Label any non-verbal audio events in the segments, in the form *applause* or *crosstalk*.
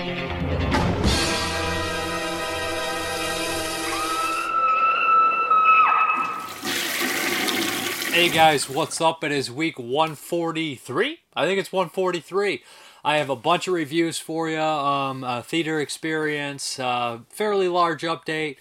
Hey guys, what's up? It is week 143. I think it's 143. I have a bunch of reviews for you. Um, a theater experience, uh, fairly large update.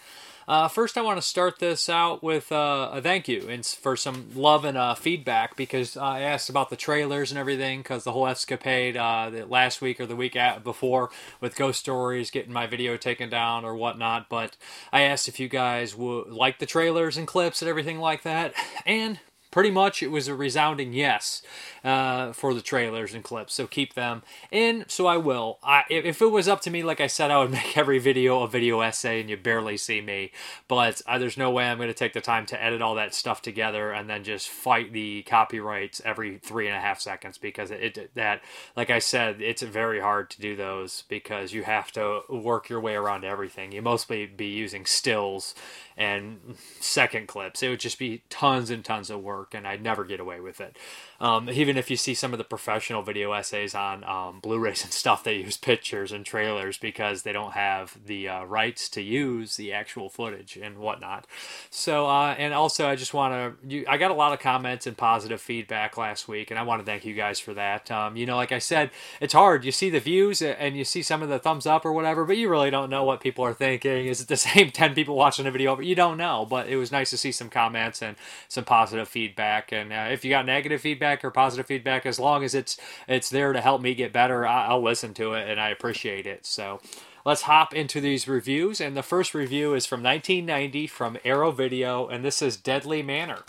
Uh, first, I want to start this out with uh, a thank you and for some love and uh, feedback because I asked about the trailers and everything because the whole escapade uh, last week or the week before with Ghost Stories getting my video taken down or whatnot. But I asked if you guys would like the trailers and clips and everything like that, and pretty much it was a resounding yes uh, for the trailers and clips so keep them. In so i will. I, if it was up to me like i said i would *laughs* make every video a video essay and you barely see me. But uh, there's no way i'm going to take the time to edit all that stuff together and then just fight the copyrights every three and a half seconds because it, it that like i said it's very hard to do those because you have to work your way around everything. You mostly be using stills and second clips. It would just be tons and tons of work, and I'd never get away with it. Um, even if you see some of the professional video essays on um, Blu-rays and stuff, they use pictures and trailers because they don't have the uh, rights to use the actual footage and whatnot. So, uh, and also, I just want to. I got a lot of comments and positive feedback last week, and I want to thank you guys for that. Um, you know, like I said, it's hard. You see the views and you see some of the thumbs up or whatever, but you really don't know what people are thinking. Is it the *laughs* same ten people watching a video? You don't know, but it was nice to see some comments and some positive feedback. And uh, if you got negative feedback or positive feedback, as long as it's it's there to help me get better, I, will listen to it and I appreciate it. So let's hop into these reviews. And the first review is from 1990 from Arrow Video, and this is Deadly Manor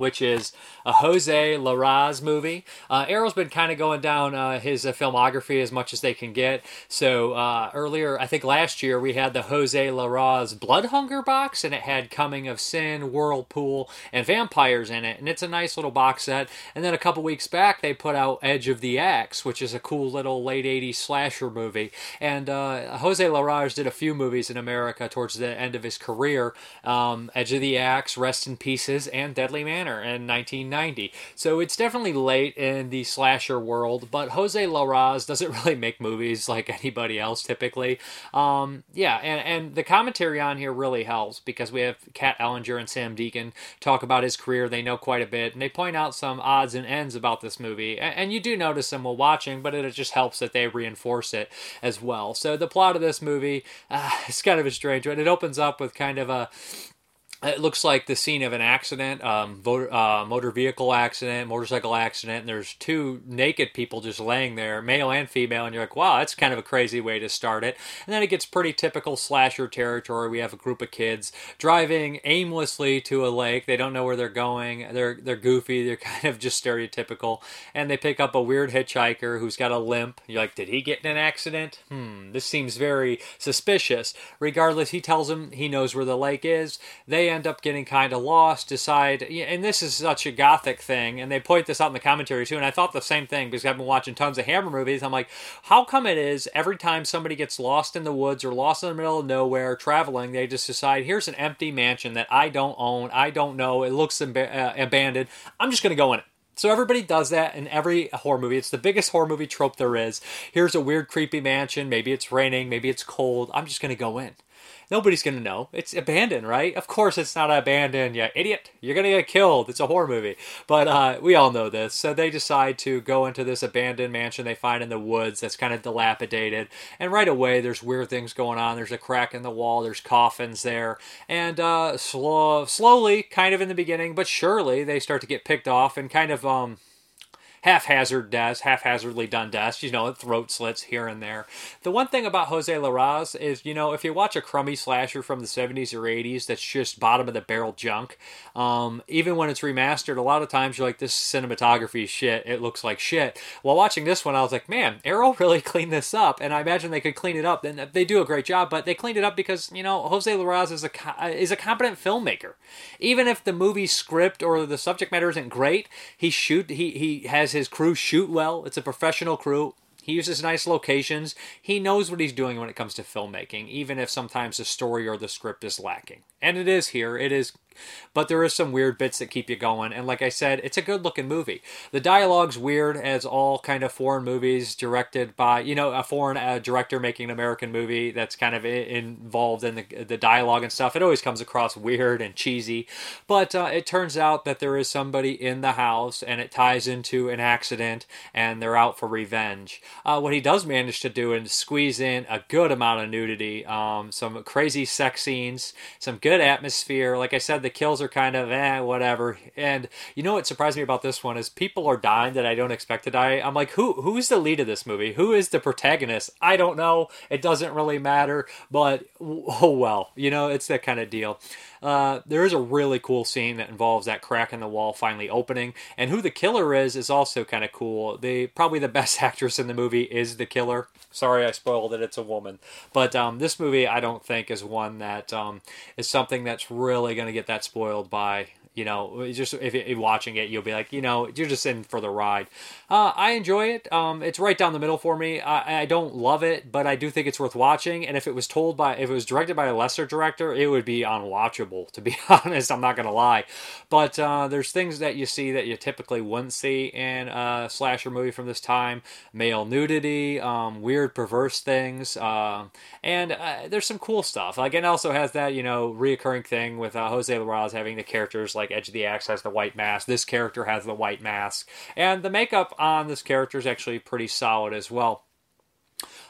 which is a Jose Larraz movie. Uh, Arrow's been kind of going down uh, his uh, filmography as much as they can get. So uh, earlier, I think last year, we had the Jose Larraz Blood Hunger box, and it had Coming of Sin, Whirlpool, and Vampyres in it. And it's a nice little box set. And then a couple weeks back, they put out Edge of the Axe, which is a cool little late 80s slasher movie. And uh, Jose Larraz did a few movies in America towards the end of his career um, Edge of the Axe, Rest in Pieces, and Deadly Manor in 1990. So it's definitely late in the slasher world, but Jose Larraz doesn't *laughs* really make movies like anybody else typically. Um, yeah, and, and the commentary on here really helps because we have Kat Ellinger and Sam Deighan talk about his career. They know quite a bit, and they point out some odds and ends about this movie. And, and you do notice them while watching, but it just helps that they reinforce it as well. So the plot of this movie uh, *laughs* is kind of a strange one. It opens up with kind of a it looks like the scene of an accident, um, voter, uh, motor vehicle accident, motorcycle accident, and there's two naked people just laying there, male and female, and you're like, wow, that's kind of a crazy way to start it. And then it gets pretty typical slasher territory. We have a group of kids driving aimlessly to a lake. They don't know where they're going. They're they're goofy. They're *laughs* kind of just stereotypical, and they pick up a weird hitchhiker who's got a limp. You're like, did he get in an accident? Hmm, this seems very suspicious. Regardless, he tells them he knows where the lake is. They end up getting kind of lost, decide, and this is such a gothic thing, and they point this out in the commentary too, and I thought the same thing because I've been watching tons of Hammer movies. I'm like, how come it is every time somebody gets lost in the woods or lost in the middle of nowhere traveling, they just decide, here's an empty mansion that I don't own, I don't know, it looks ab- uh, abandoned, I'm just going to go in it. So everybody does that in every horror movie. It's the biggest horror movie trope there is. Here's a weird, creepy mansion. Maybe it's raining. Maybe it's cold. I'm just going to go in nobody's gonna know. It's abandoned, right? Of course it's not abandoned, you idiot. You're gonna get killed. It's a horror movie. But uh, we all know this. So they decide to go into this abandoned mansion they find in the woods that's kind of dilapidated. And right away, there's weird things going on. There's a crack in the wall. There's coffins there. And uh, slow, slowly, kind of in the beginning, but surely, they start to get picked off and kind of um, haphazard deaths, haphazardly done deaths, you know, throat slits here and there. The one thing about Jose Larraz is, you know, if you watch a crummy slasher from the 70s or 80s that's just bottom of the barrel junk, um, even when it's remastered, a lot of times you're like, this cinematography shit. It looks like shit. While watching this one, I was like, man, Arrow *laughs* really cleaned this up. And I imagine they could clean it up. And they do a great job, but they cleaned it up because, you know, Jose Larraz is a, is a competent filmmaker. Even if the movie script or the subject matter isn't great, he shoot, he, he has his crew shoot well. It's a professional crew. He uses nice locations. He knows what he's doing when it comes to filmmaking, even if sometimes the story or the script is lacking. And it is here. It is but there is some weird bits that keep you going. And like I said, it's a good looking movie. The dialogue's weird, as all kind of foreign movies directed by you know a foreign uh, director making an American movie that's kind of involved in the the dialogue and stuff. It always comes across weird and cheesy, but uh, it turns out that there is somebody in the house, and it ties into an accident, and they're out for revenge. Uh, what he does manage to do is squeeze in a good amount of nudity, um, some crazy sex scenes, some good atmosphere. Like I said, the kills are kind of eh, whatever. And you know what surprised me about this one is people are dying that I don't expect to die. I'm like, who who's the lead of this movie? Who is the protagonist? I don't know. It doesn't really matter, but oh *laughs* well. You know, it's that kind of deal. Uh, there is a really cool scene that involves that crack in the wall finally opening, and who the killer is is also kind of cool. The probably the *laughs* best actress in the movie is the killer. Sorry, I spoiled it. It's a woman, but um, this movie I don't think is one that um, is something that's really going to get that spoiled by you know, just if you're watching it, you'll be like, you know, you're just in for the ride. Uh, I enjoy it. Um, it's right down the middle for me. I, I, don't love it, but I do think it's worth watching. And if it was told by, if it was directed by a lesser director, it would be unwatchable. *laughs* To be *laughs* honest, I'm not gonna lie. But uh, there's things that you see that you typically wouldn't see in a slasher movie from this time: male nudity, um, weird, perverse things, uh, and uh, there's some cool stuff. Like it also has that you know reoccurring thing with uh, Jose Larraz having the characters Edge of the Axe has the white mask. This character has the white mask. And the makeup on this character is actually pretty solid as well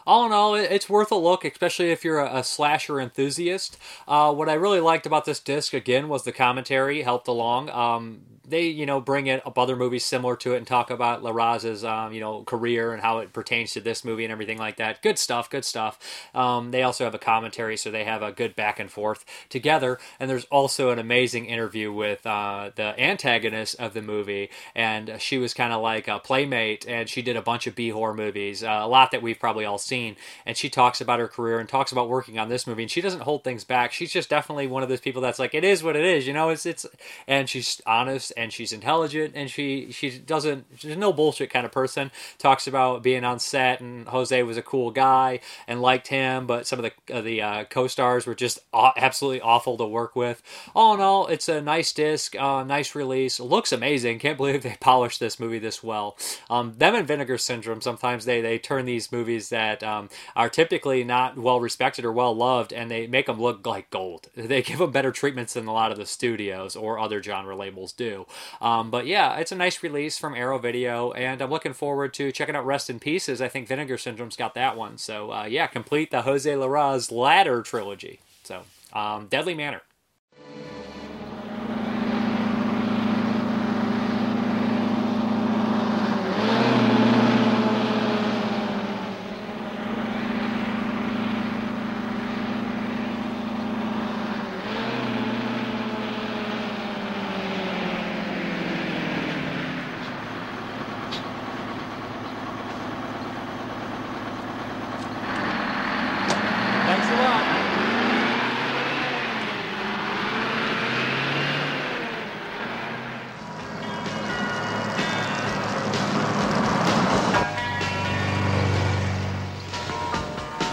all in all, it's worth a look, especially if you're a, a slasher enthusiast. Uh, what I really liked about this disc, again, was the commentary helped along. Um, they you know bring in other movies similar to it and talk about Larraz's um, you know career and how it pertains to this movie and everything like that. Good stuff, good stuff. Um, they also have a commentary, so they have a good back and forth together. And there's also an amazing interview with uh, the antagonist of the movie, and she was kind of like a playmate, and she did a bunch of B horror movies, uh, a lot that we've probably all seen. And she talks about her career and talks about working on this movie, and she doesn't hold things back. She's just definitely one of those people that's like, it is what it is, you know. It's it's, and she's honest and she's intelligent and she she doesn't she's no bullshit kind of person. Talks about being on set and Jose was a cool guy and liked him, but some of the uh, the uh, co-stars were just absolutely awful to work with. All in all, it's a nice disc, uh, nice release. Looks amazing. Can't believe they *laughs* polished this movie this well. Um, them and Vinegar Syndrome. Sometimes they they turn these movies that um, are typically not well respected or well loved, and they make them look like gold. *laughs* They give them better treatments than a lot of the studios or other genre labels do. Um, but yeah, it's a nice release from Arrow Video, and I'm looking forward to checking out Rest in Pieces. I think Vinegar Syndrome's got that one. So uh, yeah, complete the Jose Larraz Ladder trilogy. So um, Deadly Manor.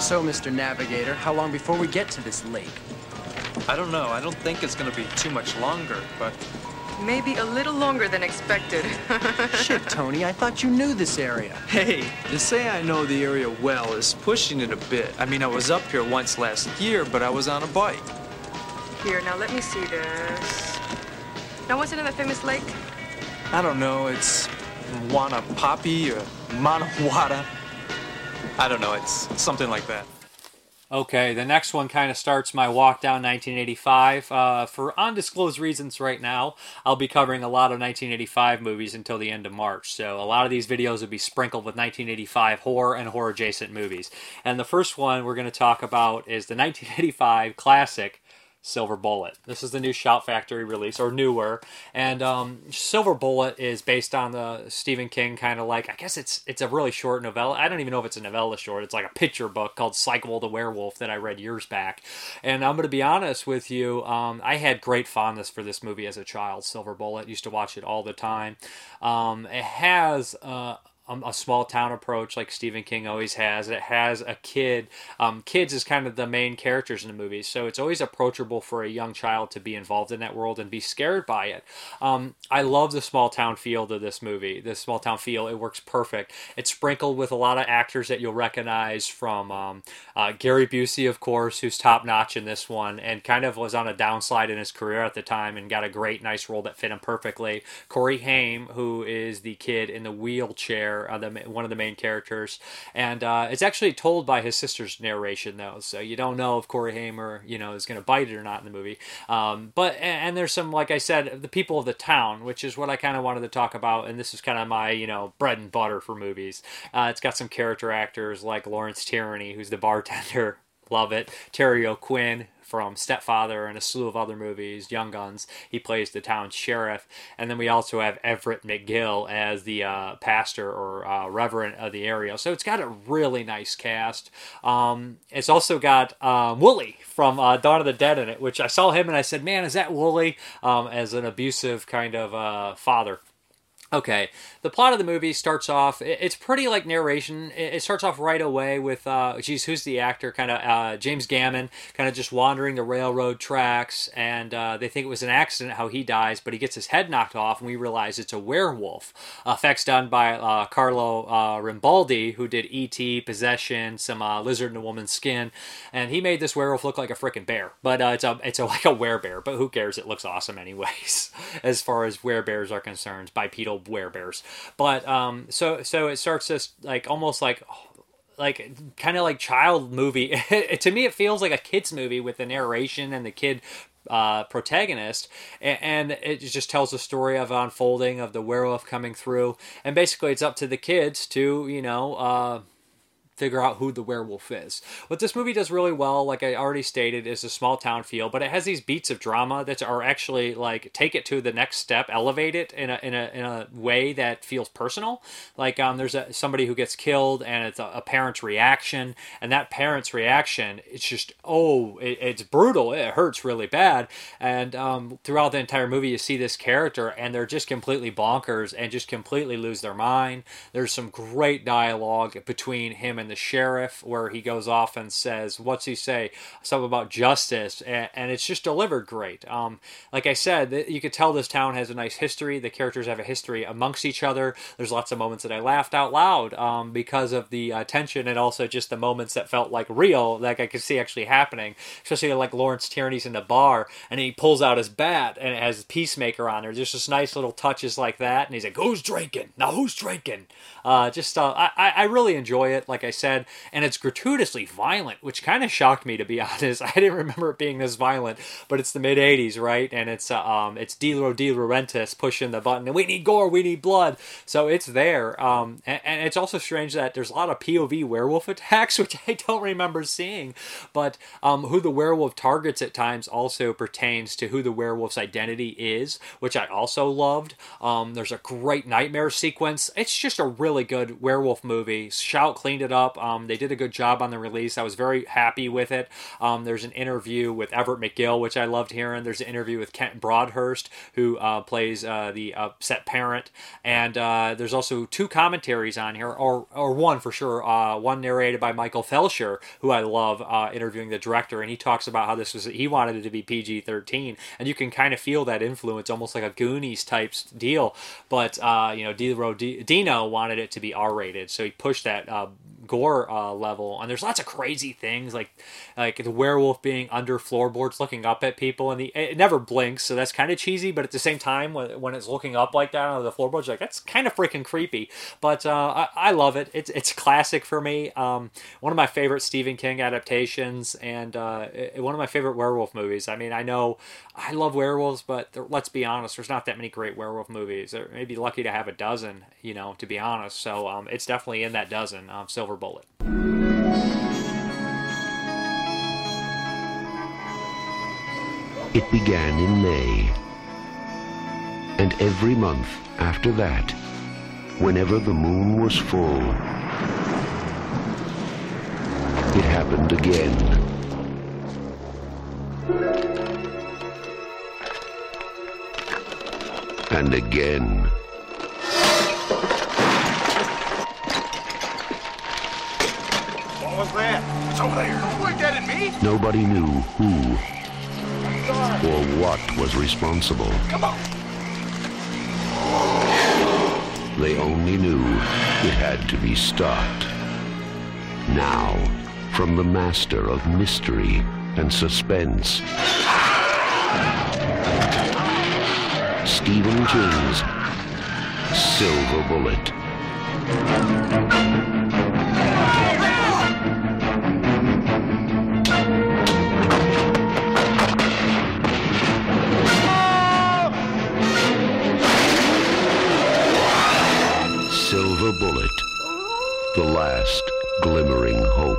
So, Mr. Navigator, how long before we get to this lake? I don't know. I don't think it's gonna be too much longer, but... Maybe a little longer than expected. *laughs* Shit, Tony, I thought you knew this area. Hey, to say I know the area well is pushing it a bit. I mean, I was up here once last year, but I was on a bike. Here, now let me see this. Now, what's it in the famous lake? I don't know. It's Wanapapi or Manawata. I don't know. It's something like that. Okay, the next one kind of starts my walk down 1985. Uh, for undisclosed reasons, right now, I'll be covering a lot of 1985 movies until the end of March. So, a lot of these videos will be sprinkled with 1985 horror and horror adjacent movies. And the first one we're going to talk about is the 1985 classic Silver Bullet. This is the new Shout Factory release, or newer. And um, Silver Bullet is based on the Stephen King kind of like I guess it's it's a really short novella. I don't even know if it's a novella short. It's like a picture book called Cycle the Werewolf that I read years back. And I'm to be honest with you, um, I had great fondness for this movie as a child. Silver Bullet used to watch it all the time. Um, it has. Uh, um, a small town approach like Stephen King always has. It has a kid. Um, kids is kind of the main characters in the movie, so it's always approachable for a young child to be involved in that world and be scared by it. Um, I love the small town feel to this movie. The small town feel it works perfect. It's sprinkled with a lot of actors that you'll recognize from um, uh, Gary Busey, of course, who's top notch in this one, and kind of was on a downslide in his career at the time and got a great, nice role that fit him perfectly. Corey Haim, who is the kid in the wheelchair, uh, the, one of the main characters, and uh, it's actually told by his sister's narration though, so you don't know if Corey Haim you know is going to bite it or not in the movie. Um, but and there's some, like I said, the people of the town, which is what I kind of wanted to talk about, and this is kind of my you know bread and butter for movies. Uh, it's got some character actors like Lawrence Tierney, who's the bartender. *laughs* Love it. Terry O'Quinn, from Stepfather and a slew of other movies, Young Guns. He plays the town sheriff. And then we also have Everett McGill as the uh, pastor or uh, reverend of the area. So it's got a really nice cast. Um, it's also got um, Wooly from uh, Dawn of the Dead in it, which I saw him and I said, man, is that Wooly? Um, as an abusive kind of uh, father. Okay, the plot of the movie starts off. It's pretty like narration. It starts off right away with, uh, geez, who's the actor? Kind of uh, James Gammon, kind of just wandering the railroad tracks, and uh, they think it was an accident how he dies, but he gets his head knocked off, and we realize it's a werewolf. effects done by uh, Carlo uh, Rambaldi, who did E.T., Possession, some uh, Lizard in a Woman's Skin, and he made this werewolf look like a freaking bear. But it's a it's a, like a werebear, but who cares? It looks awesome anyways, *laughs* as far as werebears are concerned. Bipedal werebears. But um, so so it starts this like almost like like kind of like child movie. *laughs* to me, it feels like a kids movie with the narration and the kid uh, protagonist, and, it just tells the story of unfolding of the werewolf coming through, and basically it's up to the kids to you know. Uh, figure out who the werewolf is. What this movie does really well, like I already stated, is a small town feel, but it has these beats of drama that are actually like take it to the next step, elevate it in a in a, in a way that feels personal. Like um, there's a, somebody who gets killed, and it's a, a parent's reaction, and that parent's reaction, it's just oh, it, it's brutal. It hurts really bad, and um, throughout the entire movie, you see this character, and they're just completely bonkers and just completely lose their mind. There's some great dialogue between him and the sheriff, where he goes off and says, "What's he say? Something about justice," and, and it's just delivered great. Um, like I said, you could tell this town has a nice history. The characters have a history amongst each other. There's lots of moments that I laughed out loud um, because of the uh, tension and also just the moments that felt like real, like I could see actually happening. Especially like Lawrence Tierney's in the bar and he pulls out his bat and it has Peacemaker on there. There's just nice little touches like that, and he's like, "Who's drinking? Now who's drinking?" Uh, just uh, I I really enjoy it. Like I said, and it's gratuitously violent, which kind of shocked me to be *laughs* honest. I didn't remember it being this violent, but it's the mid '80s, right? And it's uh, um, it's Dino De Laurentiis pushing the button, and we need gore, we need blood, so it's there. Um, and, and it's also strange that there's a lot of POV werewolf *laughs* attacks, which I don't remember seeing, but um, who the werewolf targets at times also pertains to who the werewolf's identity is, which I also loved. Um, there's a great nightmare sequence. It's just a really good werewolf movie. Shout cleaned it up up. Um, they did a good job on the release. I was very happy with it. Um, there's an interview with Everett McGill, which I loved hearing. There's an interview with Kent Broadhurst, who uh, plays uh, the upset parent. And uh, there's also two commentaries on here, or, or one for sure. Uh, one narrated by Michael Felsher, who I love, uh, interviewing the director. And he talks about how this was, he wanted it to be PG 13. And you can kind of feel that influence, almost like a Goonies type deal. But, you know, Dino wanted it to be R rated. So he pushed that gore uh, level, and there's lots of crazy things like like the werewolf being under floorboards looking up at people, and the it never blinks, so that's kind of cheesy. But at the same time, when, when it's looking up like that on the floorboards, like that's kind of freaking creepy. But uh, I, I, love it. It's it's classic for me. Um, one of my favorite Stephen King adaptations, and uh, one of my favorite werewolf movies. I mean, I know I love werewolves, but there, let's be honest, there's not that many great werewolf movies. Or maybe lucky to have a dozen, you know, to be honest. So um, it's definitely in that dozen. Um, Silver Bullet. It began in May. And every month after that, whenever the moon was full, it happened again. And again. What's that? It's over there. Don't point that at me. Nobody knew who or what was responsible. Come on. They only knew it had to be stopped. Now, from the master of mystery and suspense, Stephen King's Silver Bullet. The last glimmering hope.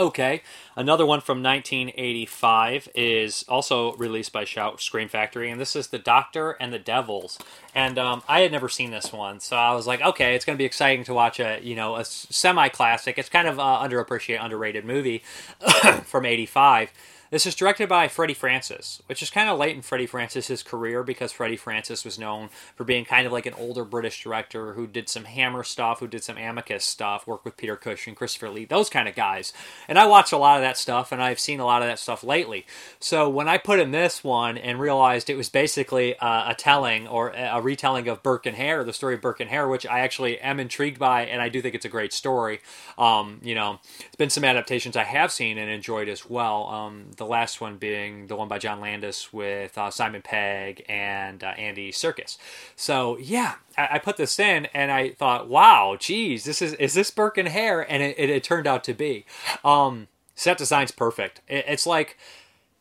Okay, another one from 1985 is also released by Shout Scream Factory, and this is The Doctor and the Devils. And um, I had never seen this one, so I was like, okay, it's going to be exciting to watch a you know a semi classic. It's kind of uh, underappreciated, underrated movie *coughs* from '85. This is directed by Freddie Francis, which is kind of late in Freddie Francis's career because Freddie Francis was known for being kind of like an older British director who did some Hammer stuff, who did some Amicus stuff, worked with Peter Cush and Christopher Lee, those kind of guys. And I watch a lot of that stuff, and I've seen a lot of that stuff lately. So when I put in this one and realized it was basically uh, a telling or a retelling of Burke and Hare, the story of Burke and Hare, which I actually am intrigued by, and I do think it's a great story. Um, you know, it's been some adaptations I have seen and enjoyed as well. Um, the last one being the one by John Landis with uh, Simon Pegg and uh, Andy Serkis. So yeah, I, I, put this in and I thought, wow, geez, this is is this Burke and and it, it, it turned out to be. Um, set design's perfect. It, it's like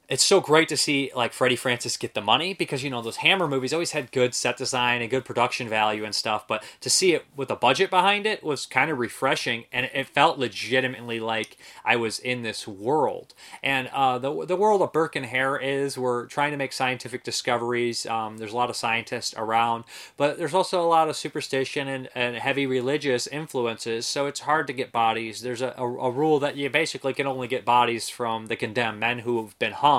it's so great to see like Freddie Francis get the money because you know those Hammer movies always had good set design and good production value and stuff, but to see it with a budget behind it was kind of refreshing and it felt legitimately like I was in this world. And uh, the the world of Burke and Hare is we're trying to make scientific discoveries. Um, there's a lot of scientists around, but there's also a lot of superstition and, and heavy religious influences, so it's hard to get bodies. There's a, a, a rule that you basically can only get bodies from the condemned men who have been hung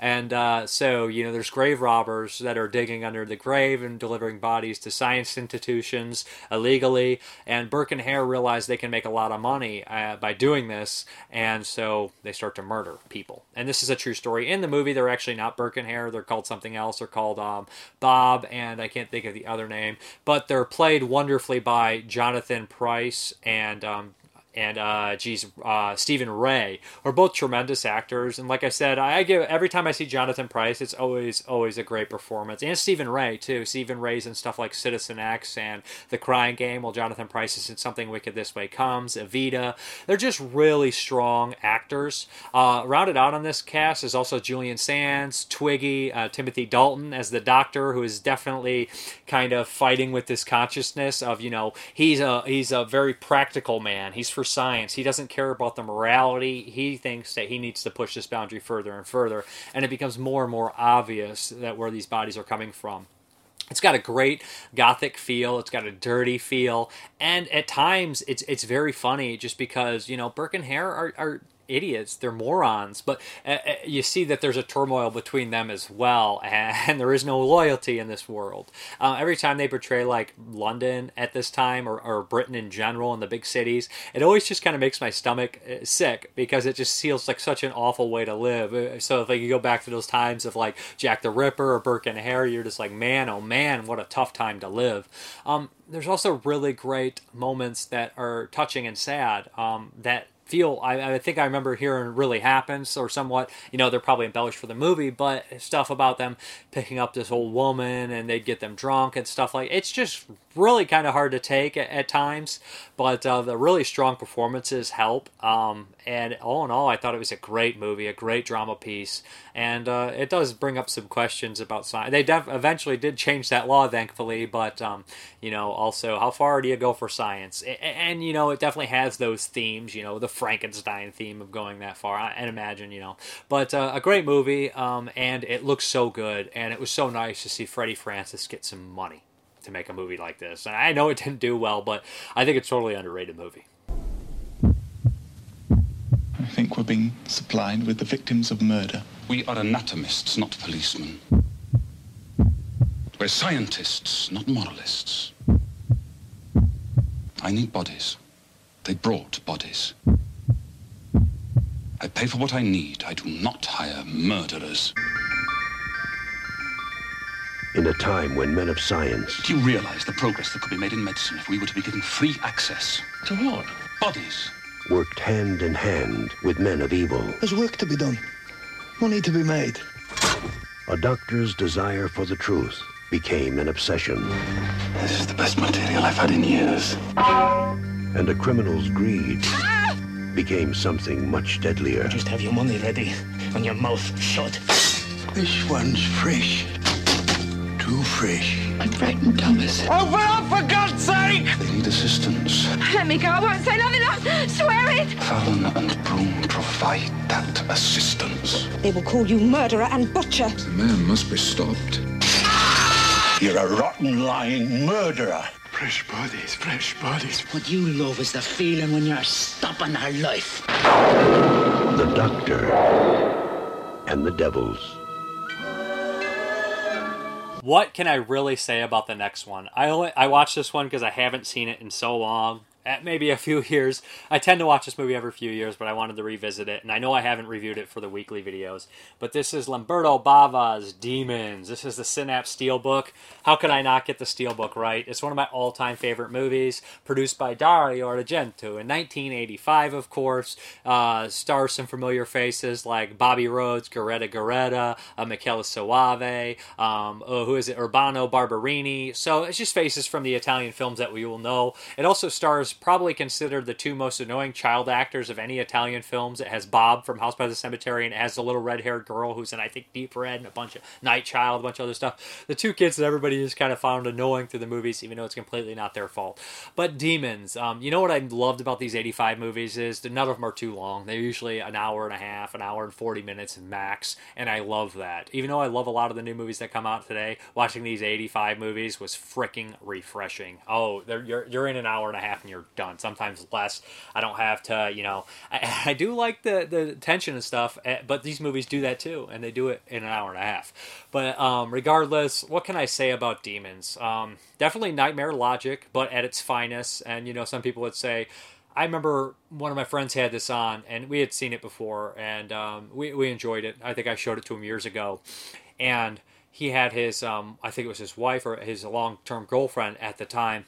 and uh, so, you know, there's grave robbers that are digging under the grave and delivering bodies to science institutions illegally. And Burke and Hare realize they can make a lot of money uh, by doing this, and so they start to murder people. And this is a true story. In the movie, they're actually not Burke and Hare; they're called something else. They're called um, Bob, and I can't think of the other name, but they're played wonderfully by Jonathan Pryce and um, and uh, geez, uh, Stephen Rea are both tremendous actors. And like I said, I give every time I see Jonathan Pryce, it's always always a great performance. And Stephen Rea too. Stephen Rea's in stuff like Citizen X and The Crying Game, while Jonathan Pryce is in Something Wicked This Way Comes, Evita. They're just really strong actors. Uh, rounded out on this cast is also Julian Sands, Twiggy, uh, Timothy Dalton as the Doctor, who is definitely kind of fighting with this consciousness of you know he's a he's a very practical man. He's for science. He doesn't care about the morality. He thinks that he needs to push this boundary further and further, and it becomes more and more obvious that where these bodies are coming from. It's got a great gothic feel. It's got a dirty feel, and at times it's it's very funny just because you know Burke and Hare are, are idiots. They're morons. But uh, you see that there's a turmoil between them as well, *laughs* and there is no loyalty in this world. Uh, every time they portray like London at this time or, or Britain in general in the big cities, it always just kind of makes my stomach sick because it just feels like such an awful way to live. So if like, you go back to those times of like Jack the Ripper or Burke and Hare, you're just like, man, oh man, what a tough time to live. Um, there's also really great moments that are touching and sad um, that feel I, I, think I remember hearing really happens or somewhat you know they're probably embellished for the movie but stuff about them picking up this old woman and they'd get them drunk and stuff like it's just really kind of hard to take at, at times but uh, the really strong performances help um, and all in all I thought it was a great movie a great drama piece and uh, it does bring up some questions about science they def- eventually did change that law thankfully but um, you know also how far do you go for science and, and you know it definitely has those themes you know the Frankenstein theme of going that far. I, and imagine, you know, but uh, a great movie, um, and it looks so good, and it was so nice to see Freddie Francis get some money to make a movie like this. And I know it didn't do well, but I think it's totally underrated movie. I think we're being supplied with the victims of murder. We are anatomists, not policemen. We're scientists, not moralists. I need bodies. They brought bodies. I pay for what I need. I do not hire murderers. In a time when men of science Do you realize the progress that could be made in medicine if we were to be given free access? To what? Bodies. Worked hand in hand with men of evil, There's work to be done. Money to be made. a doctor's desire for the truth became an obsession, This is the best material I've had in years. and a criminal's greed became something much deadlier. Just have your money ready and your mouth shut. This one's fresh. Too fresh. I'm frightened, Thomas. Oh, Open up for God's sake! They need assistance. Let me go. I won't say nothing else. Swear it. Fallon and Broom provide that assistance. They will call you murderer and butcher. The man must be stopped. You're a rotten, lying murderer. Fresh bodies, fresh bodies. What you love is the feeling when you're stopping her life. The Doctor and the Devils. What can I really say about the next one? I only I watched this one because I haven't seen it in so long. Maybe a few *laughs* years. I tend to watch this movie every few years, but I wanted to revisit it, and I know I haven't reviewed it for the weekly videos. But this is Lamberto Bava's Demons. This is the Synapse Steelbook. How could I not get the Steelbook right? It's one of my all-time favorite movies, produced by Dario Argento in 1985, of course. Uh, stars some familiar faces like Bobby Rhodes, Geretta Geretta, uh, Michele Soavi, um, uh, who is it, Urbano Barberini. So it's just faces from the Italian films that we will know. It also stars probably considered the two most annoying child actors of any Italian films. It has Bob from House by the Cemetery, and it has the little red-haired girl who's in I think Deep Red and a bunch of Night Child, a bunch of other stuff. The two kids that everybody just kind of found annoying through the movies, even though it's completely not their fault. But Demons, um, you know what I loved about these 85 movies is none of them are too long. They're usually an hour and a half, an hour and 40 minutes max, and I love that. Even though I love a lot of the new movies that come out today, watching these 85 movies was freaking refreshing. Oh, you're, you're in an hour and a half and you're done. Sometimes less. I don't have to, you know, I, *laughs* I do like the, the tension and stuff, eh, but these movies do that too, and they do it in an hour and a half. But um, regardless, what can I say about Demons? Um, definitely nightmare logic, but at its finest. And, you know, some people would say, I remember one of my friends had this on, and we had seen it before, and um, we, we enjoyed it. I think I showed it to him years ago. And he had his, um, I think it was his wife or his long term girlfriend at the time,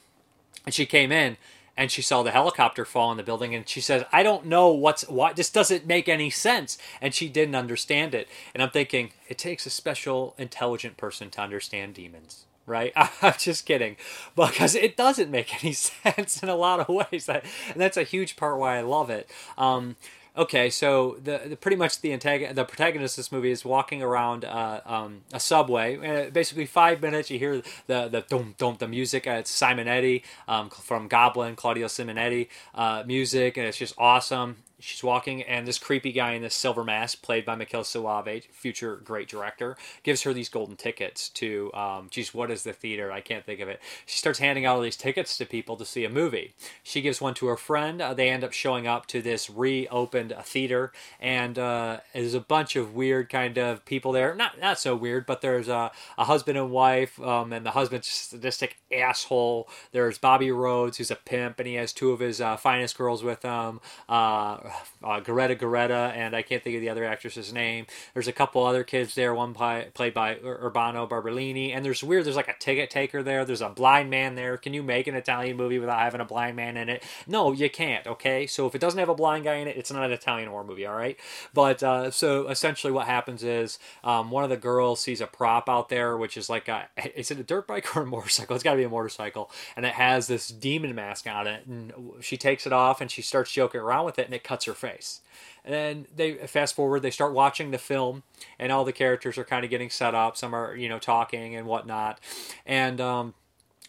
and she came in and she saw the helicopter fall in the building and she says i don't know what's what this doesn't make any sense. And she didn't understand it. And i'm thinking it takes a special intelligent person to understand demons right? *laughs* I'm just kidding. Because it doesn't make any *laughs* sense in a lot of ways. And that's a huge part why i love it. Um, Okay, so the, the pretty much the antagon- the protagonist of this movie is walking around uh, um, a subway. Uh, basically, five minutes you hear the the dum dum the music. It's Simonetti um, from Goblin, Claudio Simonetti uh, music, and it's just awesome. She's walking, and this creepy guy in this silver mask, played by Michele Soavi, future great director, gives her these golden tickets to, um, geez, what is the theater? I can't think of it. She starts handing out all these tickets to people to see a movie. She gives one to her friend. Uh, they end up showing up to this reopened theater, and uh, there's a bunch of weird kind of people there. Not not so weird, but there's a, a husband and wife, um, and the husband's a sadistic asshole. There's Bobby Rhodes, who's a pimp, and he has two of his uh, finest girls with him. Uh, uh, Geretta, and I can't think of the other actress's name. There's a couple other kids there, one by, played by Urbano Barberini, and there's weird. There's like a ticket taker there. There's a blind man there. Can you make an Italian movie without having a blind man in it? No, you can't. Okay, so if it doesn't have a blind guy in it, it's not an Italian horror movie. All right, but uh, so essentially what happens is um, one of the girls sees a prop out there, which is like a *laughs* is it a dirt bike or a motorcycle? It's got to be a motorcycle, and it has this demon mask on it, and she takes it off and she starts joking around with it, and it cuts her face. And then they fast forward, they start watching the film, and all the characters are kind of getting set up. Some are, you know, talking and whatnot. And um,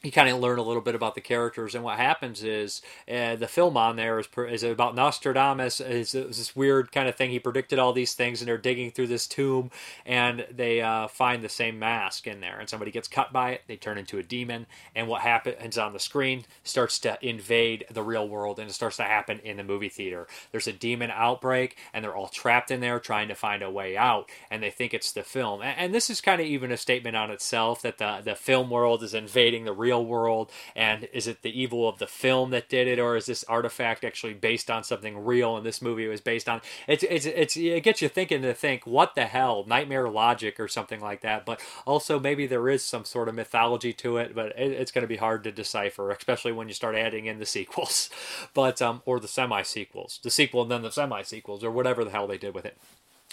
you kind of learn a little bit about the characters. And what happens is uh, the film on there is, is about Nostradamus. Is this weird kind of thing. He predicted all these things, and they're digging through this tomb, and they uh, find the same mask in there. And somebody gets cut by it, they turn into a demon. And what happens on the screen starts to invade the real world, and it starts to happen in the movie theater. There's a demon outbreak, and they're all trapped in there trying to find a way out, and they think it's the film. And, and this is kind of even a statement on itself that the the film world is invading the real real world? And is it the evil of the film that did it, or is this artifact actually based on something real? And this movie was based on it's it's it's it gets you thinking to think what the hell nightmare logic or something like that. But also maybe there is some sort of mythology to it, but it, it's going to be hard to decipher, especially when you start adding in the sequels, *laughs* but um or the semi sequels, the sequel and then the semi sequels or whatever the hell they did with it.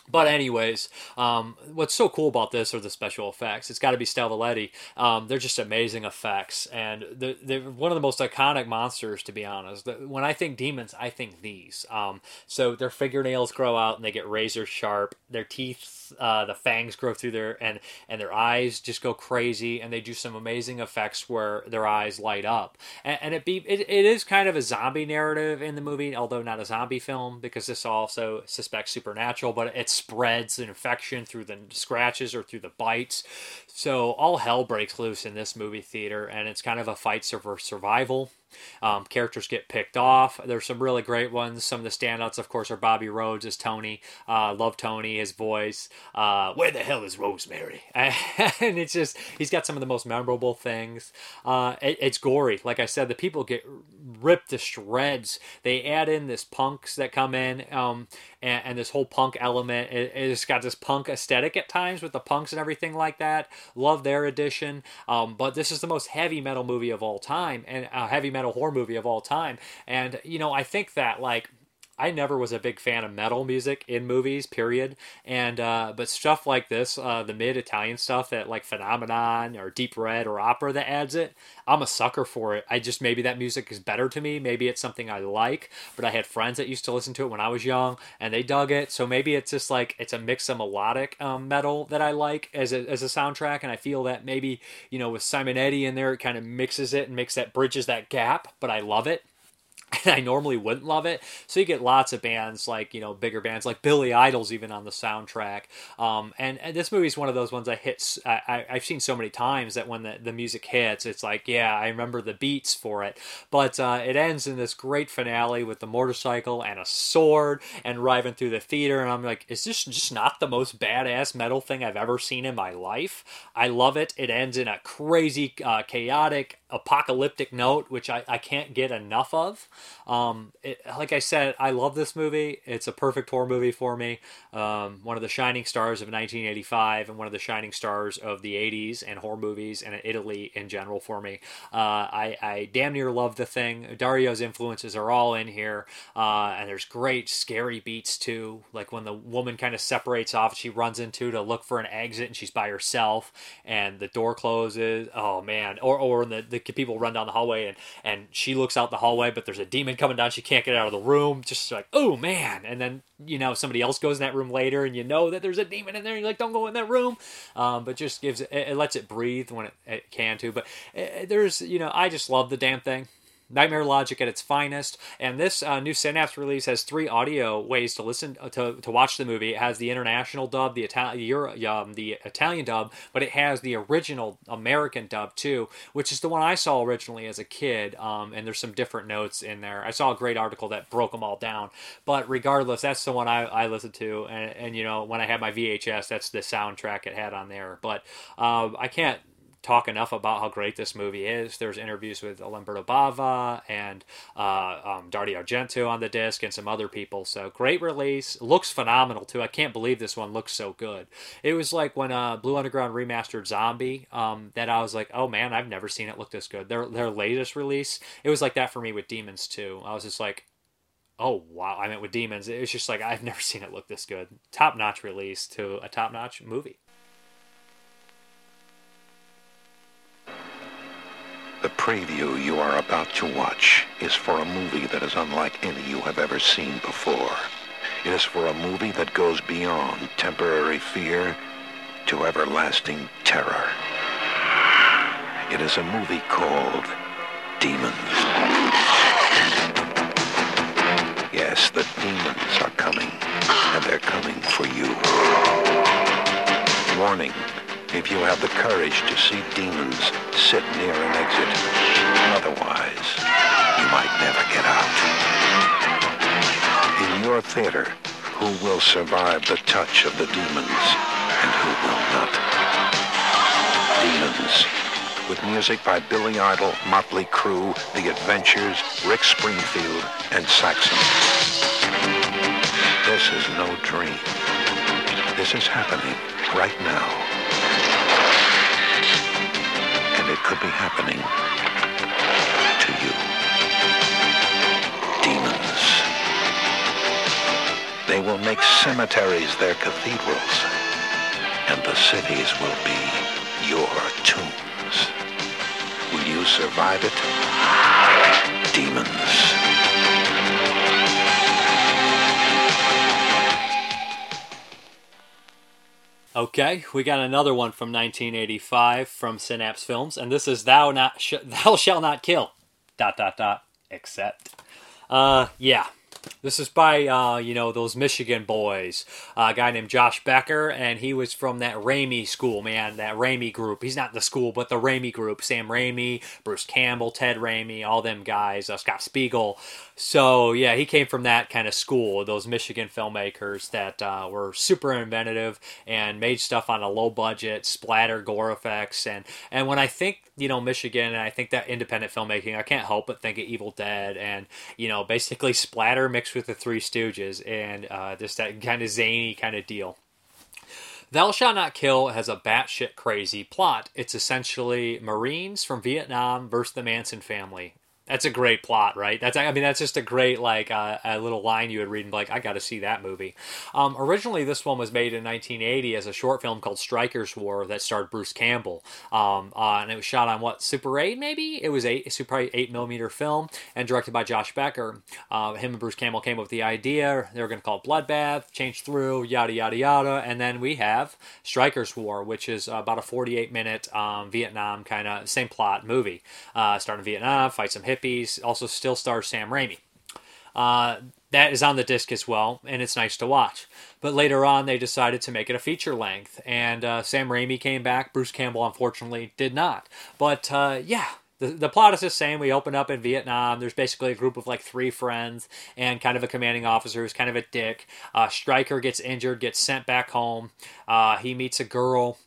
But anyways, um, what's so cool about this are the special effects. It's got to be Stivaletti. Um, they're just amazing effects, and they're, they're, one of the most iconic monsters, to be honest. When I think demons, I think these. Um, so their fingernails grow out and they get razor sharp. Their teeth uh, the fangs grow through their and and their eyes just go crazy, and they do some amazing effects where their eyes light up. And, and it be it, it is kind of a zombie narrative in the movie, although not a zombie film because this also suspects supernatural, but it spreads an infection through the scratches or through the bites. So all hell breaks loose in this movie theater, and it's kind of a fight for survival. Um, characters get picked off. There's some really great ones. Some of the standouts, of course, are Bobby Rhodes as Tony. Uh, love Tony, his voice. Uh, where the hell is Rosemary? *laughs* and it's just he's got some of the most memorable things. Uh, it, it's gory, like I said. The people get ripped to shreds. They add in this punks that come in, um, and, and, this whole punk element. It, it's got this punk aesthetic at times with the punks and everything like that. Love their addition. Um, but this is the most heavy metal movie of all time, and a heavy metal horror movie of all time. And you know, I think that like I never was a big fan of metal music in movies, period. And uh, but stuff like this, uh, the mid Italian stuff that like Phenomenon or Deep Red or opera that adds it, I'm a sucker for it. I just maybe that music is better to me. Maybe it's something I like. But I had friends that used to listen to it when I was young, and they dug it. So maybe it's just like it's a mix of melodic um, metal that I like as a, as a soundtrack, and I feel that maybe you know with Simonetti in there, it kind of mixes it and makes that bridges that gap. But I love it and *laughs* I normally wouldn't love it. So you get lots of bands like you know bigger bands like Billy Idol's even on the soundtrack. Um, and, and this movie is one of those ones I hit. I, have seen so many times that when the, the music hits, it's like yeah, I remember the beats for it. But uh, it ends in this great finale with the motorcycle and a sword and driving through the theater, and I'm like, is this just not the most badass metal thing I've ever seen in my life? I love it. It ends in a crazy, uh, chaotic apocalyptic note, which I, I can't get enough of. Um, it, like I said, I love this movie. It's a perfect horror movie for me. Um, one of the shining stars of 1985 and one of the shining stars of the 80s and horror movies and Italy in general for me. Uh, I, I damn near love the thing. Dario's influences are all in here, uh, and there's great scary beats too. Like when the woman kind of separates off, she runs into to look for an exit, and she's by herself, and the door closes. Oh man! Or or the, the people run down the hallway, and and she looks out the hallway, but there's a demon coming down. She can't get out of the room. Just like, oh man! And then you know somebody else goes in that room later, and you know that there's a demon in there. You're like, don't go in that room. Um, but just gives it, it lets it breathe when it, it can too. But it, eh, there's you know I just love the damn thing. Nightmare Logic at its finest. And this uh, new Synapse release has three audio ways to listen uh, to, to watch the movie. It has the international dub, the Italian um, the Italian dub, but it has the original American dub too, which is the one I saw originally as a kid. Um, and there's some different notes in there. I saw a great article that broke them all down. But regardless, that's the one I, I listened to. And, and you know, when I had my VHS, that's the soundtrack it had on there. But uh, I can't talk enough about how great this movie is. There's interviews with Lamberto Bava and uh, um, Dario Argento on the disc and some other people. So great release. Looks phenomenal too. I can't believe this one looks so good. It was like when uh, Blue Underground remastered Zombie um, that I was like, oh man, I've never seen it look this good. Their their latest release, it was like that for me with Demons too. I was just like, oh wow i meant with demons it was just like i've never *laughs* seen it look this good top notch release to a top notch movie The preview you are about to watch is for a movie that is unlike any you have ever seen before. It is for a movie that goes beyond temporary fear to everlasting terror. It is a movie called Demons. Yes, the demons are coming, and they're coming for you. Warning. If you have the courage to see demons, sit near an exit. Otherwise, you might never get out. In your theater, who will survive the touch of the demons and who will not? Demons, with music by Billy Idol, Motley Crue, The Adventures, Rick Springfield, and Saxon. This is no dream. This is happening right now. It could be happening to you. Demons. They will make cemeteries their cathedrals, and the cities will be your tombs. Will you survive it? Demons. Okay, we got another one from 1985 from Synapse Films, and this is "Thou Not Sh- *laughs* Thou Shall Not Kill." Dot dot dot. Except, uh, yeah, this is by uh, you know those Michigan boys, uh, a guy named Josh Becker, and he was from that Raimi school, man, that Raimi group. He's not the school, but the Raimi group. Sam Raimi, Bruce Campbell, Ted Raimi, all them guys, uh, Scott Spiegel. So yeah, he came from that kind of school, those Michigan filmmakers that uh, were super inventive and made stuff on a low budget, splatter, gore effects, and and when I think you know Michigan and I think that independent filmmaking, I can't help but think of Evil Dead and you know basically splatter mixed with the Three Stooges and uh, just that kind of zany kind of deal. Thou Shalt Not Kill has a batshit crazy plot. It's essentially Marines from Vietnam versus the Manson family. That's a great plot, right? That's I mean that's just a great like uh, a little line you would read and be like I got to see that movie. Um, originally, this one was made in 1980 as a short film called Stryker's War that starred Bruce Campbell, um, uh, and it was shot on what Super 8 maybe it was eight Super 8 millimeter film and directed by Josh Becker. Uh, him and Bruce Campbell came up with the idea. They were going to call it Bloodbath, change through yada yada yada, and then we have Stryker's War, which is about a 48 minute um, Vietnam kind of same plot movie, uh, starting Vietnam, fight some hippies also still stars Sam Raimi. Uh, that is on the disc as well, and it's nice to watch. But later on, they decided to make it a feature length, and uh, Sam Raimi came back. Bruce Campbell, unfortunately, did not. But uh, yeah, the, the plot is the same. We open up in Vietnam. There's basically a group of like three friends and kind of a commanding officer who's kind of a dick. Uh, Stryker gets injured, gets sent back home. Uh, he meets a girl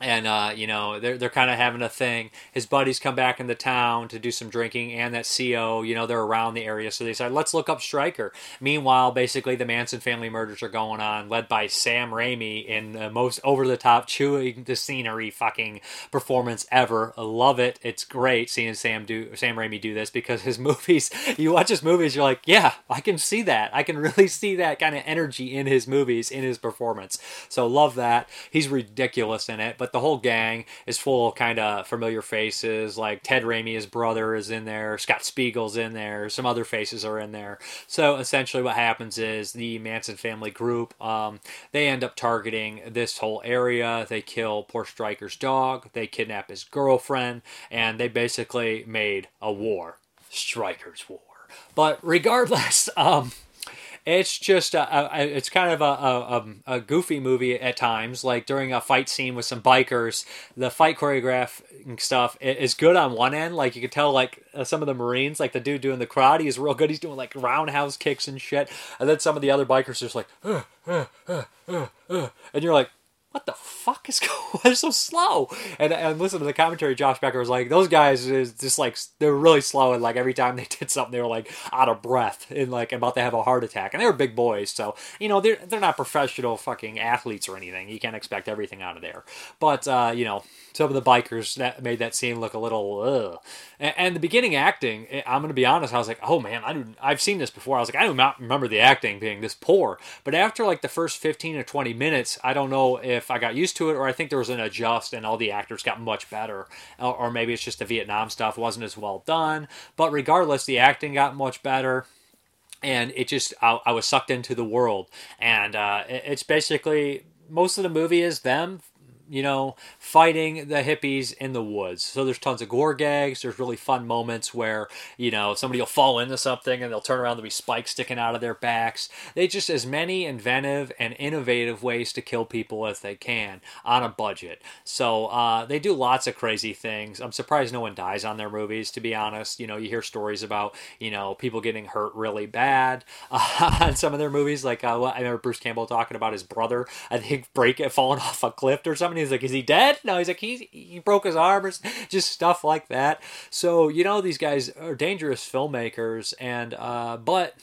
and uh, you know they're they're kind of having a thing. His buddies come back into town to do some drinking, and that CO, you know, they're around the area, so they decide let's look up Stryker. Meanwhile, basically the Manson family murders are going on, led by Sam Raimi in the most over the top, chewing the scenery fucking performance ever. I love it. It's great seeing Sam do Sam Raimi do this because his *laughs* movies. You watch his movies, you're like, yeah, I can see that. I can really see that kind of energy in his movies, in his performance. So love that. He's ridiculous in it, but but the whole gang is full of kind of familiar faces. Like Ted Raimi, his brother, is in there. Scott Spiegel's in there. Some other faces are in there. So essentially, what happens is the Manson family group um, they end up targeting this whole area. They kill poor Stryker's dog. They kidnap his girlfriend, and they basically made a war. Stryker's war. But regardless, *laughs* um, it's just a, a, it's kind of a, a, a, goofy movie at times like during a fight scene with some bikers the fight choreograph stuff is good on one end. Like you can tell like uh, some of the marines like the dude doing the karate is real good. He's doing like roundhouse kicks and shit. And then some of the other bikers are just like uh, uh, and you're like what the fuck is *laughs* going They're so slow. And, and listen to the commentary, Josh Becker was like, those guys is just like, they're really slow. And like every time they *laughs* did something, they were like out of breath and like about to have a heart attack. And they were big boys. So, you know, they're, they're not professional fucking athletes or anything. You can't expect everything out of there. But, uh, you know, some of the bikers that made that scene look a little ugh. And, and the beginning acting, eh, I'm going to be honest, I was like, oh man, I do, I've seen this before. I was like, I do not remember the acting being this poor. But after like the first 15 or 20 minutes, I don't know if I got used to it or I think there was an adjust and all the actors got much better. Or, or maybe it's just the Vietnam stuff wasn't as well done. But regardless, the acting got much better and it just I, I, was sucked into the world and uh, it's basically most of the movie is them you know, fighting the hippies in the woods. So there's tons of gore gags. There's really fun moments where, you know, somebody will fall into something and they'll turn around, there'll be spikes sticking out of their backs. They just as many inventive and innovative ways to kill people as they can on a budget. So uh, they do lots of crazy things. I'm surprised no one dies on their movies, to be honest. You know, you hear stories about, you know, people getting hurt really bad uh, *laughs* on some of their movies. Like, uh, I remember Bruce Campbell talking about his brother, I think, break falling off a cliff or something he's like, "Is he dead?" No, he's like, "He he broke his arm," or *laughs* just stuff like that. So you know, these guys are dangerous filmmakers, and uh, but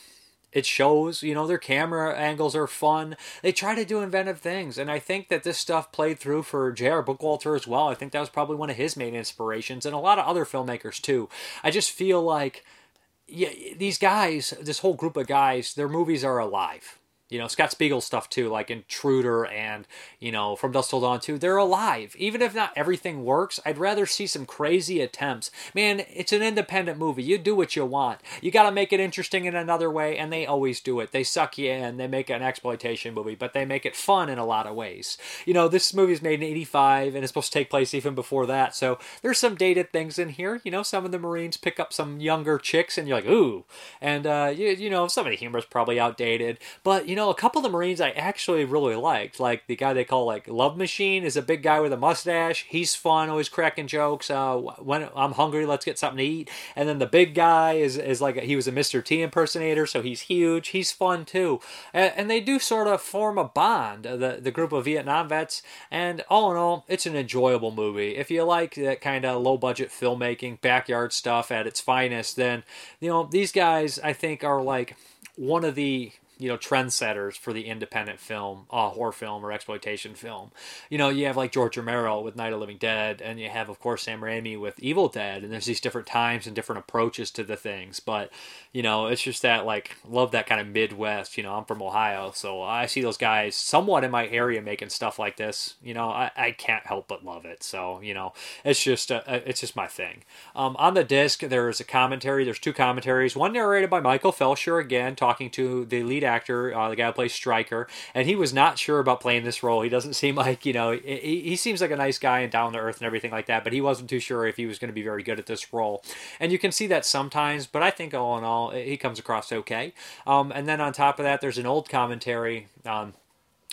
it shows you know their camera angles are fun they try to do inventive things and i think that this stuff played through for j.r bookwalter as well i think that was probably one of his main inspirations and a lot of other filmmakers too i just feel like yeah these guys this whole group of guys their movies are alive you know Scott Spiegel stuff too, like Intruder and you know From Dusk Till Dawn too. They're alive, even if not everything works. I'd rather see some crazy attempts. Man, it's an independent movie. You do what you want. You got to make it interesting in another way, and they always do it. They suck you in. They make an exploitation movie, but they make it fun in a lot of ways. You know, this movie is made in '85 and it's supposed to take place even before that, so there's some dated things in here. You know, some of the Marines pick up some younger chicks, and you're like, ooh, and uh, you, you know, some of the humor is probably outdated, but you know know, a couple of the Marines I actually really liked. Like the guy they call like Love Machine is a big guy with a mustache. He's fun, always cracking jokes. Uh, when I'm hungry, let's get something to eat. And then the big guy is is like he was a Mr. T impersonator, so he's huge. He's fun too. And, and they do sort of form a bond. The the group of Vietnam vets. And all in all, it's an enjoyable movie. If you like that kind of low budget filmmaking, backyard stuff at its finest, then you know these guys I think are like one of the you know trendsetters for the independent film, uh, horror film or exploitation film. You know, you have like George Romero with Night of Living Dead, and you have of course Sam Raimi with Evil Dead, and there's these different times and different approaches to the things. But you know, it's just that like love that kind of Midwest. You know, I'm from Ohio, so I see those guys somewhat in my area making stuff like this. You know, I, I can't help but love it. So you know, it's just a, uh, it's just my thing. Um, on the disc, there's a commentary. There's two commentaries. One narrated by Michael Felsher again, talking to the lead actor, uh, the guy who plays Stryker, and he was not sure about playing this role. He doesn't *laughs* seem like you know he, he seems like a nice guy and down to earth and everything like that, but he wasn't too sure if he was going to be very good at this role. And you can see that sometimes, but I think all in all, he comes across okay. Um, and then on top of that, there's an old commentary. Um,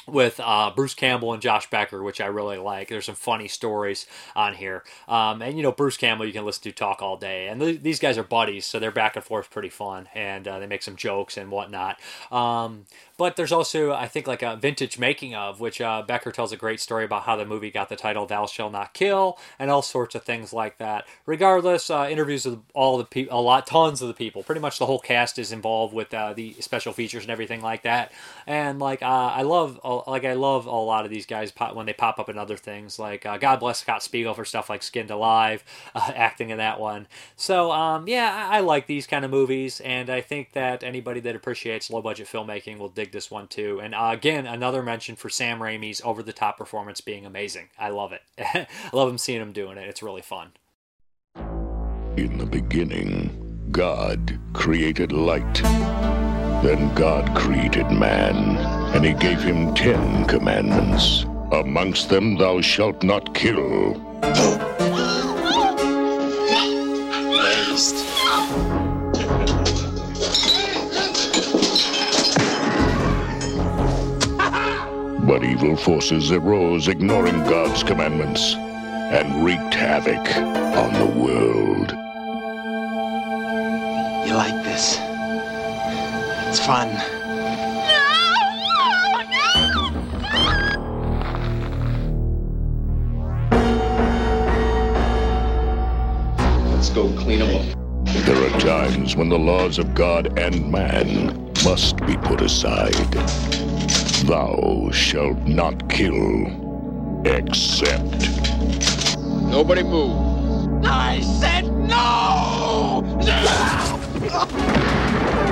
with uh, Bruce Campbell and Josh Becker, which I really like. There's some funny stories on here. Um, and, you know, Bruce Campbell, you can listen to talk all day. And th- these guys are buddies, so their back and forth pretty fun. And uh, they make some jokes and whatnot. Um, but there's also, I think, like a vintage making of, which uh, Becker tells a great story about how the movie got the title "Thou Shall Not Kill" and all sorts of things like that. Regardless, uh, interviews with all the people, a lot, tons of the people. Pretty much the whole cast is involved with uh, the special features and everything like that. And like, uh, I love, like, I love a lot of these guys pop, when they pop up in other things. Like, uh, God bless Scott Spiegel for stuff like Skinned Alive, *laughs* uh, acting in that one. So, um, yeah, I, I like these kind of movies, and I think that anybody that appreciates low budget filmmaking will dig this one too. And uh, again, another mention for Sam Raimi's over the top performance being amazing. I love it. *laughs* I love him seeing him doing it. It's really fun. In the beginning, God created light. Then God created man, and he gave him ten commandments. Amongst them, thou shalt not kill. But evil forces arose, ignoring God's commandments, and wreaked havoc on the world. You like this? It's fun. Let's go clean them up. There are times when the laws of God and man must be put aside. Thou shalt not kill, except. Nobody move. I said no! *laughs*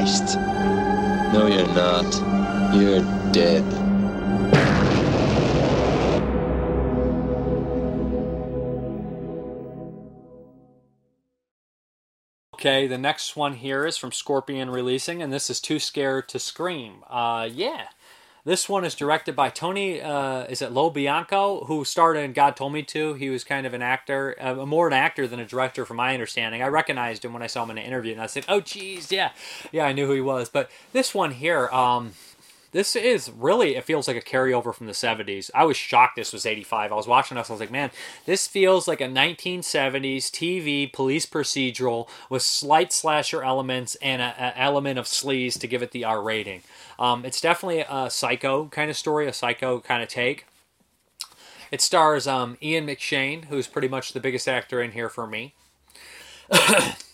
Christ. No, you're not. You're dead. Okay, the next one here is from Scorpion Releasing, and this is Too Scared to Scream. Uh, yeah. This one is directed by Tony, uh, is it Lo Bianco, who starred in God Told Me To. He was kind of an actor, uh, more an actor than a director, from my understanding. I recognized him when I saw him in an interview, and I said, oh, geez, yeah. Yeah, I knew who he was. But this one here, um, this is really it feels like a carryover from the 70s i was shocked this was 85 i was watching this i was like man this feels like a 1970s tv police procedural with slight slasher elements and an element of sleaze to give it the r rating. Um, it's definitely a psycho kind of story a psycho kind of take. It stars um, ian mcshane who's pretty much the biggest actor in here for me *coughs*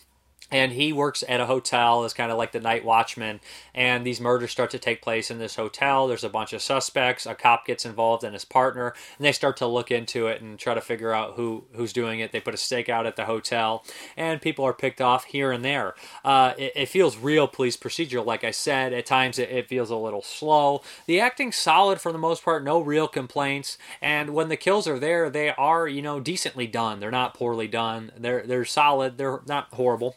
and he works at a hotel as kind of like the night watchman and these murders start to take place in this hotel. There's a bunch of suspects a cop gets involved and his partner and they start to look into it and try to figure out who who's doing it. They put a stake out at the hotel and people are picked off here and there. Uh, it, it, feels real police procedural like i said. At times it, it feels a little slow. The acting's solid for the most part no real complaints and when the kills are there they are you know decently done. They're not poorly done. They're they're solid. They're not horrible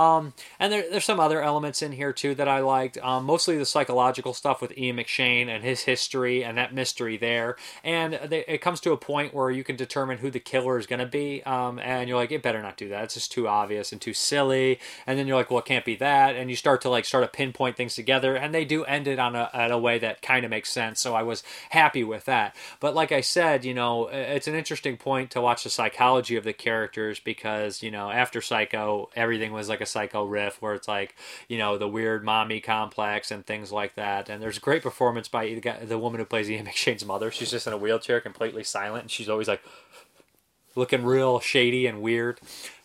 um, and there, there's some other elements in here too that I liked. Um, mostly the psychological stuff with Ian McShane and his history and that mystery there. And they, it comes to a point where you can determine who the killer is going to be. Um, and you're like, it better not do that. It's just too obvious and too silly. And then you're like, well, it can't be that. And you start to like start to pinpoint things together. And they do end it on a, on a way that kind of makes sense. So I was happy with that. But like I said, you know, it's an interesting point to watch the psychology of the characters because, you know, after Psycho, everything was like a psycho riff where it's like you know the weird mommy complex and things like that. And there's a great performance by the, guy, the woman who plays Ian *laughs* McShane's mother. She's just in a wheelchair completely silent and she's always like looking real shady and weird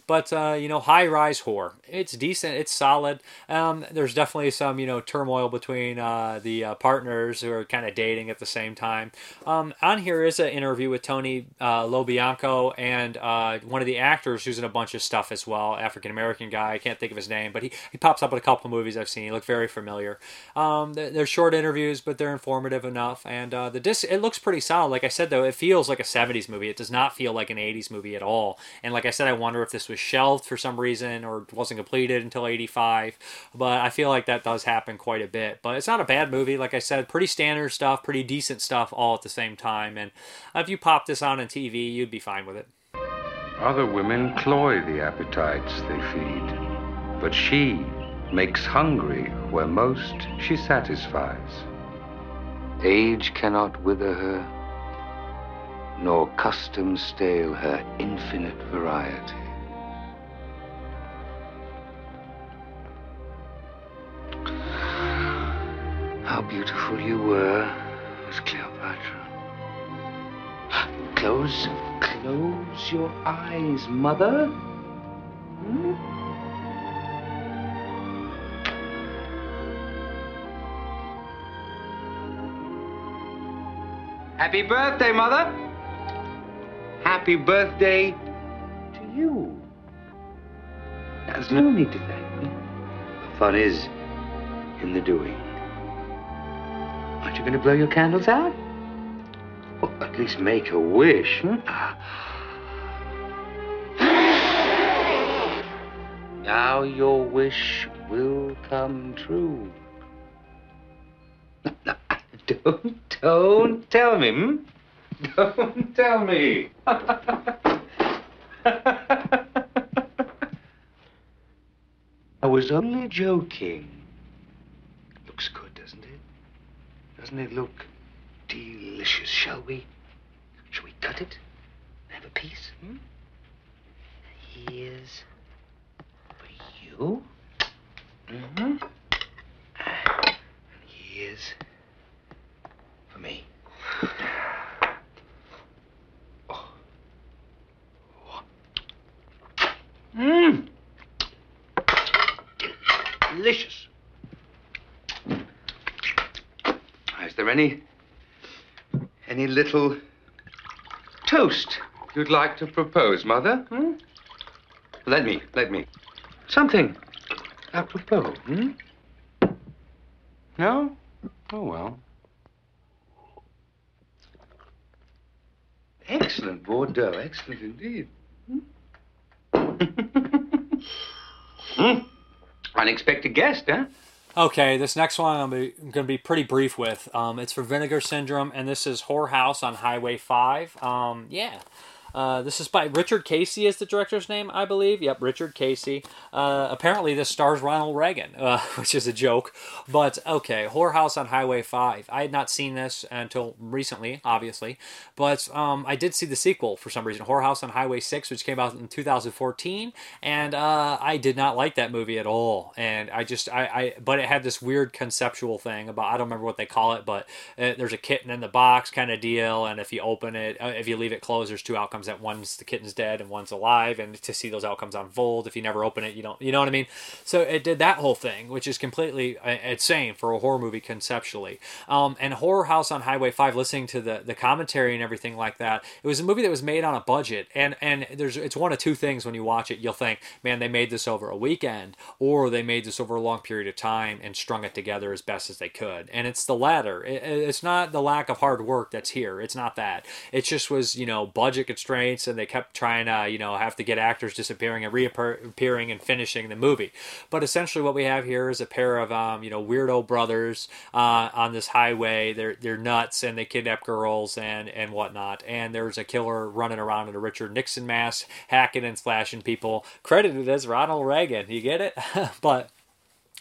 but uh, you know, high rise horror. It's decent. It's solid. Um, there's definitely some you know turmoil between uh, the uh, partners who are kind of dating at the same time. Um, on here is an interview with Tony uh, Lo Bianco and uh, one of the actors who's in a bunch of stuff as well. African American guy. I can't think of his name, but he, he pops up in a couple of movies I've seen. He looked very familiar. Um, they're short interviews, but they're informative enough. And uh, the disc it looks pretty solid. Like I said though, it feels like a 70s movie. It does not feel like an 80s movie at all. And like I said, I wonder if this was was shelved for some reason or wasn't completed until 85. But I feel like that does happen quite a bit. But it's not a bad movie. Like I said, pretty standard stuff, pretty decent stuff all at the same time. And if you pop this on on TV, you'd be fine with it. Other women cloy the appetites they feed. But she makes hungry where most she satisfies. Age cannot wither her, nor custom stale her infinite variety. How beautiful you were, Miss Cleopatra. Close, close your eyes, Mother. Hmm? Happy birthday, Mother. Happy birthday to you. There's no need to thank me. The fun is in the doing. Aren't you going to blow your candles out? Well, at least make a wish. Hmm? *sighs* Now your wish will come true. *laughs* don't, don't tell me, hmm? Don't tell me. *laughs* I was only joking. Looks good, doesn't it? Look delicious? Shall we? Shall we cut it? Have a piece? Hmm? Here's for you. Mm-hmm. Here's for me. Mmm. Delicious. Is there any any little toast you'd like to propose, Mother? Hmm? Let me, let me. Something apropos, hmm? No? Oh, well. Excellent Bordeaux, excellent indeed. Hmm? *laughs* Hmm. Unexpected guest, huh? Okay, this next one I'm going to be pretty brief with. Um, it's for Vinegar Syndrome, and this is Horror House on Highway 5. Um, yeah. Uh, this is by Richard Casey, is the director's name, I believe. Yep, Richard Casey. Uh, apparently, this stars Ronald Reagan, uh, *laughs* which is a joke. But okay, Horror House on Highway 5. I had not seen this until recently, obviously. But um, I did see the sequel for some reason, Horror House on Highway 6, which came out in 2014. And uh, I did not like that movie at all. And I just, I, I, but it had this weird conceptual thing about, I don't remember what they call it, but uh, there's a kitten in the box kind of deal. And if you open it, if you leave it closed, there's two outcomes that one's the kitten's dead and one's alive, and to see those outcomes unfold. If you never open it, you don't, you know what I mean. So it did that whole thing, which is completely uh, insane for a horror movie conceptually. Um, and Horror House on Highway Five, listening to the the commentary and everything like that, it was a movie that was made on a budget, and and there's it's one of two things when you watch it, you'll think, man, they made this over a weekend, or they made this over a long period of time and strung it together as best as they could, and it's the latter. It, it's not the lack of hard work that's here. It's not that. It just was you know budget constraints and they kept trying to, you know, have to get actors disappearing and reappearing and finishing the movie. But essentially, what we have here is a pair of, um, you know, weirdo brothers uh, on this highway. They're they're nuts and they kidnap girls and and whatnot. And there's a killer running around in a Richard Nixon mask, hacking and slashing people, credited as Ronald Reagan. You get it? *laughs* but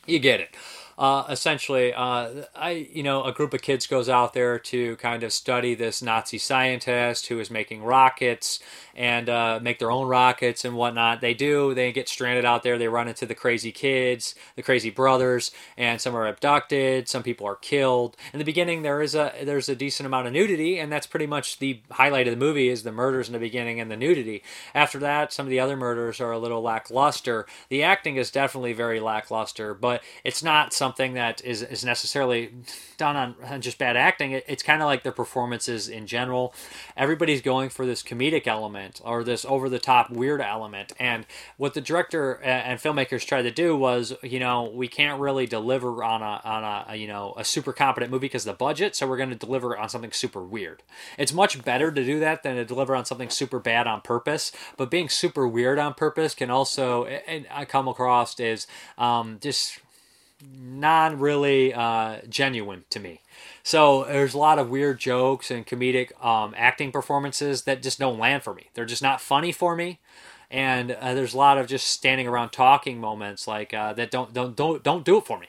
you get it uh, essentially, uh, I you know a group of kids goes out there to kind of study this Nazi scientist who is making rockets and uh, make their own rockets and whatnot. They do. They get stranded out there. They run into the crazy kids, the crazy brothers, and some are abducted. Some people are killed. In the beginning, there is a there's a decent amount of nudity, and that's pretty much the highlight of the movie is the murders in the beginning and the nudity. After that, some of the other murders are a little lackluster. The acting is definitely very lackluster, but it's not that is, is necessarily done on, just bad acting. It, it's kind of like their performances in general. Everybody's going for this comedic element or this over the top weird element. And what the director and filmmakers tried to do was, you know, we can't really deliver on a, on a, a you know, a super competent movie because of the budget. So we're going to deliver on something super weird. It's much better to do that than to deliver on something super bad on purpose. But being super weird on purpose can also, and I come across as um, just non really uh, genuine to me. So there's a lot of weird jokes and comedic um, acting performances that just don't land for me. They're just not funny for me. And uh, there's a lot of just standing around talking moments like uh, that don't don't don't don't do it for me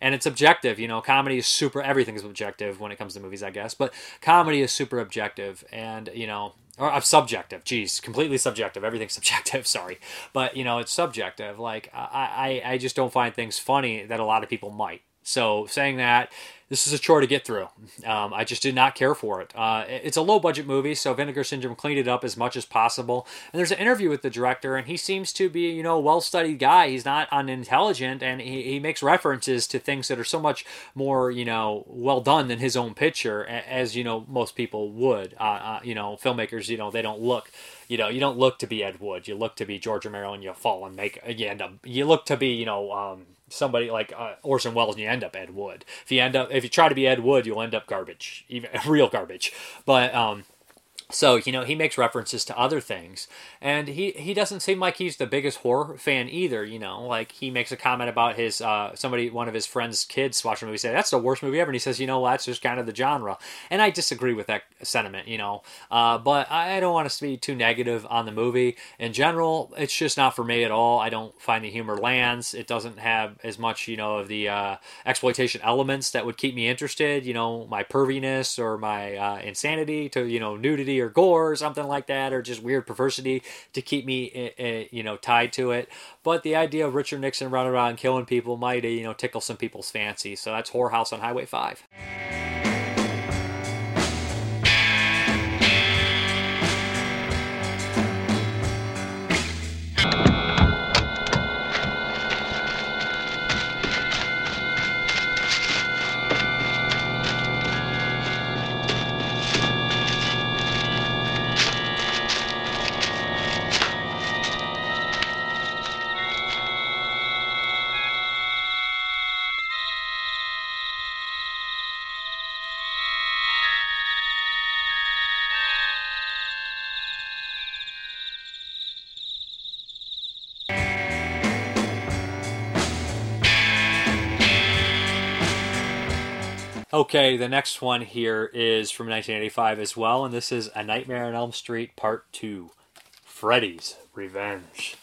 and it's objective. You know, comedy is super. Everything is objective when it comes to movies, I guess. But comedy is super objective, and you know, or uh, subjective. Geez, completely subjective. Everything's *laughs* subjective. Sorry, but you know, it's subjective. Like I, I, I just don't find things funny that a lot of people might. So saying that, this is a chore to get through. Um, I just did not care for it. Uh, it's a low budget movie, so Vinegar Syndrome cleaned it up as much as possible. And there's an interview with the director, and he seems to be, you know, a well studied guy. He's not unintelligent, and he, he makes references to things that are so much more, you know, well done than his own picture, as, you know, most people would. Uh, uh, you know, filmmakers, you know, they don't look you know, you don't look to be Ed Wood. You look to be George Romero, and you fall and make you end up. You look to be, you know, um, somebody like uh, Orson Welles, and you end up Ed Wood. If you end up, if you try to be Ed Wood, you'll end up garbage, even *laughs* real garbage. But um, so you know he makes references to other things, and he he doesn't seem like he's the biggest horror fan either. You know, like he makes a comment about his uh, somebody one of his friends' kids watching the movie say that's the worst movie ever, and he says you know that's just kind of the genre, and I disagree with that sentiment. You know, uh, but I don't want to be too negative on the movie in general. It's just not for me at all. I don't find the humor lands. It doesn't have as much you know of the uh, exploitation elements that would keep me interested. You know, my perviness or my uh, insanity to you know nudity or gore or something like that, or just weird perversity to keep me, uh, you know, tied to it. But the idea of Richard Nixon running around killing people might, you know, tickle some people's fancy. So that's Horror House on Highway 5. Okay, the next one here is from 1985 as well, and this is A Nightmare on Elm Street Part 2 Freddy's Revenge.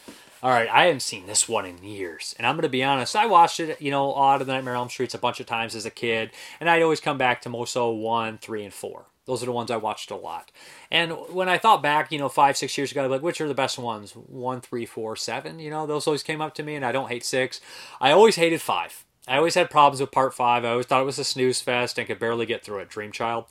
All right, I haven't seen this one in years, and I'm going to be honest. I watched it, you know, Odd of the Nightmare on Elm Streets a bunch of times as a kid, and I'd always come back to Moso 1, 3, and 4. Those are the ones I watched a lot. And when I thought back, you know, five, six years ago, I'd like, which are the best ones? One, three, four, seven. You know, those always came up to me, and I don't hate six. I always hated five. I always had problems with part five. I always thought it was a snooze fest and could barely get through it. Dream Child.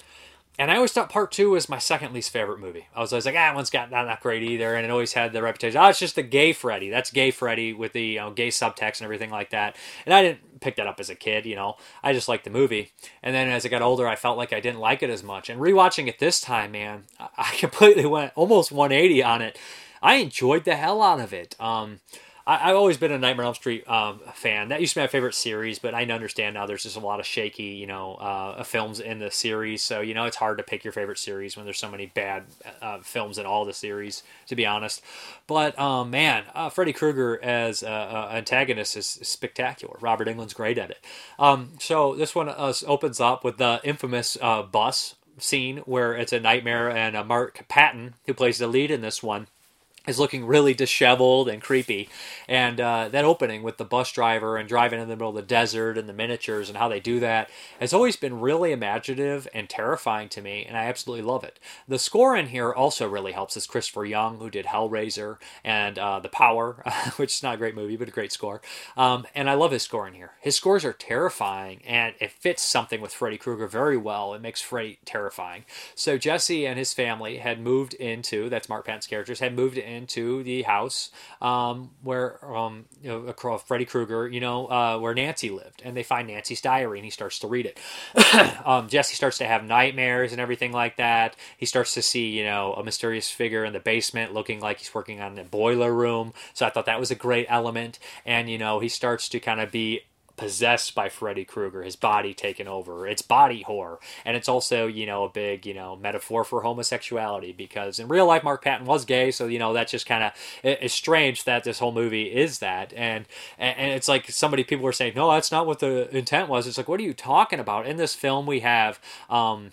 And I always thought part two was my second least favorite movie. I was always like, ah, that one's got not that great either, and it always had the reputation. Oh, it's just the gay Freddy. That's gay Freddy with the you know, gay subtext and everything like that. And I didn't pick that up as a kid, you know. I just liked the movie. And then as I got older, I felt like I didn't like it as much. And rewatching it this time, man, I *laughs* completely went almost 180 on it. I enjoyed the hell out of it. Um, I, have always been a Nightmare on Elm Street um, fan. That used to be my favorite series, but I understand now there's just a lot of shaky, you know, uh, films in the series. So you know, it's hard to pick your favorite series when there's so many bad uh, films in all the series. To be honest, but um, man, uh, Freddy Krueger as uh, antagonist is, spectacular. Robert Englund's great at it. Um, so this one uh, opens up with the infamous uh, bus scene where it's a nightmare and Mark Patton, who plays the lead in this one is looking really disheveled and creepy. And uh, that opening with the bus driver and driving in the middle of the desert and the miniatures and how they do that has always been really imaginative and terrifying to me, and I absolutely love it. The score in here also really helps. It's Christopher Young, who did Hellraiser and uh, The Power, *laughs* which is not a great movie, but a great score. Um, and I love his score in here. His scores are terrifying, and it fits something with Freddy Krueger very well. It makes Freddy terrifying. So Jesse and his family had moved into, that's Mark Patton's characters, had moved in into the house um, where um, you know, Freddy Krueger, you know, uh, where Nancy lived, and they find Nancy's diary, and he starts to read it. *coughs* um, Jesse starts to have nightmares and everything like that. He starts to see, you know, a mysterious figure in the basement, looking like he's working on the boiler room. So I thought that was a great element, and you know, he starts to kind of be possessed by Freddy Krueger, his body taken over. It's body horror. And it's also, you know, a big, you know, metaphor for homosexuality because in real life Mark Patton was gay, so you know, that's just kind of it's strange that this whole movie is that. And and it's like somebody people were saying, "No, that's not what the intent was." It's like, "What are you talking about?" In this film we have um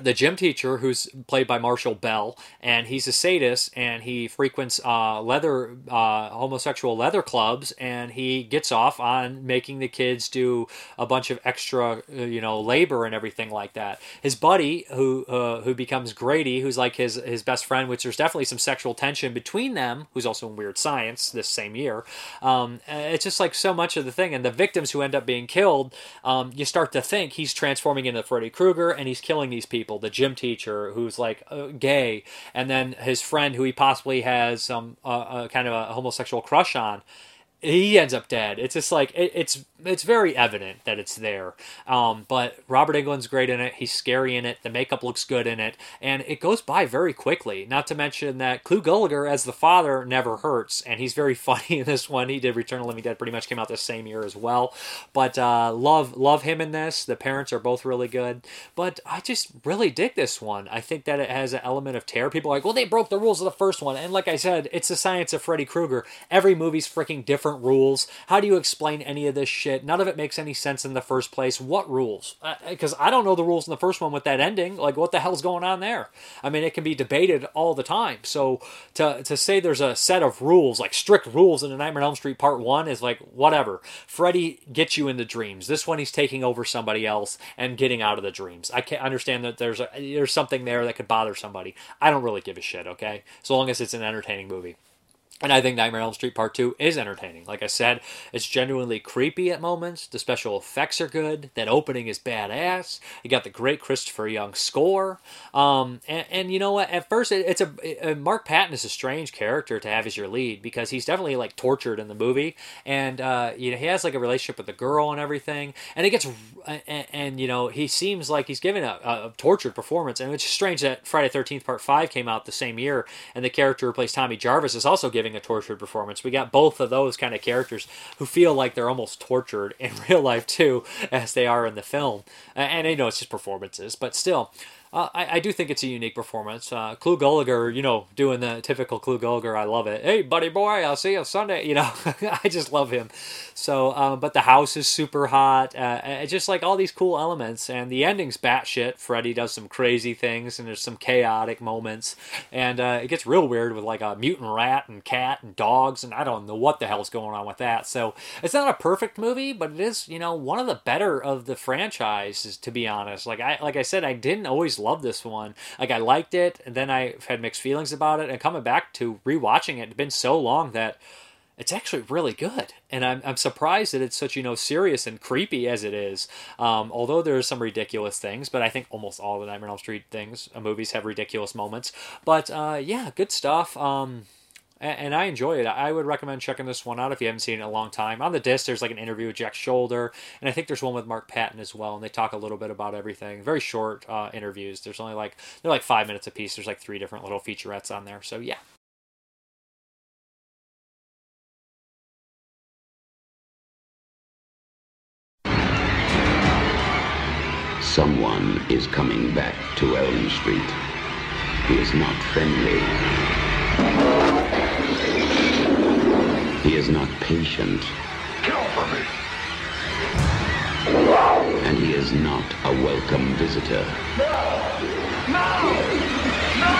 the gym teacher, who's played by Marshall Bell, and he's a sadist, and he frequents uh, leather, uh, homosexual leather clubs, and he gets off on making the kids do a bunch of extra, uh, you know, labor and everything like that. His buddy, who uh, who becomes Grady, who's like his his best friend, which there's definitely some sexual tension between them, who's also in Weird Science this same year. Um, it's just like so much of the thing, and the victims who end up being killed, um, you start to think he's transforming into Freddy Krueger, and he's killing these people people the gym teacher who's like uh, gay and then his friend who he possibly has some uh, uh, kind of a homosexual crush on he ends up dead. It's just like it, it's it's very evident that it's there. Um, but Robert Englund's great in it. He's scary in it. The makeup looks good in it, and it goes by very quickly. Not to mention that Clu Gulager as the father never hurts, and he's very *laughs* funny in this one. He did Return of the Living Dead, pretty much came out the same year as well. But uh, love love him in this. The parents are both really good. But I just really dig this one. I think that it has an element of terror. People are like, well, they broke the rules of the first one, and like I said, it's the science of Freddy Krueger. Every movie's freaking different rules. How do you explain any of this shit? None of it makes any sense in the first place. What rules? Because uh, I don't know the rules in the first one with that ending. Like, what the hell's going on there? I mean, it can be debated all the time. So to, to say there's a set of rules, like strict rules in the Nightmare on Elm Street Part 1 is like, whatever. Freddy gets you into dreams. This one, he's taking over somebody else and getting out of the dreams. I can't understand that there's, a, there's something there that could bother somebody. I don't really give a shit, okay? So long as it's an entertaining movie. And I think Nightmare on Elm Street Part 2 is entertaining. Like I said, it's genuinely creepy at moments. The special effects are good. That opening is badass. You got the great Christopher Young score. Um, and, and, you know what? At first, it, it's a it, Mark Patton is a strange character to have as your lead because he's definitely like tortured in the movie, and uh, you know he has like a relationship with the girl and everything. And it gets and, and you know he seems like he's giving a, a tortured performance. And it's strange that Friday Thirteenth Part Five came out the same year, and the character who plays Tommy Jarvis is also giving a tortured performance. We got both of those kind of characters who feel like they're almost tortured *laughs* in real life too, as they are in the film. And I know it's just performances, but still. Uh, I, I do think it's a unique performance. Uh, Clu Gulager, you know, doing the typical Clu Gulager, I love it. Hey, buddy boy, I'll see you Sunday. You know, *laughs* I just love him. So, um, but the house is super hot. Uh, just like all these cool elements, and the ending's batshit. Freddy does some crazy things, and there's some chaotic moments, and uh, it gets real weird with like a mutant rat and cat and dogs, and I don't know what the hell's going on with that. So, it's not a perfect movie, but it is, you know, one of the better of the franchises, to be honest. Like I, like I said, I didn't always love this one. Like I liked it, and then I had mixed feelings about it, and coming back to rewatching it, it's been so long that it's actually really good. And I'm, I'm surprised that it's such you know serious and creepy as it is. Um, although there are some ridiculous things but i think almost all the nightmare on elm street things uh, movies have ridiculous moments. But uh, yeah good stuff. Um, and, and, i enjoy it. I would recommend checking this one out if you haven't seen it in a long time. On the disc there's like an interview with jack Sholder, and i think there's one with mark patton as well and they talk a little bit about everything. Very short uh, interviews. There's only like they're like five minutes a piece there's like three different little featurettes on there. So yeah. Someone is coming back to Elm Street. He is not friendly. He is not patient. Kill for me. And he is not a welcome visitor. No! No! No!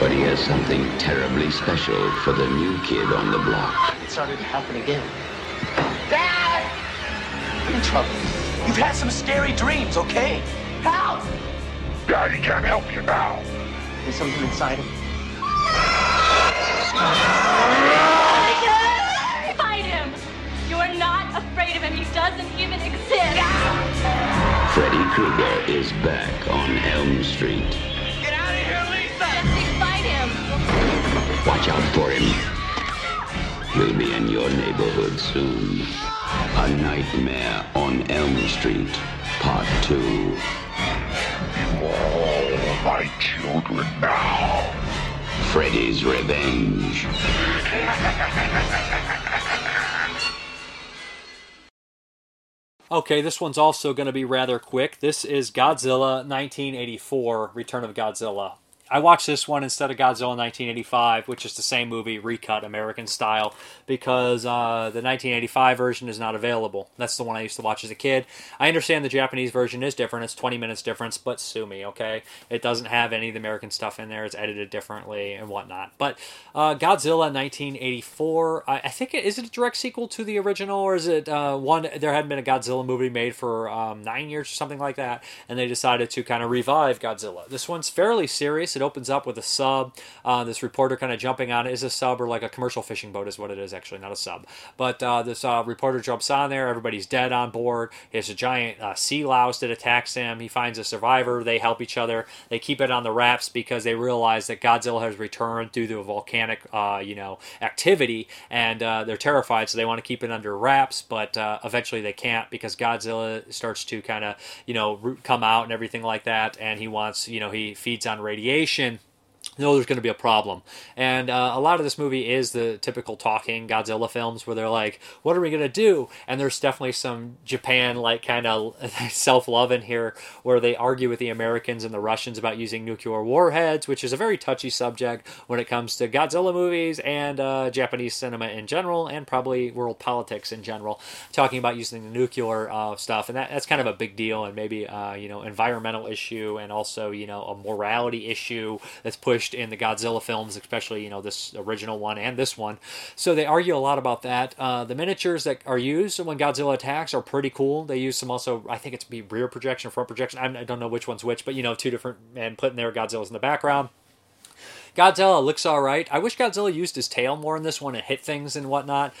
But he has something terribly special for the new kid on the block. It started to happen again. Dad! I'm in trouble. You've had some scary dreams, okay? Help! Daddy can't help you now. There's something inside him. Afraid of him. He doesn't even exist. Freddy Krueger is back on Elm Street. Get out of here, Lisa! Jesse, fight him! Watch out for him. He'll be in your neighborhood soon. A Nightmare on Elm Street, Part 2. You are all my children now. Freddy's Revenge. *laughs* Okay, this one's also going to be rather quick. This is Godzilla 1984 Return of Godzilla. I watched this one instead of Godzilla 1985, which is the same movie recut American style, because uh, the 1985 version is not available. That's the one I used to watch as a kid. I understand the Japanese version is different; it's 20 minutes difference, but sue me, okay? It doesn't have any of the American stuff in there. It's edited differently and whatnot. But uh, Godzilla 1984, I, I, think it is it a direct sequel to the original, or is it uh, one? There hadn't been a Godzilla movie made for um, nine years or something like that, and they decided to kind of revive Godzilla. This one's fairly serious. It opens up with a sub. Uh, this reporter kind of jumping on it. Is a sub or like a commercial fishing boat is what it is actually, not a sub. But uh, this uh, reporter jumps on there. Everybody's dead on board. There's a giant uh, sea louse that attacks him. He finds a survivor. They help each other. They keep it on the wraps because they realize that Godzilla has returned due to a volcanic, uh, you know, activity, and uh, they're terrified. So they want to keep it under wraps, but eventually they can't because Godzilla starts to kind of, you know, come out and everything like that. And he wants, you know, he feeds on radiation creation know there's going to be a problem. And uh, a lot of this movie is the typical talking Godzilla films where they're like, what are we going to do? And there's definitely some Japan like kind of *laughs* self love in here where they argue with the Americans and the Russians about using nuclear warheads, which is a very touchy subject when it comes to Godzilla movies and uh, Japanese cinema in general and probably world politics in general, talking about using the nuclear uh, stuff. And that, that's kind of a big deal and maybe, uh, you know, environmental issue and also, you know, a morality issue that's pushed in the Godzilla films, especially you know this original one and this one. So they argue a lot about that. Uh, the miniatures that are used when Godzilla attacks are pretty cool. They use some also, I think it's be rear projection, front projection. I don't know which one's which, but you know, two different and putting their Godzillas in the background. Godzilla looks all right. I wish Godzilla used his tail more in this one and hit things and whatnot.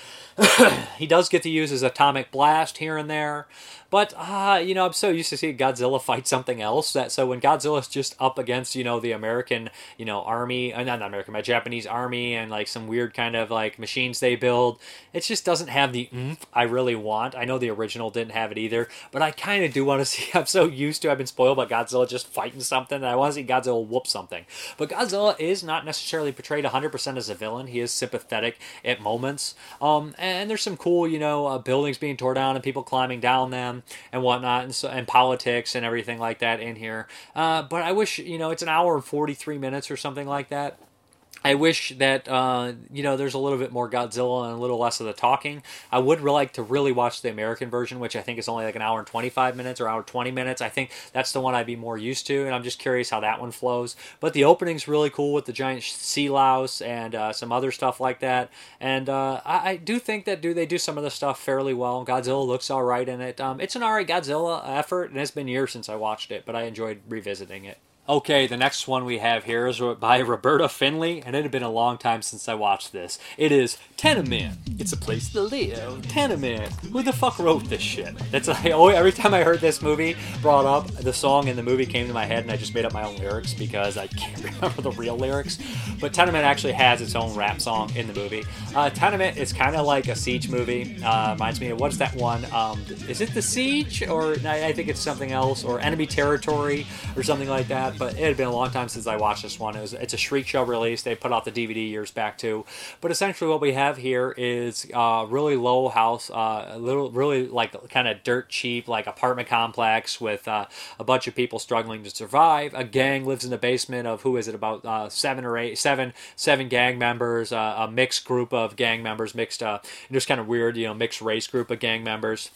*coughs* he does get to use his atomic blast here and there, but uh, you know, I'm so used to seeing Godzilla fight something else that so when Godzilla's just up against you know the American you know army, uh, not, not American, my Japanese army and like some weird kind of like machines they build, it just doesn't have the oomph I really want. I know the original didn't have it either, but I kind of do want to *laughs* see. I'm so used to I've been spoiled by Godzilla just fighting something, and I want to see Godzilla whoop something. But Godzilla is not necessarily portrayed 100% as a villain. He is sympathetic at moments. Um, and there's some cool, you know, uh, buildings being torn down and people climbing down them. And whatnot, and so and politics and everything like that in here. Uh, but I wish you know it's an hour and forty three minutes or something like that. I wish that uh, you know there's a little bit more Godzilla and a little less of the talking. I would like to really watch the American version, which I think is only like an hour and 25 minutes or hour 20 minutes. I think that's the one I'd be more used to, and I'm just curious how that one flows. But the opening's really cool with the giant sea louse and uh, some other stuff like that. And uh, I, I, do think that do they do some of the stuff fairly well. Godzilla looks all right in it. Um, it's an alright Godzilla effort, and it's been years since I watched it, but I enjoyed revisiting it. Okay, the next one we have here is by Roberta Findlay, and it had been a long time since I watched this. It is Tenement. It's a place to live. Tenement. Who the fuck wrote this shit? That's *laughs* like, every time I heard this movie brought up, the song in the movie came to my head, and I just made up my own lyrics because I *laughs* can't remember the real lyrics. But Tenement actually has its own rap song in the movie. Uh, Tenement is kind of like a siege movie. Uh, reminds me of what's that one? Um, is it The Siege, or I think it's something else, or Enemy Territory, or something like that but it had been a long time since I watched this one. It was, it's a Shriek Show release. They put out the DVD years back too. But essentially, what we have here is a uh, really low house, uh, a little, really like kind of dirt cheap, like apartment complex with uh, a bunch of people struggling to survive. A gang lives in the basement of who is it? About uh, seven or eight, seven, seven gang members. Uh, a mixed group of gang members, mixed, uh, just kind of weird, you know, mixed race group of gang members.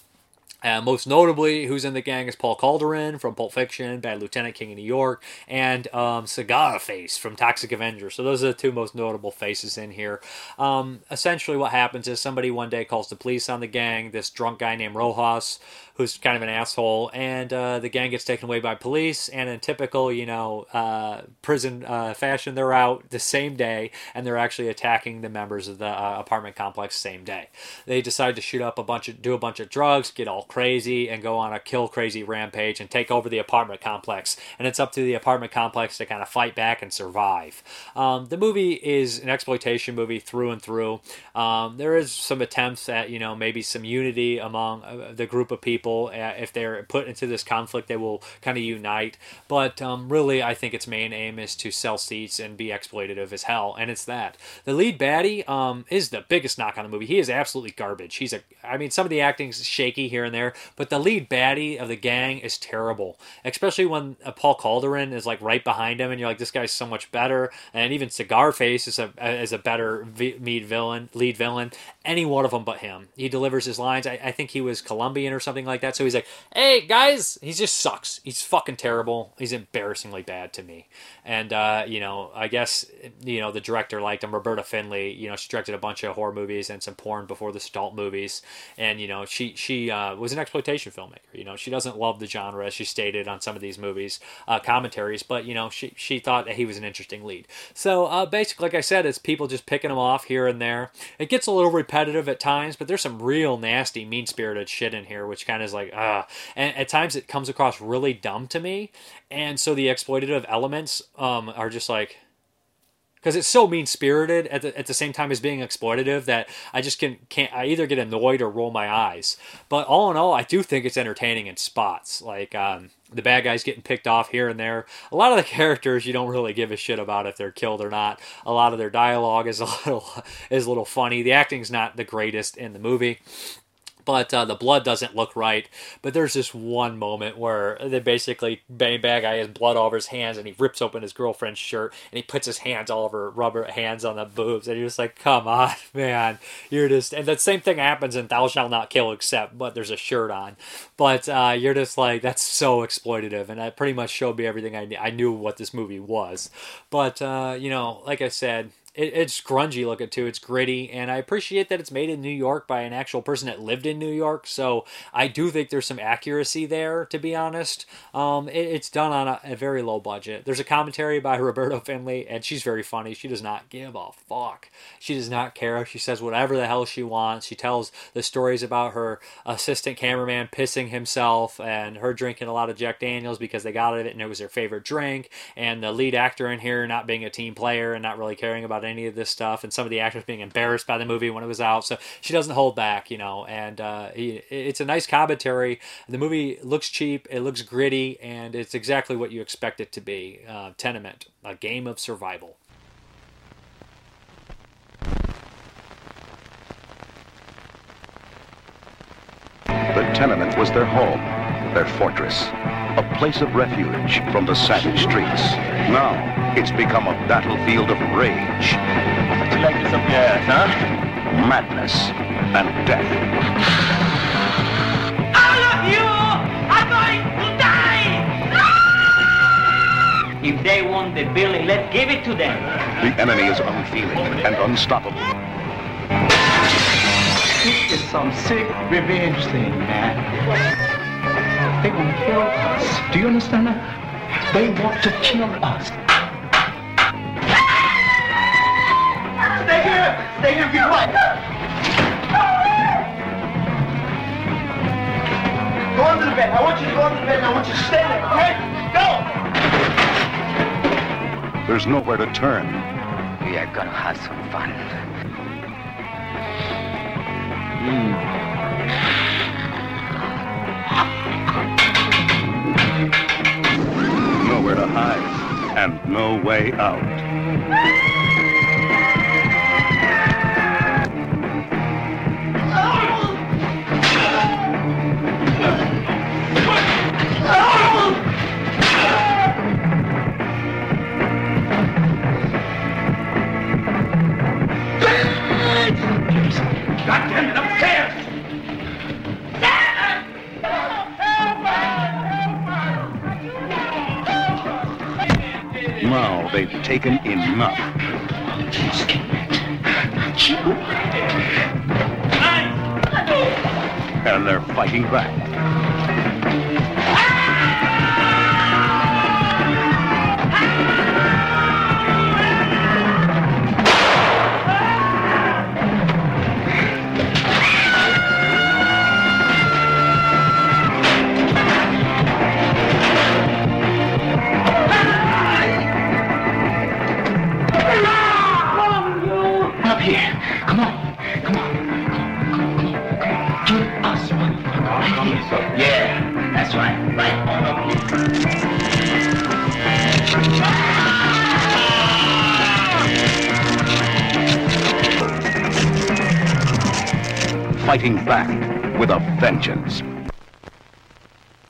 Uh, most notably, who's in the gang is Paul Calderon from Pulp Fiction, Bad Lieutenant, King of New York, and um, Cigar Face from Toxic Avenger. So those are the two most notable faces in here. Um, essentially, what happens is somebody one day calls the police on the gang. This drunk guy named Rojas who's kind of an asshole, and uh, the gang gets taken away by police. And in typical, you know, uh, prison uh, fashion, they're out the same day, and they're actually attacking the members of the uh, apartment complex same day. They decide to shoot up a bunch of, do a bunch of drugs, get all crazy, and go on a kill crazy rampage and take over the apartment complex. And it's up to the apartment complex to kind of fight back and survive. Um, the movie is an exploitation movie through and through. Um, there is some attempts at, you know, maybe some unity among uh, the group of people people. Uh, if they're put into this conflict, they will kind of unite. But um, really, I think its main aim is to sell seats and be exploitative as hell, and it's that. The lead baddie um, is the biggest knock on the movie. He is absolutely garbage. He's a, I mean, some of the acting's shaky here and there, but the lead baddie of the gang is terrible, especially when uh, Paul Calderon is like right behind him, and you're like, this guy's so much better. And even Cigar Face is a is a better v- villain, lead villain. Any one of them but him. He delivers his lines. I, I think he was Colombian or something like that. So he's like, "Hey guys," he just sucks. He's fucking terrible. He's embarrassingly bad to me. And uh, you know, I guess you know the director liked him. Roberta Findlay. You know, she directed a bunch of horror movies and some porn before the adult movies. And you know, she she uh, was an exploitation filmmaker. You know, she doesn't love the genre as she stated on some of these movies uh, commentaries, but you know, she she thought that he was an interesting lead. So uh, basically, like I said, it's people just picking him off here and there. It gets a little repetitive at times, but there's some real nasty, mean spirited shit in here, which kind of is like, ah. And at times it comes across really dumb to me. And so the exploitative elements um, are just like, because it's so mean spirited at the, at the same time as being exploitative that I just can can't I either get annoyed or roll my eyes. But all in all, I do think it's entertaining in spots. Like um, the bad guys getting picked off here and there. A lot of the *laughs* characters you don't really give a shit about if they're killed or not. A lot of their dialogue is a *laughs* little is a little funny. The acting's not the greatest in the movie but uh, the blood doesn't look right. But there's this one moment where they basically bad guy has blood all over his hands, and he rips open his girlfriend's shirt, and he puts his hands all over rubber hands on the boobs, and you're just like, come on, *laughs* man, you're just. And the same thing happens in Thou Shalt Not Kill, except but there's a shirt on. But uh, you're just like, that's so exploitative, and that pretty much showed me everything I I knew what this movie was. But uh, you know, like I said, it, it's grungy looking too. It's gritty, and I appreciate that it's made in New York by an actual person that lived in New York. So I do think there's some accuracy there, to be honest. Um, it, it's done on a, a, very low budget. There's a commentary by *laughs* Roberto Findlay, and she's very funny. She does not give a fuck. She does not care. She says whatever the hell she wants. She tells the stories about her assistant cameraman pissing himself and her drinking a lot of Jack Daniels because they got it and it was their favorite drink, and the lead actor in here not being a team player and not really caring about any of this stuff, and some of the actors being embarrassed by the movie when it was out. So she doesn't hold back, you know. And uh, it's a nice commentary. The movie looks cheap, it looks gritty, and it's exactly what you expect it to be. Uh, Tenement, a game of survival. The tenement was their home, their fortress, a place of refuge from the savage streets. Now, it's become a battlefield of rage. You like this up your ass, huh? Madness and death. All of you are going to die! If they want the building, let's give it to them. The enemy is unfeeling and unstoppable. This is some sick revenge thing, man. They're gonna kill us. Do you understand that? They want to kill us. Stay here! Stay here, be quiet! Go under the bed. I want you to go under the bed and I want you to stay there, okay? Go! There's nowhere to turn. We are gonna have some fun. Hmm. Nowhere to hide. And no way out. Now they've taken enough. And they're fighting back. Fighting back with a vengeance.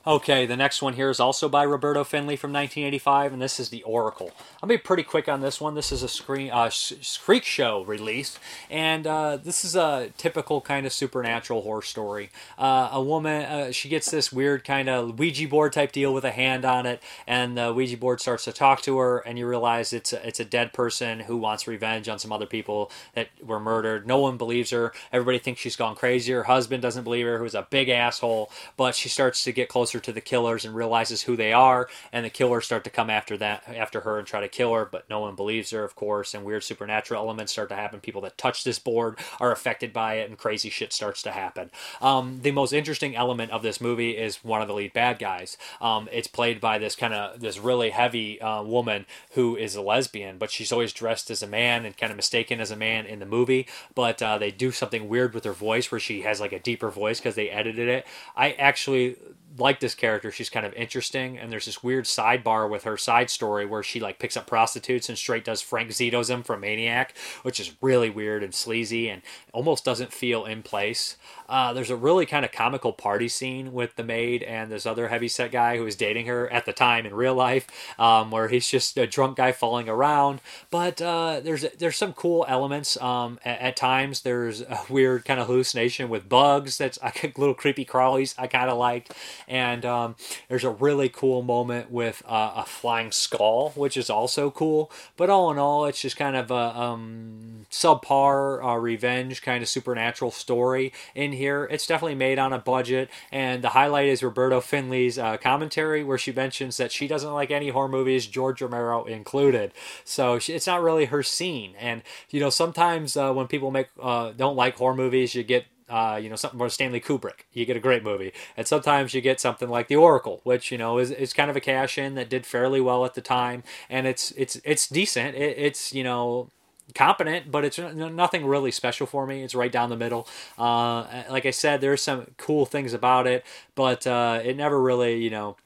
Okay, the next one here is also by Roberto Findlay from 1985, and this is The Oracle. I'll be pretty quick on this one. This is a screen uh, freak show release, and uh, this is a typical kind of supernatural horror story. Uh, a woman, uh, she gets this weird kind of Ouija board type deal with a hand on it, and the Ouija board starts to talk to her, and you realize it's a, it's a dead person who wants revenge on some other people that were murdered. No one believes her. Everybody thinks she's gone crazy. Her husband doesn't believe her, who's a big asshole, but she starts to get closer to the killers and realizes who they are, and the killers start to come after that after her and try to kill her, but no one believes her, of course, and weird supernatural elements start to happen. People that touch this board are affected by it, and crazy shit starts to happen. Um, the most interesting element of this movie is one of the lead bad guys. Um, it's played by this kind of this really heavy uh, woman who is a lesbian, but she's always dressed as a man and kind of mistaken as a man in the movie. But uh, they do something weird with her voice where she has like a deeper voice because they edited it. I actually like this character. She's kind of interesting, and there's this weird sidebar with her side story where she like picks up prostitutes and straight does Frank Zito's from Maniac, which is really weird and sleazy and almost doesn't feel in place. Uh, there's a really kind of comical party scene with the maid and this other heavyset guy who was dating her at the time in real life, um, where he's just a drunk guy falling around. But uh, there's there's some cool elements. Um, at, at times there's a weird kind of hallucination with bugs. That's I *laughs* little creepy crawlies I kind of liked, and um, there's a really cool moment with uh, a flying skull, which is also cool. But all in all, it's just kind of a um, subpar uh, revenge kind of supernatural story in here. It's definitely made on a budget, and the highlight is Roberto Findlay's uh, commentary, where she mentions that she doesn't like any horror movies, George Romero included. So she, it's not really her scene. And you know, sometimes uh, when people make uh, don't like horror movies, you get uh, you know, something more Stanley Kubrick. You get a great movie. And sometimes you get something like The Oracle, which, you know, is, is kind of a cash in that did fairly well at the time. And it's, it's, it's decent. It, it's, you know, competent, but it's nothing really special for me. It's right down the middle. Uh, like I said, there's some cool things about it, but uh, it never really, you know,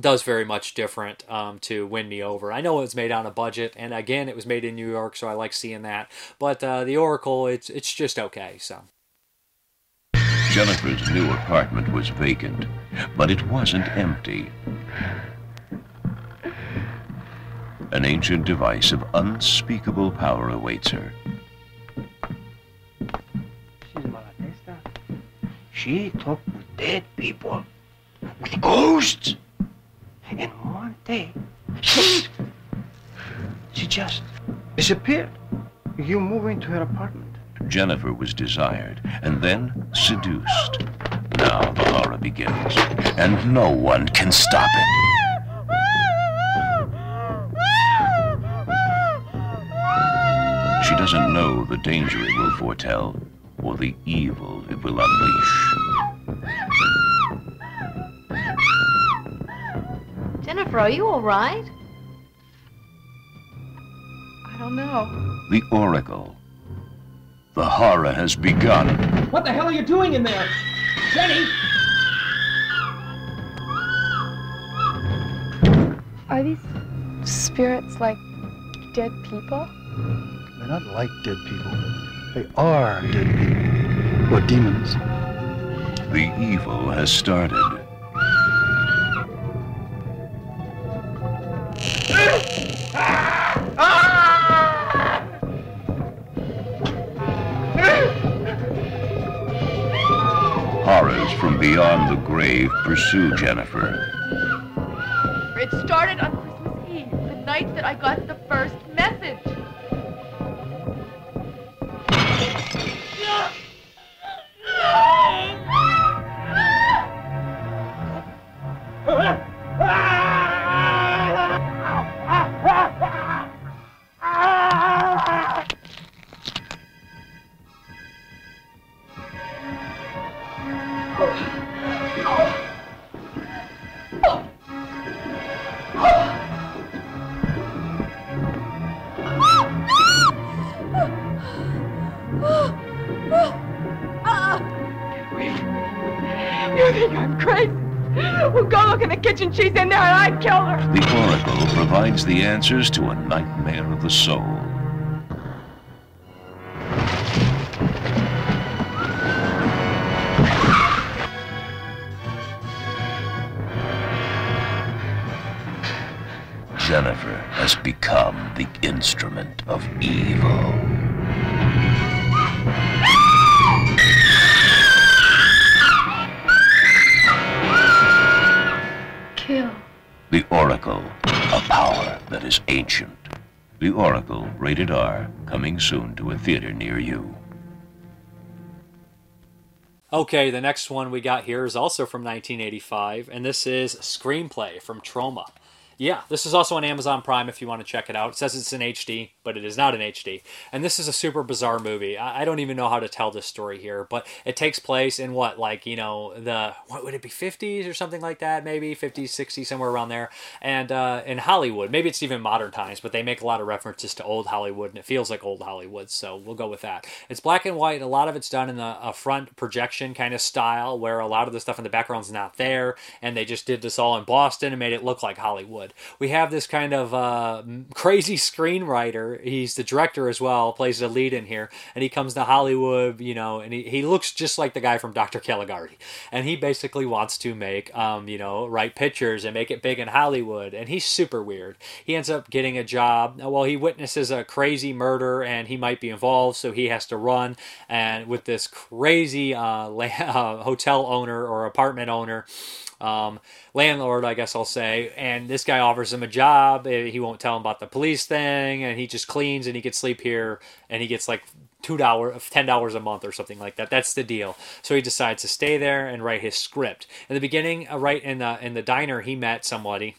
does very much different um, to win me over. I know it was made on a budget, and again, it was made in New York, so I like seeing that. But uh, the Oracle, it's it's just okay. So. Jennifer's new apartment was vacant, but it wasn't empty. An ancient device of unspeakable power awaits her. She's Malatesta. She talked with dead people, with ghosts. And one day, she just disappeared. You move into her apartment. Jennifer was desired and then seduced. Now the horror begins, and no one can stop it. She doesn't know the danger it will foretell or the evil it will unleash. Jennifer, are you all right? I don't know. The Oracle. The horror has begun. What the hell are you doing in there? Jenny! Are these spirits like dead people? They're not like dead people. They are dead people. Or demons. The evil has started. Grave pursue Jennifer. It started on Christmas Eve, the night that I got the Provides the answers to a nightmare of the soul. Jennifer has become the instrument of evil. Rated R, coming soon to a theater near you. Okay, the next one we got here is also from 1985, and this is Screamplay from Troma. Yeah, this is also on Amazon Prime if you want to check it out. It says it's in HD, but it is not in HD. And this is a super bizarre movie. I I don't even know how to tell this story here, but it takes place in what, like, you know, the, what would it be, 50s or something like that, maybe? 50s, 60s, somewhere around there. And uh, in Hollywood, maybe it's even modern times, but they make a lot of references to old Hollywood, and it feels like old Hollywood, so we'll go with that. It's black and white. A lot of it's done in the a front projection kind of style, where a lot of the stuff in the background's not there, and they just did this all in Boston and made it look like Hollywood. We have this kind of uh, crazy screenwriter. He's the director as well, plays the lead in here, and he comes to Hollywood, you know, and he, he looks just like the guy from Dr. Caligari. And he basically wants to make, um, you know, write pictures and make it big in Hollywood. And he's super weird. He ends up getting a job. Well, he witnesses a crazy murder and he might be involved, so he has to run. And with this crazy uh, *laughs* uh, hotel owner or apartment owner, um, landlord, I guess I'll say. And this guy offers him a job. Eh, He won't tell him about the police thing, and he just cleans and he gets sleep here, and he gets like two dollars, ten dollars a month or something like that. That's the deal. So he decides to stay there and write his script. In the beginning, uh, right in the in the diner, he met somebody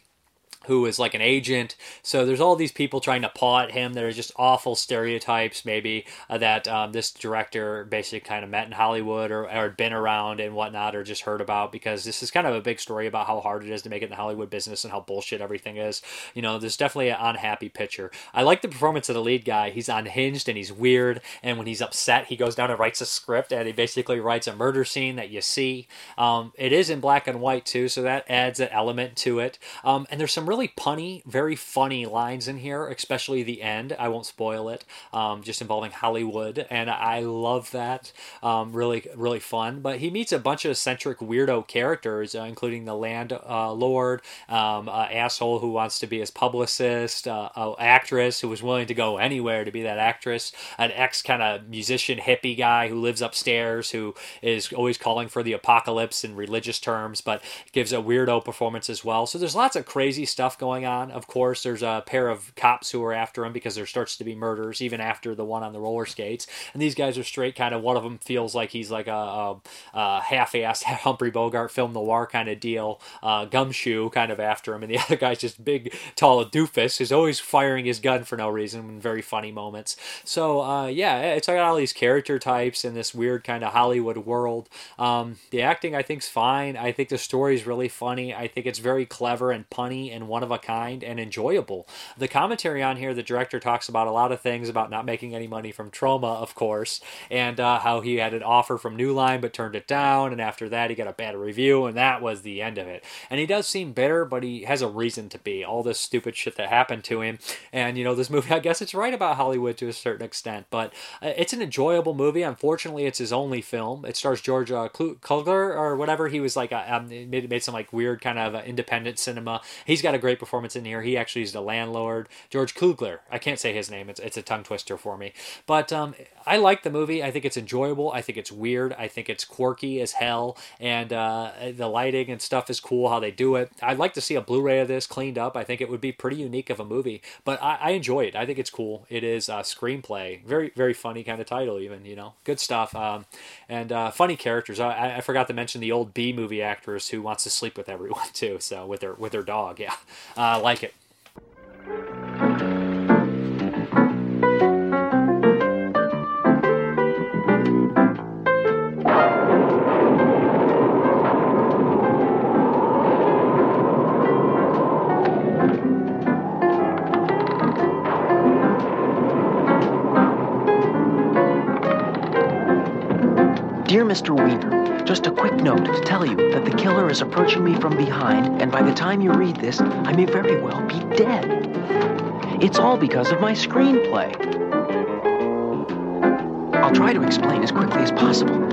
who is like an agent. So there's all these people trying to paw at him that are just awful stereotypes, maybe uh, that um, this director basically kind of met in Hollywood or, or been around and whatnot, or just heard about because this is kind of a big story about how hard it is to make it in the Hollywood business and how bullshit everything is. You know, there's definitely an unhappy picture. I like the performance of the lead guy. He's unhinged and he's weird, and when he's upset, he goes down and writes a script and he basically writes a murder scene that you see. Um, it is in black and white too, so that adds an element to it. Um, and there's some really punny, very funny lines in here, especially the end. I won't spoil it, um, just involving Hollywood, and I love that. Um, really, really fun. But he meets a bunch of eccentric weirdo characters, uh, including the landlord, um, asshole who wants to be his publicist, uh, an actress who was willing to go anywhere to be that actress, an ex kind of musician hippie guy who lives upstairs who is always calling for the apocalypse in religious terms, but gives a weirdo performance as well. So there's lots of crazy stuff going on. Of course, there's a pair of cops who are after him because there starts to be murders even after the one on the roller skates. And these guys are straight kind of one of them feels like he's like a, a, a half-assed *laughs* Humphrey Bogart film noir kind of deal, uh, gumshoe kind of after him, and the *laughs* other guy's just big, tall doofus who's always firing his gun for no reason in very funny moments. So uh, yeah, it's got all these character types in this weird kind of Hollywood world. Um, the acting I think's fine. I think the story's really funny. I think it's very clever and punny and one of a kind and enjoyable. The commentary on here, the director talks about a lot of things about not making any money from Troma, of course, and uh, how he had an offer from New Line but turned it down, and after that he got a bad review, and that was the end of it. And he does seem bitter, but he has a reason to be. All this stupid shit that happened to him, and you know this movie. I guess it's right about Hollywood to a certain extent, but uh, it's an enjoyable movie. Unfortunately, it's his only film. It stars George uh, Kugler or whatever. He was like a, um, made, made some like weird kind of uh, independent cinema. He's got a great performance in here. He actually is the landlord, George Kugler. I can't say his name. It's it's a tongue twister for me. But um, I like the movie. I think it's enjoyable. I think it's weird. I think it's quirky as hell, and uh, the lighting and stuff is cool. How they do it. I'd like to see a Blu-ray of this cleaned up. I think it would be pretty unique of a movie. But I, I enjoy it. I think it's cool. It is a screamplay. Very very funny kind of title. Even you know good stuff. Um, and uh, funny characters. I, I forgot to mention the old B movie actress who wants to sleep with everyone *laughs* too. So with her with her dog. Yeah, uh, like it. Dear Mr. Weiner, just a quick note to tell you that the killer is approaching me from behind, and by the time you read this, I may very well be dead. It's all because of my screenplay. I'll try to explain as quickly as possible.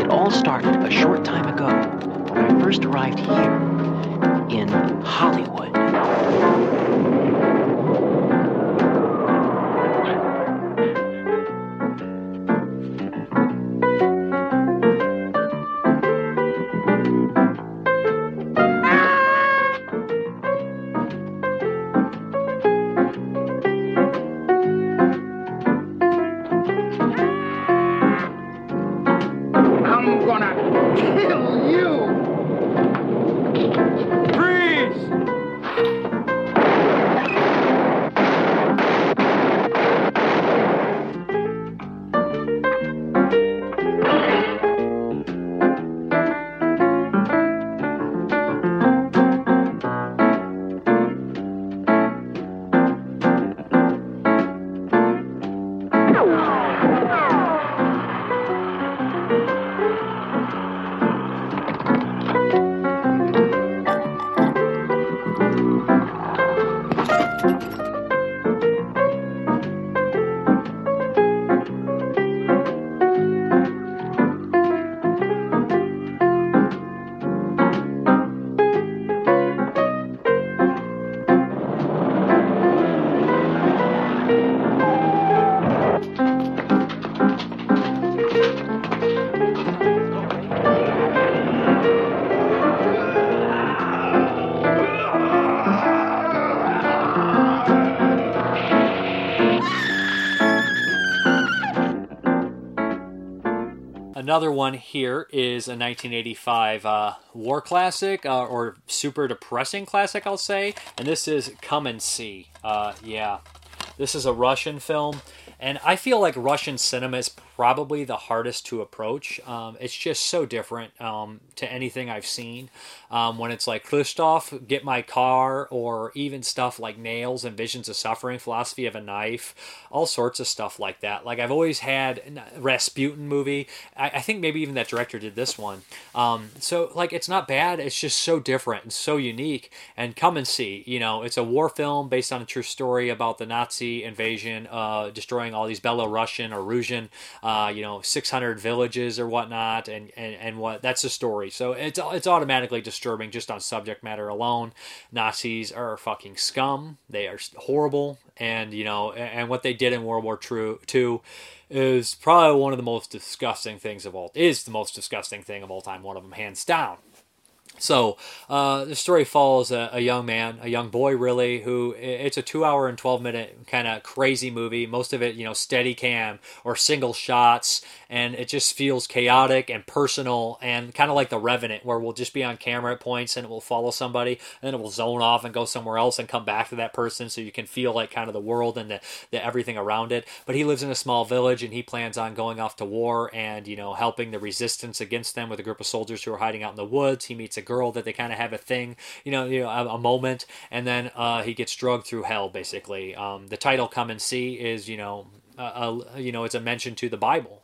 It all started a short time ago when I first arrived here in Hollywood. Another one here is a 1985 uh, war classic uh, or super depressing classic, I'll say, and this is Come and See. Uh, yeah, this is a Russian film, and I feel like Russian cinema is probably the hardest to approach. Um, it's just so different um, to anything I've seen. Um, when it's like Christoph, Get My Car, or even stuff like Nails and Visions of Suffering, Philosophy of a Knife, all sorts of stuff like that. Like I've always had Rasputin movie. I, I think maybe even that director did this one. Um, so like it's not bad. It's just so different and so unique. And come and see. You know, it's a war film based on a true story about the Nazi invasion, uh, destroying all these Belarusian or Russian, uh, you know, 600 villages or whatnot, and, and and what that's the story. So it's it's automatically disturbing just on subject matter alone. Nazis are fucking scum. They are horrible, and you know, and what they did in World War II is probably one of the most disgusting things of all. Is the most disgusting thing of all time. One of them, hands down. So uh, the story follows a, a, young man, a young boy, really, who it's a two-hour and twelve-minute kind of crazy movie. Most of it, you know, steady cam or single shots, and it just feels chaotic and personal, and kind of like the Revenant, where we'll just be on camera at points and it will follow somebody, and then it will zone off and go somewhere else and come back to that person, so you can feel like kind of the world and the, the everything around it. But he lives in a small village, and he plans on going off to war and you know helping the resistance against them with a group of soldiers who are hiding out in the woods. He meets a girl that they kind of have a thing, you know, you know, a, a moment, and then uh, he gets drugged through hell. Basically, um, the title "Come and See" is you know, a, a, you know, it's a mention to the Bible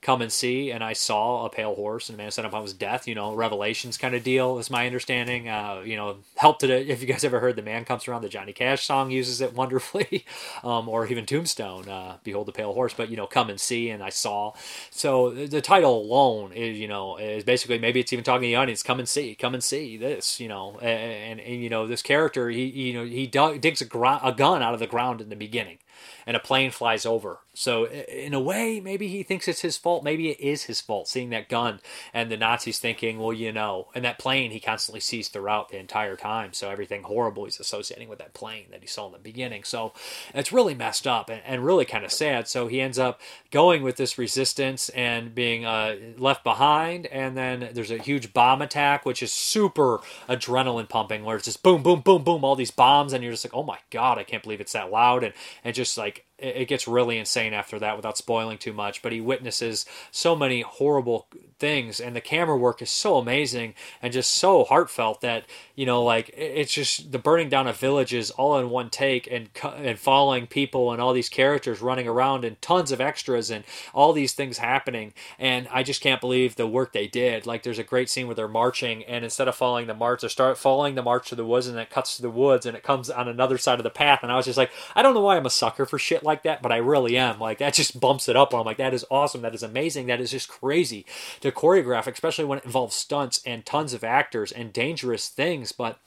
come and see, and I saw a pale horse, and man set upon his death. You know, Revelations kind of deal is my understanding. Uh, you know, helped it. If you guys ever heard "The Man Comes Around," the Johnny Cash song uses it *laughs* wonderfully, um, or even Tombstone, uh, "Behold the Pale Horse." But you know, come and see, and I saw. So the title alone is, you know, is basically maybe it's even talking to the audience. Come and see, come and see this. You know, and, and, and you know this character, he you know he digs a, gr- a gun out of the ground in the beginning and a plane flies over. So in a way, maybe he thinks it's his fault. Maybe it is his fault seeing that gun and the Nazis thinking, well, you know, and that plane he constantly sees throughout the entire time. So everything horrible he's associating with that plane that he saw in the beginning. So it's really messed up and, and really kind of sad. So he ends up going with this resistance and being uh, left behind. And then there's a huge bomb attack, which is super adrenaline pumping, where it's just boom, boom, boom, boom, all these bombs, and you're just like, oh my god, I can't believe it's that loud, and and just like it gets really insane after that without spoiling too much but he witnesses so many horrible things and the camera work is so amazing and just so heartfelt that you know like it's just the burning down of villages all in one take and and following people and all these characters running around and tons of extras and all these things happening and I just can't believe the work they did like there's a great scene where they're marching and instead of following the march they start following the march to the woods and it cuts to the woods and it comes on another side of the path and I was just like I don't know why I'm a sucker for shit like that, but I really am. Like that just bumps it up. I'm like, that is awesome. That is amazing. That is just crazy to choreograph, especially when it involves stunts and tons of actors and dangerous things. But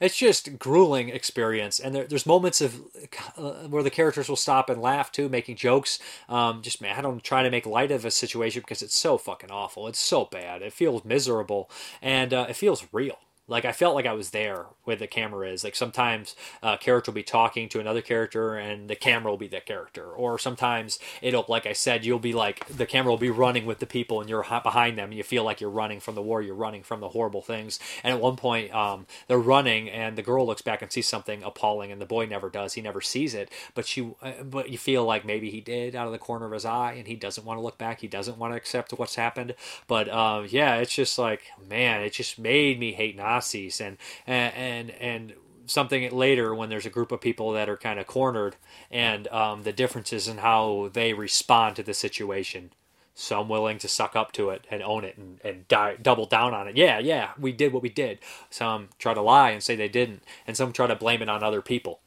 it's just grueling experience. And there, there's moments of uh, where the characters will stop and laugh too making jokes. Um, just man i don't try to make light of a situation because it's so fucking awful. It's so bad. It feels miserable. And uh, it feels real like I felt like I was there where the camera is. Like sometimes a character will be talking to another character and the camera will be that character. Or sometimes it'll, like I said, you'll be like the camera will be running with the people and you're behind them and you feel like you're running from the war, you're running from the horrible things. And at one point, um, they're running and the girl looks back and sees something appalling and the boy never does. He never sees it, but she, uh, but you feel like maybe he did out of the corner of his eye and he doesn't want to look back. He doesn't want to accept what's happened. But um, yeah, it's just like man, it just made me hate Nazis Nazis and and and something later when there's a group of people that are kind of cornered and um, the differences in how they respond to the situation. Some willing to suck up to it and own it and, and die, double down on it. Yeah, yeah, we did what we did. Some try to lie and say they didn't, and some try to blame it on other people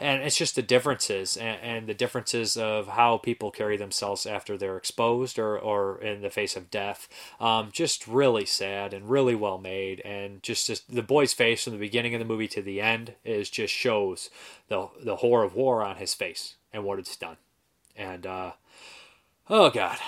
and it's just the differences and, and, the differences of how people carry themselves after they're exposed or, or in the face of death. Um, just really sad and really well made. And just, just the boy's face from the beginning of the movie to the end is just shows the, the horror of war on his face and what it's done. And uh, oh god.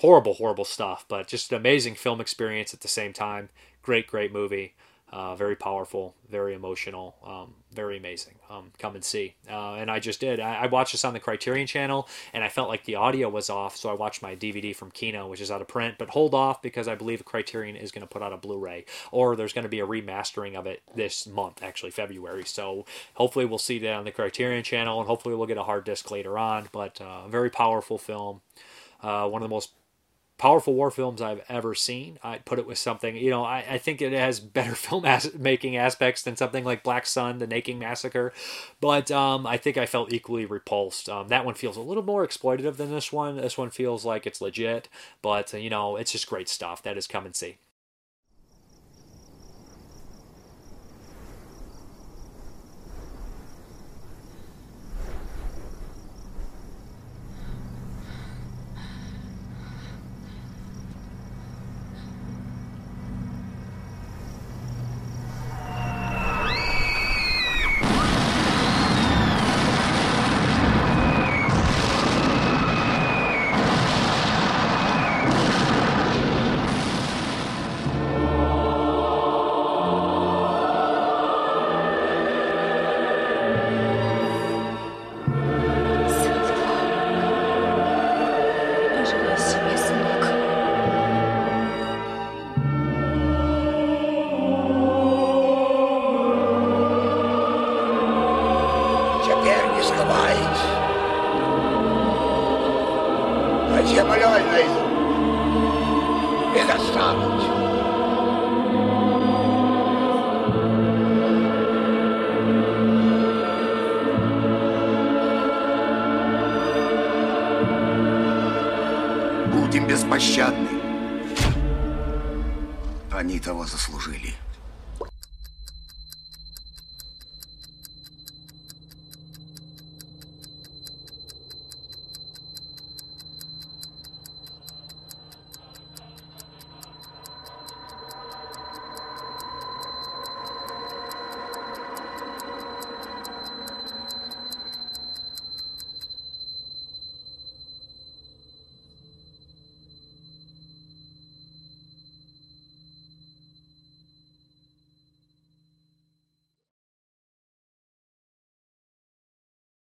Horrible horrible stuff but just an amazing film experience at the same time. Great great movie. Uh, very powerful, very emotional, um, very amazing. Um, come and see. Uh, and I just did. I, I, watched this on the Criterion channel, and I felt like the audio was off, so I watched my DVD from Kino, which is out of print. But hold off because I believe Criterion is going to put out a Blu-ray, or there's going to be a remastering of it this month, actually February. So hopefully we'll see that on the Criterion channel, and hopefully we'll get a hard disc later on. But uh, very powerful film. Uh, one of the most powerful war films I've ever seen. I'd put it with something, you know, I, I think it has better *laughs* film as- making aspects than something like Black Sun, The Nanking Massacre, but um, I think I felt equally repulsed. Um, that one feels a little more exploitative than this one. This one feels like it's legit, but, you know, it's just great stuff. That is come and see.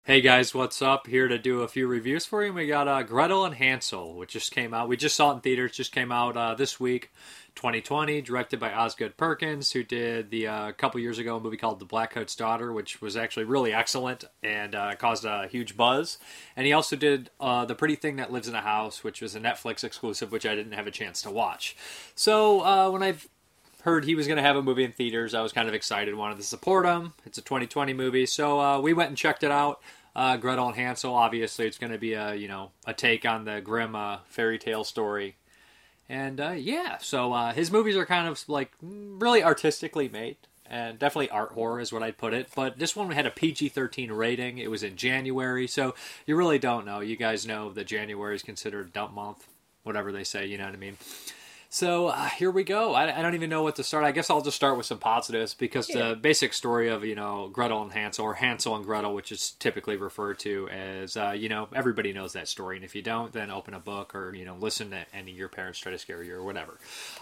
Hey guys, what's up? Here to do a few reviews for you. We got uh, Gretel and Hansel, which just came out. We just saw it in theaters. Just came out uh, this week, 2020. Directed by Osgood Perkins, who did the uh, a couple years ago a movie called The Black Coat's Daughter, which was actually really excellent and uh, caused a huge buzz. And he also did uh, The Pretty Thing That Lives in a House, which was a Netflix exclusive, which I didn't have a chance to watch. So uh, when I've heard he was going to have a movie in theaters. I was kind of excited, wanted to support him. It's a 2020 movie, so we went and checked it out uh, Gretel and Hansel. Obviously, it's going to be a you know a take on the Grimm uh, fairy tale story, and uh, yeah. So uh, his movies are kind of like really artistically made, and definitely art horror is what I'd put it. But this one had a PG-13 rating. It was in January, so you really don't know. You guys know that January is considered dump month, whatever they say. You know what I mean? So uh, here we go. I, I, don't even know what to start. I guess I'll just start with some positives because yeah. the basic story of you know Gretel and Hansel, or Hansel and Gretel, which is typically referred to as uh, you know everybody knows that story, and if you don't, then open a book or you know listen to any of your parents try to scare you or whatever.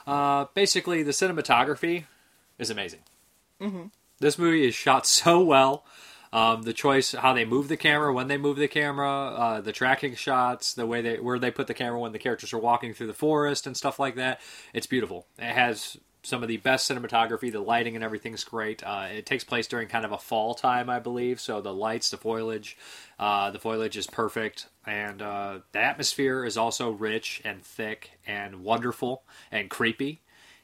Uh, basically, the cinematography is amazing. Mm-hmm. This movie is shot so well. Um, the choice, how they move the camera, when they move the camera, uh, the tracking shots, the way they where they put the camera when the characters are walking through the forest and stuff like that. It's beautiful. It has some of the best cinematography. The lighting and everything's great. Uh, it takes place during kind of a fall time, I believe. So the lights, the foliage, uh, the foliage is perfect, and uh, the atmosphere is also rich and thick and wonderful and creepy.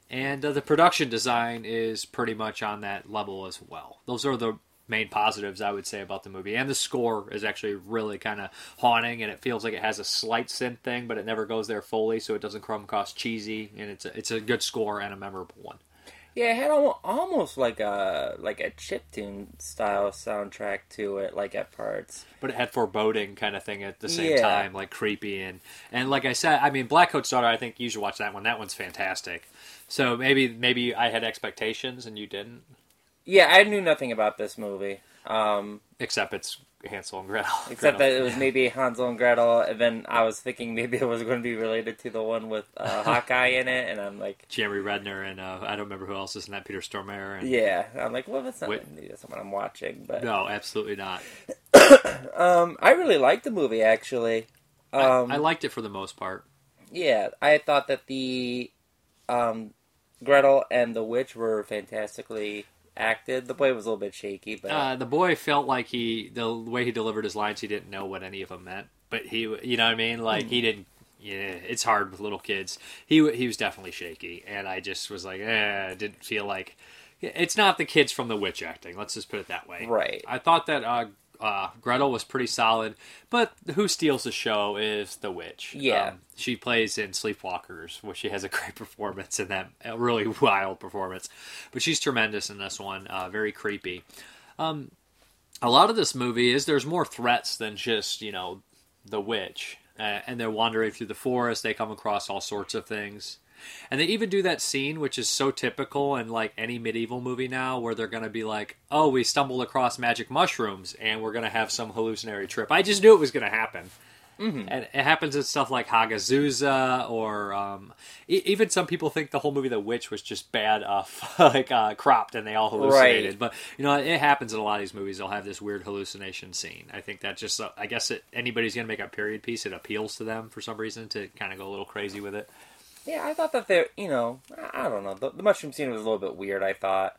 And uh, the production design is pretty much on that level as well. Those are the main positives I would say about the movie. And the score is actually really kind of haunting, and it feels like it has a slight synth thing, but it never goes there fully, so it doesn't come across cheesy. And it's a, it's a good score and a memorable one. Yeah, it had almost like a like a chip tune style soundtrack to it, like at parts. But it had foreboding kind of thing at the same yeah. time, like creepy and and like I said, I mean, Black Coat's Daughter. I think you should watch that one. That one's fantastic. So maybe maybe I had expectations and you didn't. Yeah, I knew nothing about this movie. Um, Except it's Hansel and Gretel. *laughs* except that it was maybe Hansel and Gretel, and then I was thinking maybe it was going to be related to the one with uh, *laughs* Hawkeye in it, and I'm like, Jeremy Renner and uh, I don't remember who else is in that. Peter Stormare. And, yeah, I'm like, well, that's not Wait. maybe that's what I'm watching, but No, absolutely not. *coughs* um, I really liked the movie actually. Um, I liked it for the most part. Yeah, I thought that the um, Gretel and the witch were fantastically acted. The boy was a little bit shaky, but Uh, the boy felt like he the way he delivered his lines, he didn't know what any of them meant. But he, you know what I mean? Like he didn't. Yeah, it's hard with little kids. He he was definitely shaky, and I just was like, eh, didn't feel like it's not the kids from the witch acting. Let's just put it that way. Right. I thought that uh, uh, Gretel was pretty solid, but who steals the show is the witch. Yeah. Um, she plays in Sleepwalkers, where she has a *laughs* great performance in that, a really wild performance. But she's tremendous in this one. Uh, very creepy. Um, a lot of this movie is there's more threats than just you know the witch, uh, and they're wandering through the forest. They come across all sorts of things. And they even do that scene, which is so typical in like any medieval movie now, where they're going to be like, "Oh, we stumbled across magic mushrooms, and we're going to have some hallucinatory trip." I just knew it was going to happen. Mhm. And it happens in stuff like Hagazussa, or um, e- even some people think the whole movie The Witch was just bad, uh, *laughs* like uh, cropped, and they all hallucinated. Right. But you know, it happens in a lot of these movies. They'll have this weird hallucination scene. I think that just, uh, I guess, it, anybody's going to make a period piece, it appeals to them for some reason to kind of go a little crazy with it. Yeah, I thought that there, you know, I I don't know, the, the mushroom scene was a little bit weird. I thought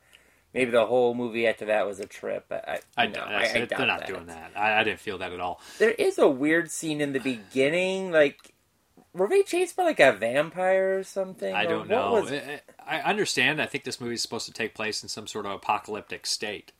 maybe the whole movie after that was a trip. but I, I, no, I, I they're not that. doing that. I, I didn't feel that at all. There is a weird scene in the beginning, like. Were they chased by like a vampire or something? I Or don't know. was- I, I understand. I think this movie is supposed to take place in some sort of apocalyptic state.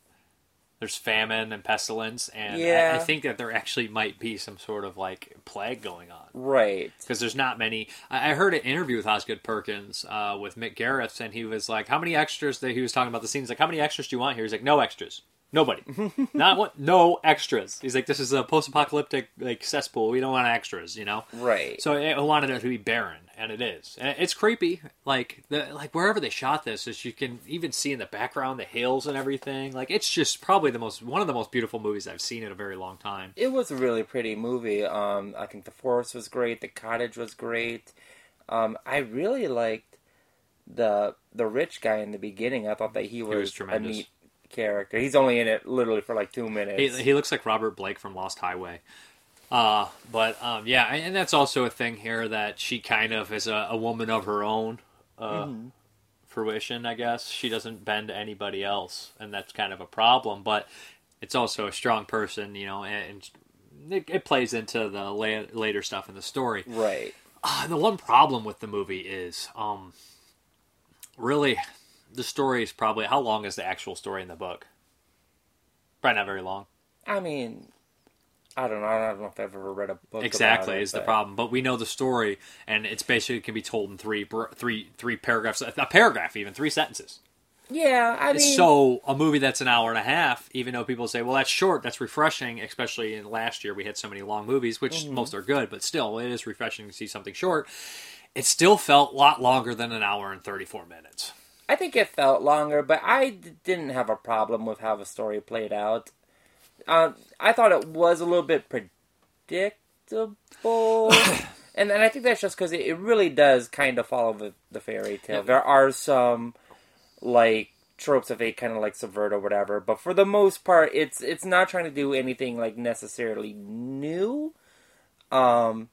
There's famine and pestilence, and I- I, think that there actually might be some sort of like plague going on. Right. Because there's not many. I I heard an interview with Osgood Perkins uh, with Mick Garris, and he was like, "How many extras?" That he was talking about the scenes. Like, how many extras do you want here? He's like, "No extras." Nobody, *laughs* not what, no extras. He's like, this is a post-apocalyptic like cesspool. We don't want extras, you know. Right. So I wanted it to be barren, and it is. And it's creepy. Like the like wherever they shot this, is you can even see in the background the hills and everything. Like it's just probably the most one of the most beautiful movies I've seen in a very long time. It was a really pretty movie. Um, I think the forest was great. The cottage was great. Um, I really liked the the rich guy in the beginning. I thought that he was, was a tremendous. neat character. He's only in it literally for like two minutes. he looks like Robert Blake from Lost Highway. Uh, but um, yeah, and that's also a thing here that she kind of is a, a woman of her own uh, Mhm. fruition. I guess she doesn't bend to anybody else, and that's kind of a problem. But it's also a strong person, you know, and it, it plays into the la- later stuff in the story. Right. Uh, the one problem with the movie is, um, really, the story is probably how long is the actual story in the book? Probably not very long. I mean, I don't know. I don't know if I've ever read a book. exactly about it, is the problem but we know the story and it's basically can be told in three three three paragraphs a paragraph even three sentences Yeah, I mean, so a movie that's an hour and a half even though people say well that's short that's refreshing especially in last year we had so many long movies which Mhm. most are good but still it is refreshing to see something short it still felt a lot longer than an hour and 34 minutes I think it felt longer, but I d- didn't have a problem with how the story played out. Um, I thought it was a little bit predictable, *coughs* and and I think that's just because it, it really does kind of follow the, the fairy tale. Yeah. There are some like tropes that they kind of like subvert or whatever, but for the most part, it's it's not trying to do anything like necessarily new. Um,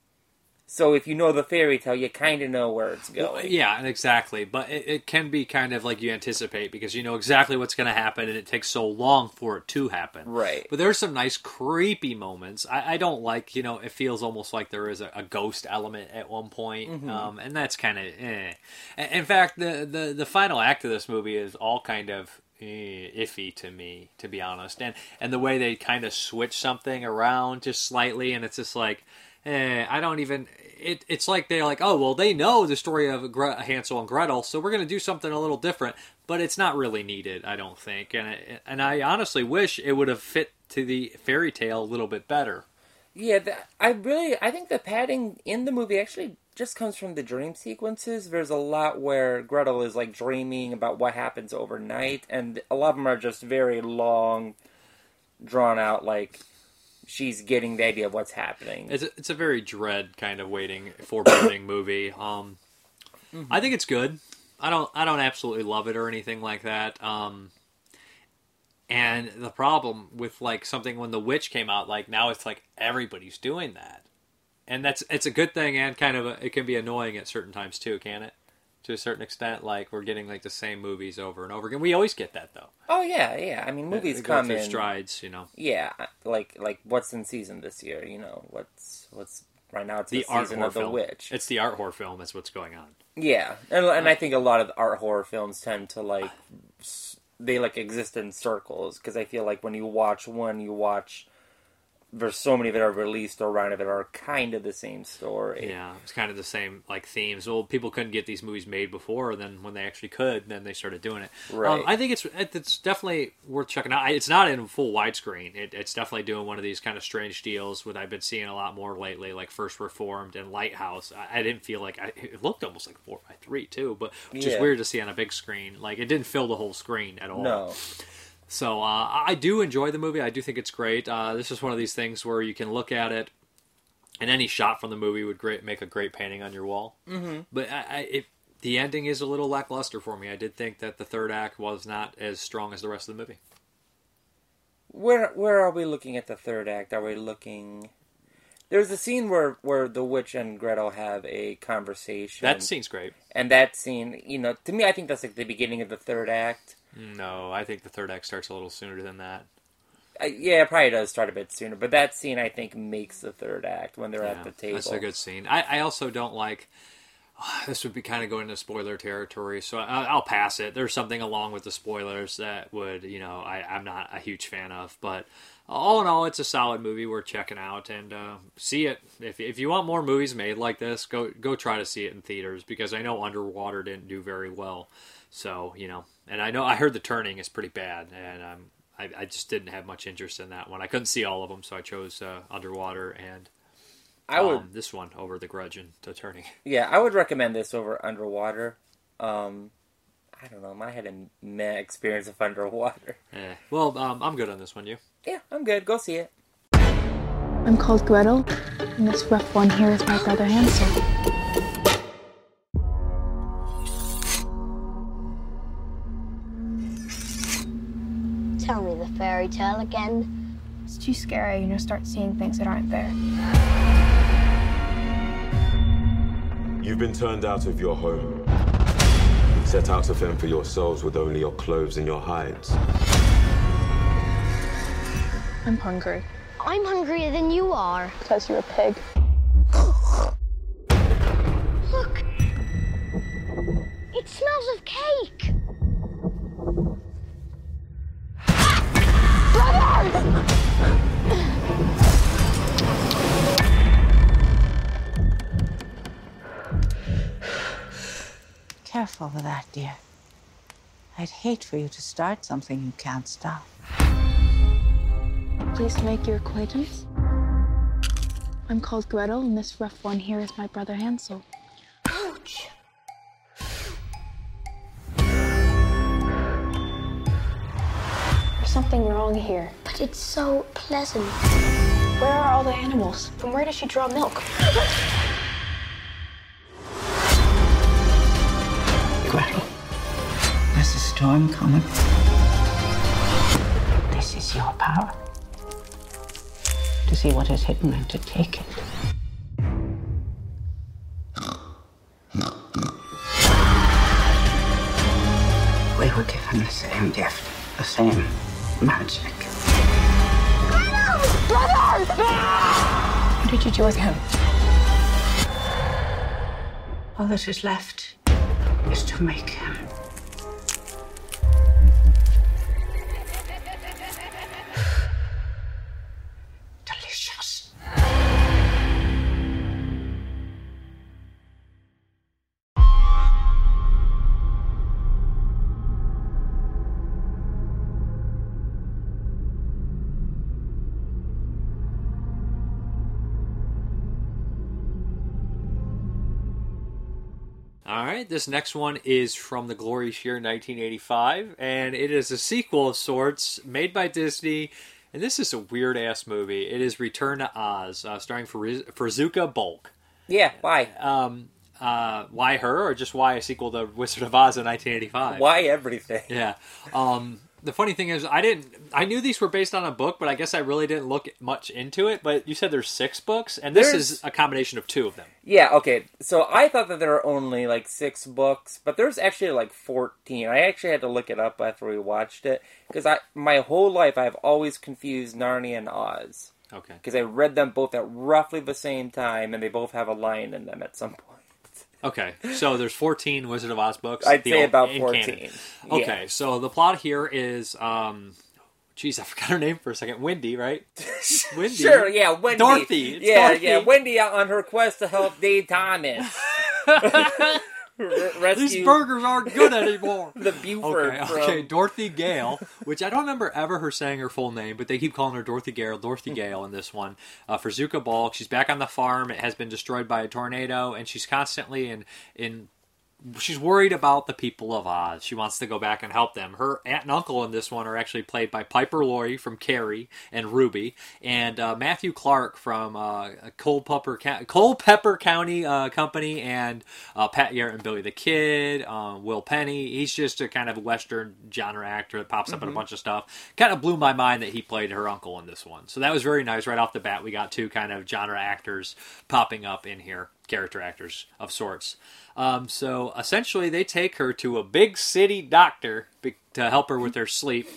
so if you know the fairy tale, you kind of know where it's going. Well, yeah, exactly. But it, it can be kind of like you anticipate because you know exactly what's going to happen, and it takes so long for it to happen. Right. But there's some nice creepy moments. I, I don't like, you know, it feels almost like there is a, a ghost element at one point, Mhm. um, and that's kind of. Eh. In in fact, the, the the final act of this movie is all kind of eh, iffy to me, to be honest, and and the way they kind of switch something around just slightly, and it's just like. Eh, I don't even. It, it's like they're like, oh well, they know the story of Gre- Hansel and Gretel, so we're going to do something a little different. But it's not really needed, I don't think. And it, and I honestly wish it would have fit to the fairy tale a little bit better. Yeah, the, I really I think the padding in the movie actually just comes from the dream sequences. There's a lot where Gretel is like dreaming about what happens overnight, and a lot of them are just very long drawn out like she's getting the idea of what's happening. It's a, it's a very dread kind of waiting *coughs* foreboding movie. Um, I think it's good. I don't I don't absolutely love it or anything like that. Um, and the problem with like something when the witch came out, like now it's like everybody's doing that, and that's it's a good thing and kind of a, it can be annoying at certain times too, can it? To a certain extent, like we're getting like the same movies over and over again. We always get that though. Oh yeah, yeah. I mean, movies They come through in strides, you know. Yeah, like like what's in season this year? You know what's what's right now. It's the, The art season of the film. witch. It's the art horror film. That's what's going on. Yeah, and and I think a lot of the art horror films tend to like they like exist in circles because I feel like when you watch one, you watch. There's so many that are released around it that are kind of the same story. Yeah, it's kind of the same like themes. Well, people couldn't get these movies made before. Then when they actually could, then they started doing it. Right. Um, I think it's it's definitely worth checking out. It's not in full widescreen. It, it's definitely doing one of these kind of strange deals. What I've been seeing a lot more lately, like First Reformed and Lighthouse. I, I didn't feel like I, it looked almost like four by three too, but which is weird to see on a big screen. Like it didn't fill the whole screen at all. No. So uh, I do enjoy the movie. I do think it's great. Uh, this is one of these things where you can look at it, and any shot from the movie would great make a great painting on your wall. Mhm. But I, I, it, the ending is a little lackluster for me. I did think that the third act was not as strong as the rest of the movie. Where where are we looking at the third act? Are we looking? There's a scene where where the witch and Gretel have a conversation. That scene's great. And that scene, you know, to me, I think that's like the beginning of the third act. No, I think the third act starts a little sooner than that. Uh, yeah, it probably does start a bit sooner, but that scene I think makes the third act when they're at the table. That's a good scene. I, I also don't like. *sighs* This would be kind of going into spoiler territory, so I, I'll pass it. There's something along with the spoilers that would, you know, I, I'm not a huge fan of. But all in all, it's a solid movie we're checking out and uh, see it. If, if you want more movies made like this, go go try to see it in theaters because I know Underwater didn't do very well. So you know, and I know I heard the turning is pretty bad, and um, I, I just didn't have much interest in that one. I couldn't see all of them, so I chose uh, Underwater and I would- um, this one over The Grudge and The Turning. *laughs* Yeah, I would recommend this over Underwater. Um, I don't know. I had a meh experience of Underwater. *laughs* Eh. Well, um, I'm good on this one. You? Yeah, I'm good. Go see it. I'm called Gretel, and this rough one here is my brother Hansel. Fairy tale again. It's too scary, you know, start seeing things that aren't there. You've been turned out of your home. Set out to fend for yourselves with only your clothes and your hides. I'm hungry. I'm hungrier than you are. Because you're a pig. Look! It smells of cake! Careful with that, dear. I'd hate for you to start something you can't stop. Please make your acquaintance. I'm called Gretel, and this rough one here is my brother Hansel. Ouch! Something wrong here. But it's so pleasant. Where are all the animals? From where does she draw milk? Gretel, there's a storm coming. This is your power. To see what is hidden and to take it. We were given the same gift, the same magic. Brother! What did you do with him? All that is left is to make him. All right, this next one is from the glorious year 1985, and it is a sequel of sorts made by Disney, And this is a weird ass movie. It is Return to Oz, uh, starring Fairuza Balk. Yeah, why? Um, uh, why her, or just why a sequel to Wizard of Oz in 1985? Why everything? Yeah. Um, the funny thing is, I didn't. I knew these were based on a book, but I guess I really didn't look much into it. But you said there's six books, and this There's- is a combination of two of them. Yeah, okay. So I thought that there were only like six books, but there's actually like 14. I actually had to look it up after we watched it because I my whole life I've always confused Narnia and Oz. Okay. Because I read them both at roughly the same time and they both have a lion in them at some point. Okay, so there's 14 Wizard of Oz books. I'd say old- about 14. canon. Yeah. Okay, so the plot here is, um, geez, I forgot her name for a second. Wendy, right? *laughs* Wendy. Sure, yeah, Wendy. Dorothy. It's yeah, Dorothy. yeah, Wendy on her quest to help Dave Thomas. *laughs* *laughs* *laughs* Rescue These burgers aren't good anymore. *laughs* the Buford Okay, from okay, Dorothy Gale, which I don't remember ever her saying her full name, but they keep calling her Dorothy Gale, Dorothy Gale in this one. Uh, Fairuza Balk, she's back on the farm. It has been destroyed by a tornado, and she's constantly in in. She's worried about the people of Oz. She wants to go back and help them. Her aunt and uncle in this one are actually played by Piper Laurie from Carrie and Ruby, and uh, Matthew Clark from uh, Culpepper, Co- Culpepper County uh, Company, and uh, Pat Garrett and Billy the Kid, uh, Will Penny. He's just a kind of Western genre actor that pops up in a Mhm. bunch of stuff. Kind of blew my mind that he played her uncle in this one. So that was very nice. Right off the bat, we got two kind of genre actors popping up in here, character actors of sorts. Um, so essentially, they take her to a big city doctor to help her with her sleep.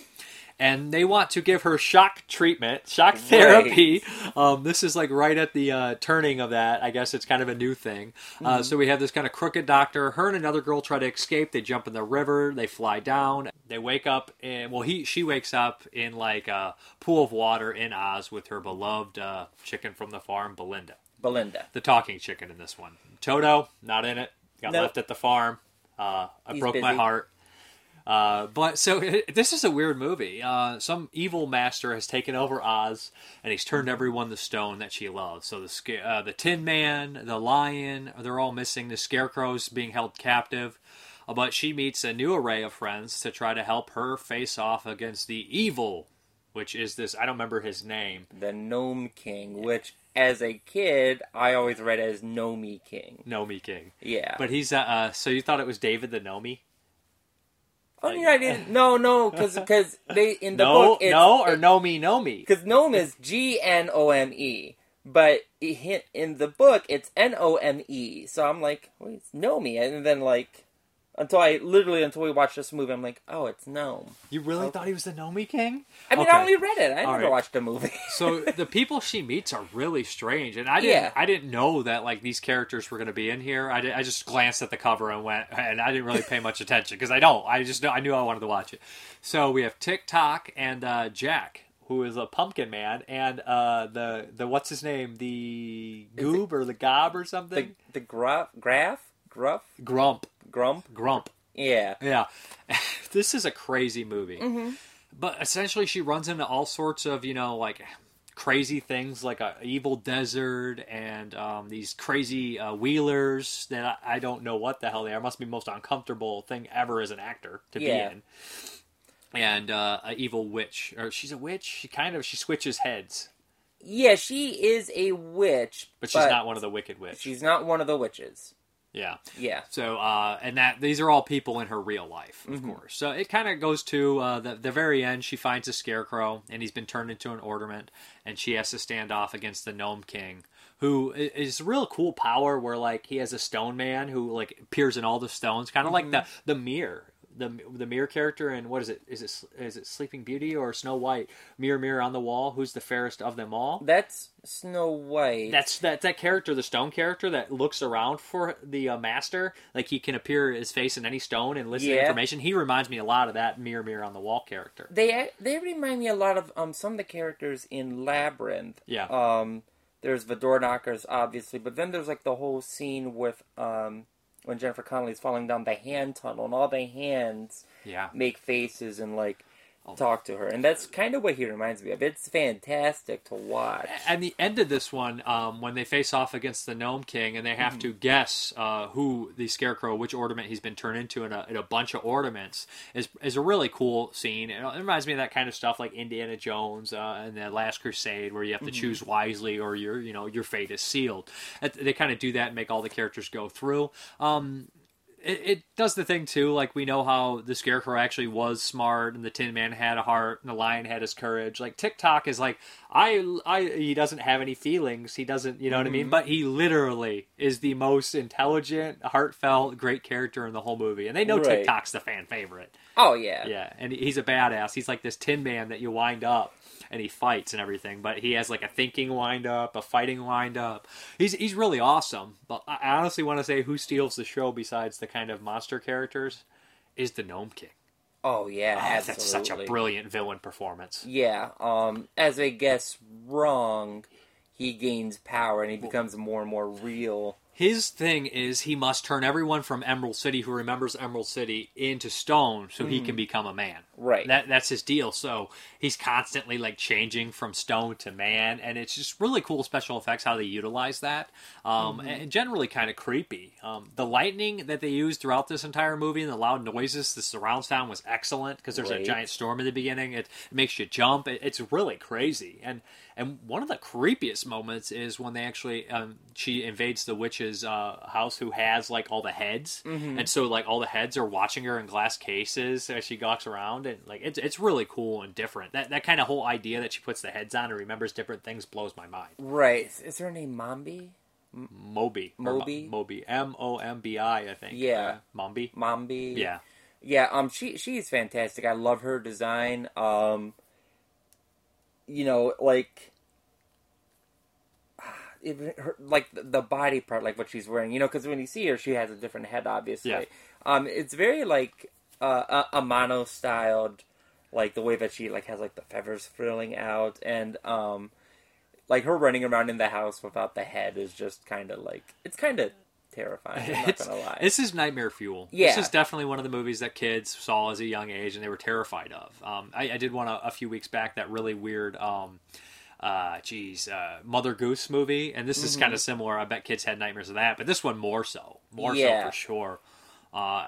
And they want to give her shock treatment, shock therapy. Um, this is like right at the uh, turning of that. I guess it's kind of a new thing. Uh, Mhm. so we have this kind of crooked doctor. Her and another girl try to escape. They jump in the river. They fly down. They wake up and well, he she wakes up in like a pool of water in Oz with her beloved uh, chicken from the farm, Belinda. Belinda. The talking chicken in this one. Toto not in it. Got Nope. left at the farm. Uh, I He's broke my heart. Uh, but so *laughs* this is a weird movie. Uh, some evil master has taken over Oz, and he's turned everyone to stone that she loves. So the uh, the Tin Man, the Lion, they're all missing. The Scarecrow's being held captive. Uh, but she meets a new array of friends to try to help her face off against the evil, which is this. I don't remember his name. the Gnome King, which as a kid I always read as Nomi King. Nomi King. Yeah. But he's uh, uh so you thought it was David the Nomi? Oh, yeah, I didn't. No, no, because because they in the *laughs* no, book it's, no, or Nomi Nomi. because gnome is G N O M E, but in the book it's N O M E. So I'm like, wait, it's Nomi, and then like until I literally until we watched this movie, I'm like, oh, it's gnome. You really thought he was the Nomi King? I mean, Okay. I only read it. I All never right. watched the movie. so *laughs* the people she meets are really strange, and I didn't. Yeah. I didn't know that like these characters were going to be in here. I, did, I just glanced at the cover and went, and I didn't really pay much attention because I don't. I just know I knew I wanted to watch it. So we have Tik-Tok and uh, Jack, who is a pumpkin man, and uh, the the what's his name, the Goob or the Gob or something. the gruff, graph, gruff, Grump, grump, Grump. Yeah. Yeah. *laughs* this is a crazy movie. Mhm. But essentially, she runs into all sorts of, you know, like crazy things like a evil desert and um, these crazy uh, wheelers that I, I don't know what the hell they are. Must be the most uncomfortable thing ever as an actor to Yeah. be in. And uh, a evil witch, or she's a witch. She kind of she switches heads, Yeah, she is a witch, but she's not one of the wicked witches. She's not one of the witches. Yeah. Yeah. So, uh, and that these are all people in her real life, of Mhm. course. So it kind of goes to uh, the the very end. She finds a scarecrow, and he's been turned into an ornament, and she has to stand off against the gnome king, who is a real cool power. Where like he has a stone man who like appears in all the stones, kind of like the the mirror. The, the mirror character and what is it is it is it Sleeping Beauty or Snow White mirror mirror on the wall who's the fairest of them all That's Snow White. that's that that character, the stone character that looks around for the uh, master, like he can appear his face in any stone and listen to information. He reminds me a lot of that mirror mirror on the wall character. They they remind me a lot of um some of the characters in Labyrinth. Yeah. Um, there's the door knockers, obviously, but then there's like the whole scene with um when Jennifer Connelly's falling down the hand tunnel, and all the hands Yeah. make faces and like talk to her, and that's kind of what he reminds me of. It's fantastic to watch. And the end of this one, um, when they face off against the Gnome King, and they have Mhm. to guess uh, who the Scarecrow, which ornament he's been turned into, in a, in a bunch of ornaments, is is a really cool scene. It reminds me of that kind of stuff like Indiana Jones uh, and the Last Crusade, where you have to Mhm. choose wisely or your you know your fate is sealed. They kind of do that and make all the characters go through. Um, it, it does the thing too. Like we know how the Scarecrow actually was smart, and the Tin Man had a heart, and the Lion had his courage. Like Tik-Tok is like, I, I, he doesn't have any feelings. He doesn't, you know what I mean? Mhm. But he literally is the most intelligent, heartfelt, great character in the whole movie, and they know Right. Tik-Tok's the fan favorite. Oh yeah, Yeah, and he's a badass. He's like this Tin Man that you wind up and he fights and everything. But he has like a thinking wind up, a fighting wind up. He's he's really awesome. But I honestly want to say who steals the show besides the kind of monster characters is the Gnome King. Oh yeah, Ah, absolutely. that's such a brilliant villain performance. Yeah, um, as they guess wrong, he gains power and he becomes more and more real. His thing is he must turn everyone from Emerald City who remembers Emerald City into stone so he Mhm. can become a man. Right. That that's his deal. So he's constantly like changing from stone to man, and it's just really cool special effects how they utilize that. Um, Mhm. and generally kind of creepy. Um, the lightning that they used throughout this entire movie and the loud noises, the surround sound was excellent because there's a giant storm in the beginning. It, it makes you jump. It, it's really crazy. And and one of the creepiest moments is when they actually um, she invades the uh, house who has like all the heads, Mhm. and so like all the heads are watching her in glass cases as she walks around, and like it's it's really cool and different. That that kind of whole idea that she puts the heads on and remembers different things blows my mind. Right. Is her name Mombi? Moby, or Mo- Moby? Moby, M O M B I, I think. Yeah. Uh, Mombi. Mombi. Yeah. Yeah, um she she's fantastic. I love her design. Um you know, like even her, like the- body part like what she's wearing, you know, cuz when you see her she has a different head obviously. Yeah. Um it's very like uh a, a mono styled like the way that she like has like the feathers frilling out and um like her running around in the house without the head is just kind of like it's kind of terrifying. I'm not *laughs* It's- gonna lie. This is nightmare fuel. Yeah. This is definitely one of the movies that kids saw as a young age and they were terrified of. Um, I, I did one a, a few weeks back that really weird, um, uh, geez, uh, Mother Goose movie, and this is Mhm. kind of similar. I bet kids had nightmares of that, but this one more so, more Yeah. so for sure.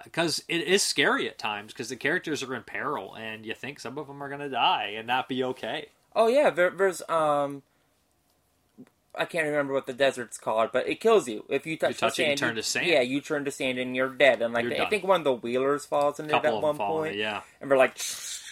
Because it is scary at times because the characters are in peril and you think some of them are going to die and not be okay. Oh yeah, there, there's um, I can't remember what the desert's called, but it kills you if you touch, touch the it, you turn to sand. Yeah, you turn to sand and you're dead. And like I think one of the wheelers falls in it at one them fall in point. it, yeah. and we're like,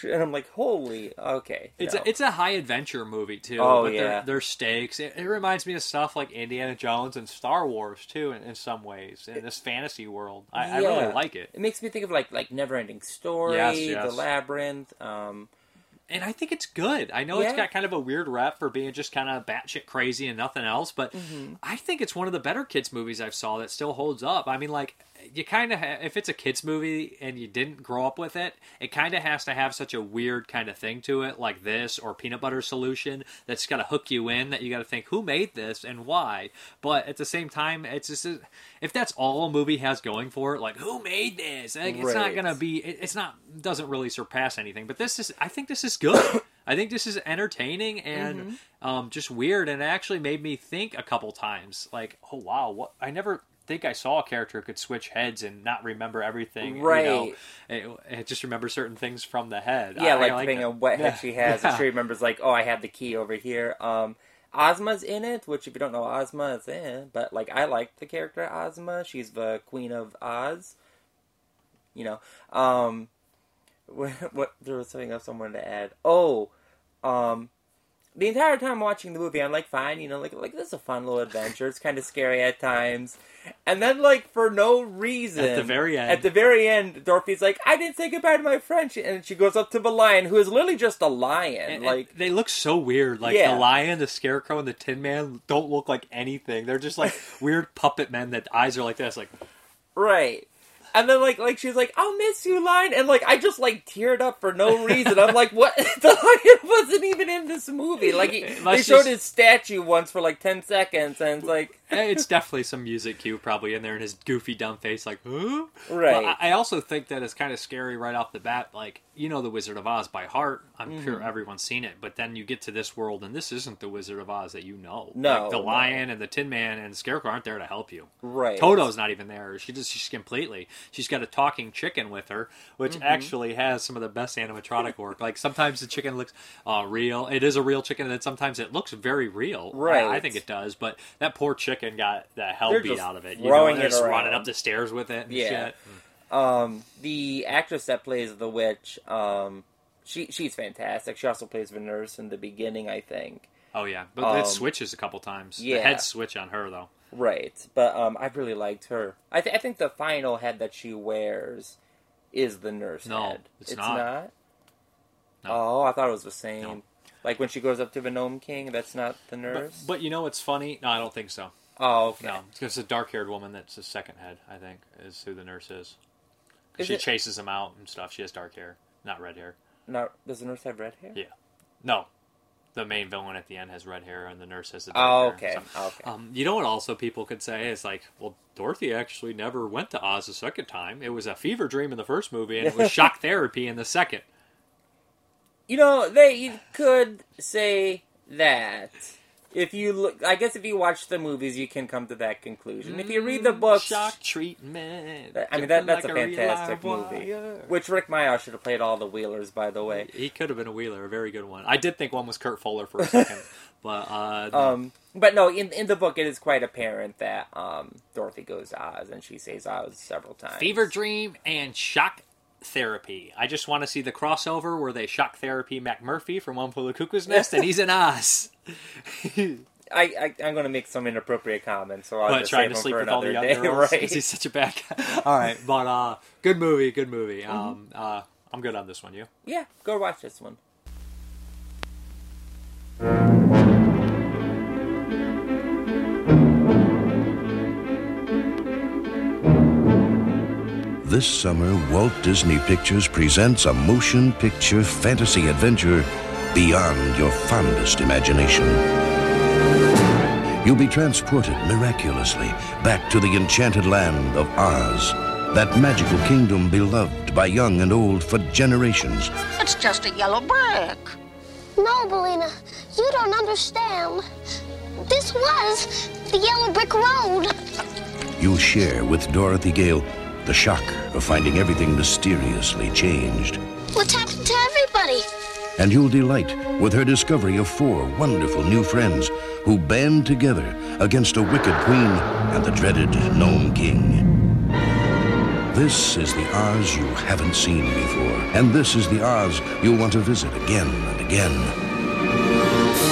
and I'm like, holy, okay. It's no. a, it's a high adventure movie too. Oh, but yeah. there's stakes. It, it reminds me of stuff like Indiana Jones and Star Wars too, in, in some ways. In this fantasy world, I, I really like it. It makes me think of like like Never Ending Story, Yes, The. Labyrinth. Um, And I think it's good. I know it's got kind of a weird rep for being just kind of batshit crazy and nothing else, but Mhm. I think it's one of the better kids movies I've saw that still holds up. I mean, like you kind of ha- if it's a kids movie and you didn't grow up with it, it kind of has to have such a weird kind of thing to it, like this or Peanut Butter Solution, that's got to hook you in. That you got to think who made this and why. But at the same time, it's just if that's all a movie has going for it, like who made this? Like, it's not gonna be. It, it's not doesn't really surpass anything. But this is. I think this is good. I think this is entertaining and Mhm. um, just weird, and it actually made me think a couple times, like, oh wow, what I never think I saw a character could switch heads and not remember everything. You know? Right. it, it just remember certain things from the head. yeah, I- I like, like depending on what head Yeah. she has, *laughs* Yeah. she remembers like, oh, I had the key over here. Um, Ozma's in it, which if you don't know Ozma, it's eh. But like, I like the character Ozma. She's the Queen of Oz. You know, um, *laughs* what, what there was something else I wanted to add. Oh, um, the entire time watching the movie, I'm like, fine, you know, like like this is a fun little adventure. It's kind of scary at times, and then like for no reason, At the very end. at the very end, Dorothy's like, I didn't say goodbye to my friend, She- and she goes up to the lion, who is literally just a lion, And- like. and they look so weird. Like Yeah. the lion, the scarecrow, and the Tin Man don't look like anything. They're just like *laughs* weird puppet men that eyes are like this. Like Right. And then like like she's like, I'll miss you, Lion and like I just like teared up for no reason. I'm like, what *laughs* the lion wasn't even in this movie. Like he, they showed his statue once for like ten seconds and it's like it's definitely some music cue probably in there, in his goofy dumb face, like, huh? Right. But I, I also think that it's kind of scary right off the bat. Like, you know, the Wizard of Oz by heart. I'm sure Mhm. everyone's seen it, but then you get to this world, and this isn't the Wizard of Oz that you know. No, like, the no. Lion and the Tin Man and the Scarecrow aren't there to help you. Right. Toto's not even there. She just she's completely. She's got a talking chicken with her, which Mhm. actually has some of the best animatronic work. Like sometimes the chicken looks uh, real. It is a real chicken, and then sometimes it looks very real. I- I, think it does, but that poor chicken got the hell They're beat just out of it. You know, throwing they're it just running around. up the stairs with it. And Yeah. Shit. Um, the actress that plays the witch, um, she she's fantastic. She also plays the nurse in the beginning, I think. Oh yeah, but Um, it switches a couple times. yeah. The head switch on her though. Right, but um, I really liked her. I, th- I think the final head that she wears is the nurse No, head. it's not. Oh, I thought it was the same. Like when she goes up to the Gnome King, that's not the But, nurse. but you know what's funny? No, I don't think so. Oh, okay. No, it's a dark-haired woman that's the second head. I think is who the nurse is. Is she it- chases him out and stuff. She has dark hair, not red hair. Not does the nurse have red hair? Yeah. No. The main villain at the end has red hair, and the nurse has the Oh, dark hair. okay, So, okay. Um, you know what? Also, people could say is like, well, Dorothy actually never went to Oz a second time. It was a fever dream in the first movie, and it was *laughs* shock therapy in the second. You know, they you could say that. If you look, I guess if you watch the movies, you can come to that conclusion. if you read the books, Mm, shock treatment. I mean that that's like a a fantastic live movie. Which Rik Mayall should have played all the Wheelers, by the way. He could have been a Wheeler, a very good one. I did think one was Kurt Fuller for a second, *laughs* but uh, no. Um, but no, in in the book, it is quite apparent that um, Dorothy goes to Oz, and she says Oz several times. Fever Dream and Shock Therapy. I just want to see the crossover where they shock therapy McMurphy from One Flew the Cuckoo's Nest, and he's in Oz. *laughs* I, I I'm going to make some inappropriate comments, so I'll But just trying save to sleep for with all another the young day. *laughs* girls right? 'cause he's such a bad guy. *laughs* All right, but uh, good movie, good movie. Mm-hmm. Um, uh, I'm good on this one. You? Yeah, go watch this one. This summer, Walt Disney Pictures presents a motion picture fantasy adventure beyond your fondest imagination. You'll be transported miraculously back to the enchanted land of Oz, that magical kingdom beloved by young and old for generations. It's just a yellow brick. No, Billina, you don't understand. This was the yellow brick road. You'll share with Dorothy Gale the shock of finding everything mysteriously changed. What's happened to everybody? And you'll delight with her discovery of four wonderful new friends who band together against a wicked queen and the dreaded Gnome King. This is the Oz you haven't seen before, and this is the Oz you'll want to visit again and again.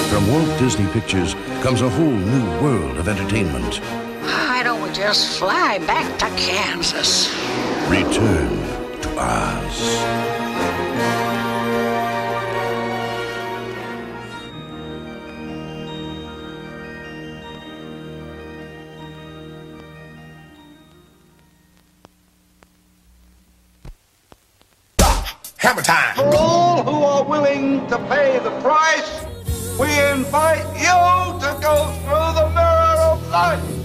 From Walt Disney Pictures comes a whole new world of entertainment. Why don't we just fly back to Kansas? Return to Oz. Hammer time! For all who are willing to pay the price, we invite you to go through the mirror of life.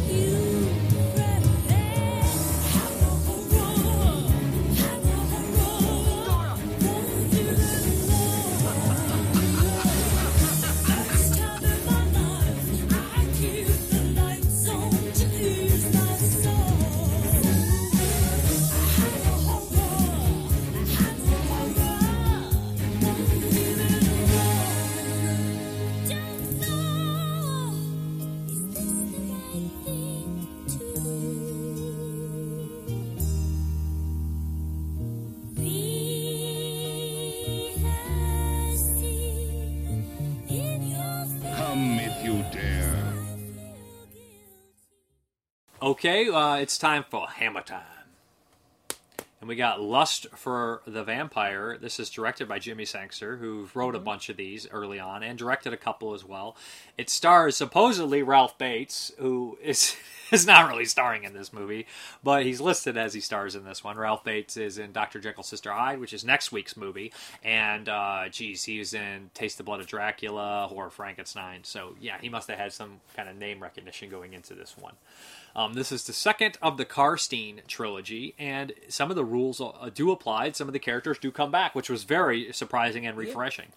Okay, uh, it's time for Hammer Time. And we got Lust for the Vampire. This is directed by Jimmy Sangster, who wrote a bunch of these early on and directed a couple as well. It stars supposedly Ralph Bates, who is *laughs* is not really starring in this movie, but he's listed as he stars in this one. Ralph Bates is in Dr. Jekyll, Sister Hyde, which is next week's movie, and uh, geez, he was in Taste the Blood of Dracula, Horror Frankenstein. So yeah, he must have had some kind of name recognition going into this one. Um, this is the second of the Karnstein trilogy, and some of the rules uh, do apply. Some of the characters do come back, which was very surprising and refreshing.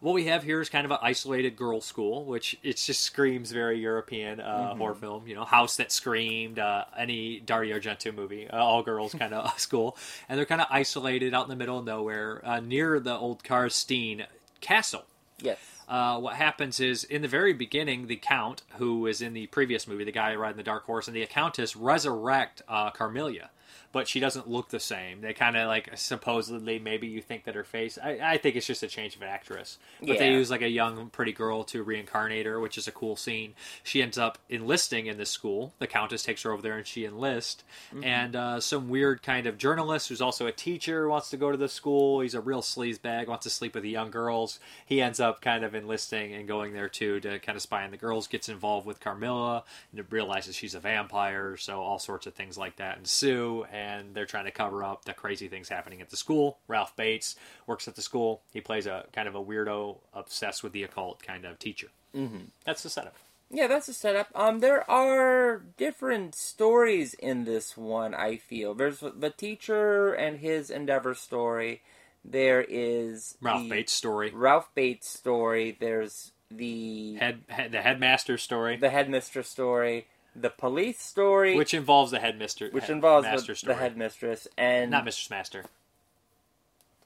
What we have here is kind of an isolated girls' school, which it just screams very European uh, Mhm. horror film. You know, House That Screamed, uh, any Dario Argento movie, uh, all girls kind of *laughs* school, and they're kind of isolated out in the middle of nowhere uh, near the old Karnstein castle. Yes. Uh, what happens is in the very beginning, the count, who is in the previous movie, the guy riding the dark horse, and the countess resurrect uh, Carmilla, but she doesn't look the same. They kind of like supposedly maybe you think that her face. I, I think it's just a change of an actress, but they use like a young pretty girl to reincarnate her, which is a cool scene. She ends up enlisting in this school. The countess takes her over there and she enlists, Mhm. and uh, some weird kind of journalist who's also a teacher wants to go to the school. He's a real sleazebag, wants to sleep with the young girls. He ends up kind of enlisting and going there too to kind of spy on the girls. Gets involved with Carmilla and realizes she's a vampire. So all sorts of things like that ensue, and they're trying to cover up the crazy things happening at the school. Ralph Bates works at the school. He plays a kind of a weirdo, obsessed with the occult kind of teacher. Mm-hmm. That's the setup. Yeah, that's the setup. Um, there are different stories in this one. I feel there's the teacher and his endeavor story. There is Ralph Bates story. Ralph Bates story. There's the Head, head the headmaster story, the headmistress story, the police story, which involves the headmister, which involves the, the headmistress and not Mistress Master.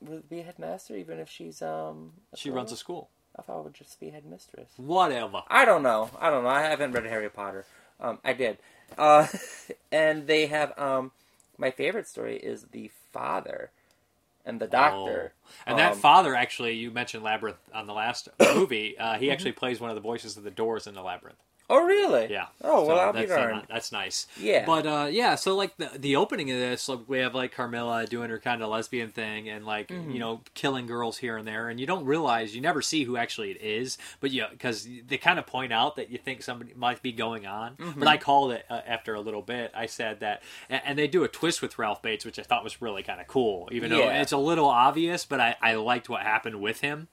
Would it be a headmaster even if she's um? She runs a school. I thought it would just be headmistress. Whatever. I don't know. I don't know. I haven't read Harry Potter. Um, I did. Uh, *laughs* and they have um, my favorite story is the father and the doctor. Oh. And that Um, father, actually, you mentioned Labyrinth on the last *coughs* movie. Uh, he Mhm. actually plays one of the voices of the doors in the Labyrinth. Oh, really? Yeah. Oh, well, So I'll be darned. that's nice. Yeah. But uh, yeah, so like the the opening of this, like we have like Carmilla doing her kind of lesbian thing and like Mhm. you know killing girls here and there, and you don't realize you never see who actually it is, but yeah, because they kind of point out that you think somebody might be going on. Mhm. But I called it uh, after a little bit. I said that, and, and they do a twist with Ralph Bates, which I thought was really kind of cool, even though it's a little obvious. But I I liked what happened with him.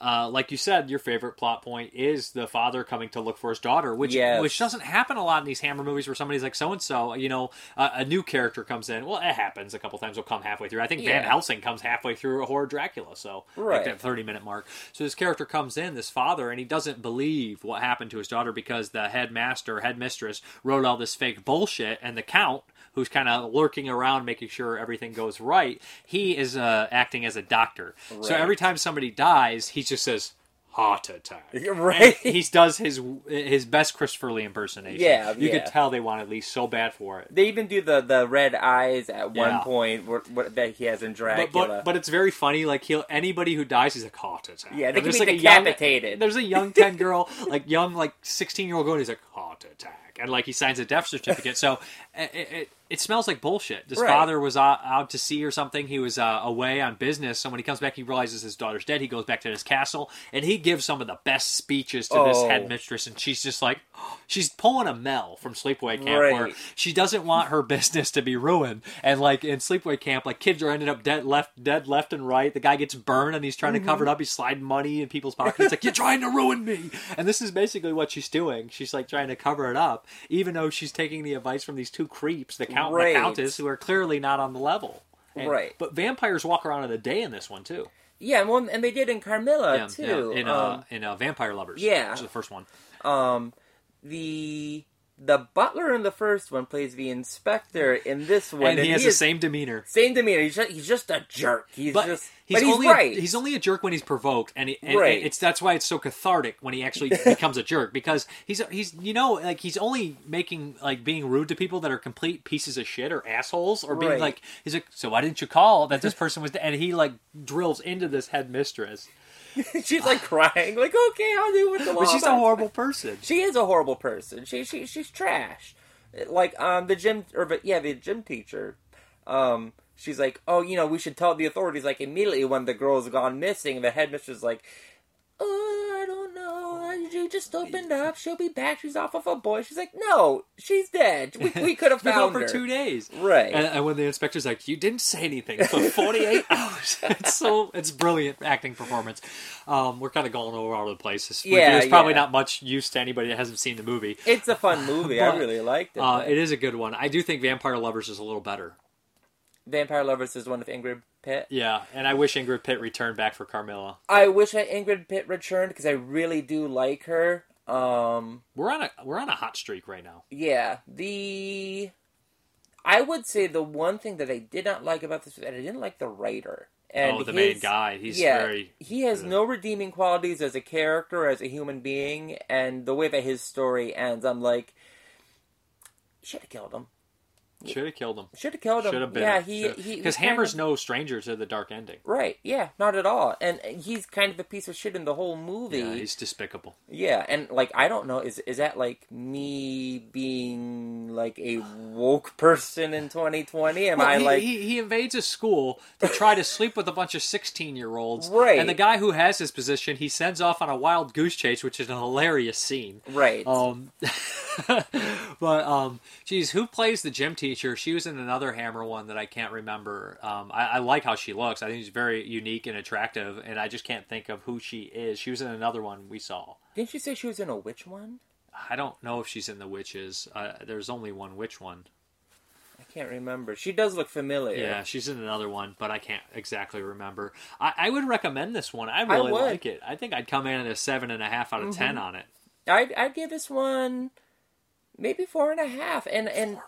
Uh, like you said, your favorite plot point is the father coming to look for his daughter, which Yes. which doesn't happen a lot in these Hammer movies where somebody's like so and so, you know, uh, a new character comes in. Well, it happens a couple times. Will come halfway through. I think Van Helsing comes halfway through a horror Dracula, so Right. like that thirty minute mark. So this character comes in, this father, and he doesn't believe what happened to his daughter because the headmaster, headmistress, wrote all this fake bullshit, and the count. Who's kind of lurking around, making sure everything goes right? He is uh, acting as a doctor. So every time somebody dies, he just says heart attack. *laughs* Right. And he does his his best Christopher Lee impersonation. Yeah, you yeah. could tell they wanted Lee so bad for it. They even do the, the red eyes at one point where, where, that he has in But, Dracula. but but it's very funny. Like he'll anybody who dies, he's a heart attack. Yeah, they can there's be like a young- decapitated. there's a young ten *laughs* girl, like young like sixteen year old girl, and he's like heart attack, and like he signs a death certificate. so *laughs* it, it, it smells like bullshit. His Right. father was out, out to sea or something. He was uh, away on business. So when he comes back, he realizes his daughter's dead. He goes back to his castle, and he gives some of the best speeches to this Oh. headmistress, and she's just like, *gasps* she's pulling a Mel from Sleepaway Camp, where she doesn't want her *laughs* business to be ruined. And like in Sleepaway Camp, like kids are ending up dead left, dead left and right. The guy gets burned, and he's trying to cover it Mhm. up. He's sliding money in people's pockets. It's like you're trying to ruin me. And this is basically what she's doing. She's like trying to cover it up, even though she's taking the advice from these two creeps, the count, and the countess, who are clearly not on the level. And- Right. But vampires walk around in the day in this one too. yeah, well, and they did in Carmilla yeah, too. yeah, in um, uh, in uh, Vampire Lovers. yeah. which is the first one. Um, the the butler in the first one plays the inspector in this one, and he has the is- same demeanor. Same demeanor. He's just, he's just a jerk. He's but just. he's but he's only right. A, he's only a jerk when he's provoked, and, he, and Right. it's that's why it's so cathartic when he actually *laughs* becomes a jerk because he's he's you know like he's only making like being rude to people that are complete pieces of shit or assholes or being Right. like he's like so why didn't you call that this person was and he like drills into this headmistress. *laughs* she's like crying, like okay, I'll do what the law. But she's a horrible person. She is a horrible person. She she she's trash. Like um the gym or but yeah the gym teacher. um, she's like, "Oh, you know, we should tell the authorities." Like immediately when the girl's gone missing, the headmistress is like, "Oh, know. You just opened up. She'll be back. She's off of a boy." She's like, "No, she's dead. We, *laughs* we could have found gone for two days, Right. And, and when the inspector's like, "You didn't say anything for *laughs* 48 hours," *laughs* it's so it's brilliant acting performance. Um, we're kind of going over all over the place. This Yeah, it's probably yeah. not much use to anybody that hasn't seen the movie. It's a fun movie. I really liked it. Uh, it is a good one. I do think Vampire Lovers is a little better. Vampire Lovers is one of Ingrid Pitt. Yeah, and I wish Ingrid Pitt returned back for Carmilla. I wish Ingrid Pitt returned because I really do like her. Um, We're on a we're on a hot streak right now. yeah, the I would say the one thing that I did not like about this is that I didn't like the writer. And Oh, the main guy. He's yeah, very He has no redeeming qualities as a character, as a human being, and the way that his story ends, I'm like, should have killed him. Should have killed him. Should have killed him. Should have been. Yeah, he he because kind Hammer's of- no stranger to the dark ending. Right, yeah, not at all. And he's kind of a piece of shit in the whole movie. Yeah, he's despicable. Yeah, and like I don't know, is is that like me being like a woke person in 2020? Am Well, I he, like he, he invades a school to try to sleep with a bunch of 16 year olds. Right. And the guy who has his position, he sends off on a wild goose chase, which is a hilarious scene. Right. Um, *laughs* but, um, geez, who plays the gym teacher? She was in another Hammer one that I can't remember. Um, I, I like how she looks. I think she's very unique and attractive, and I just can't think of who she is. She was in another one we saw. Didn't you say she was in a witch one? I don't know if she's in the witches. Uh, there's only one witch one. I can't remember. She does look familiar. Yeah, she's in another one, but I can't exactly remember. I, I would recommend this one. I really would. like it. I think I'd come in at a seven and a half out of ten Mhm. on it. I'd I'd give this one maybe four and a half, and and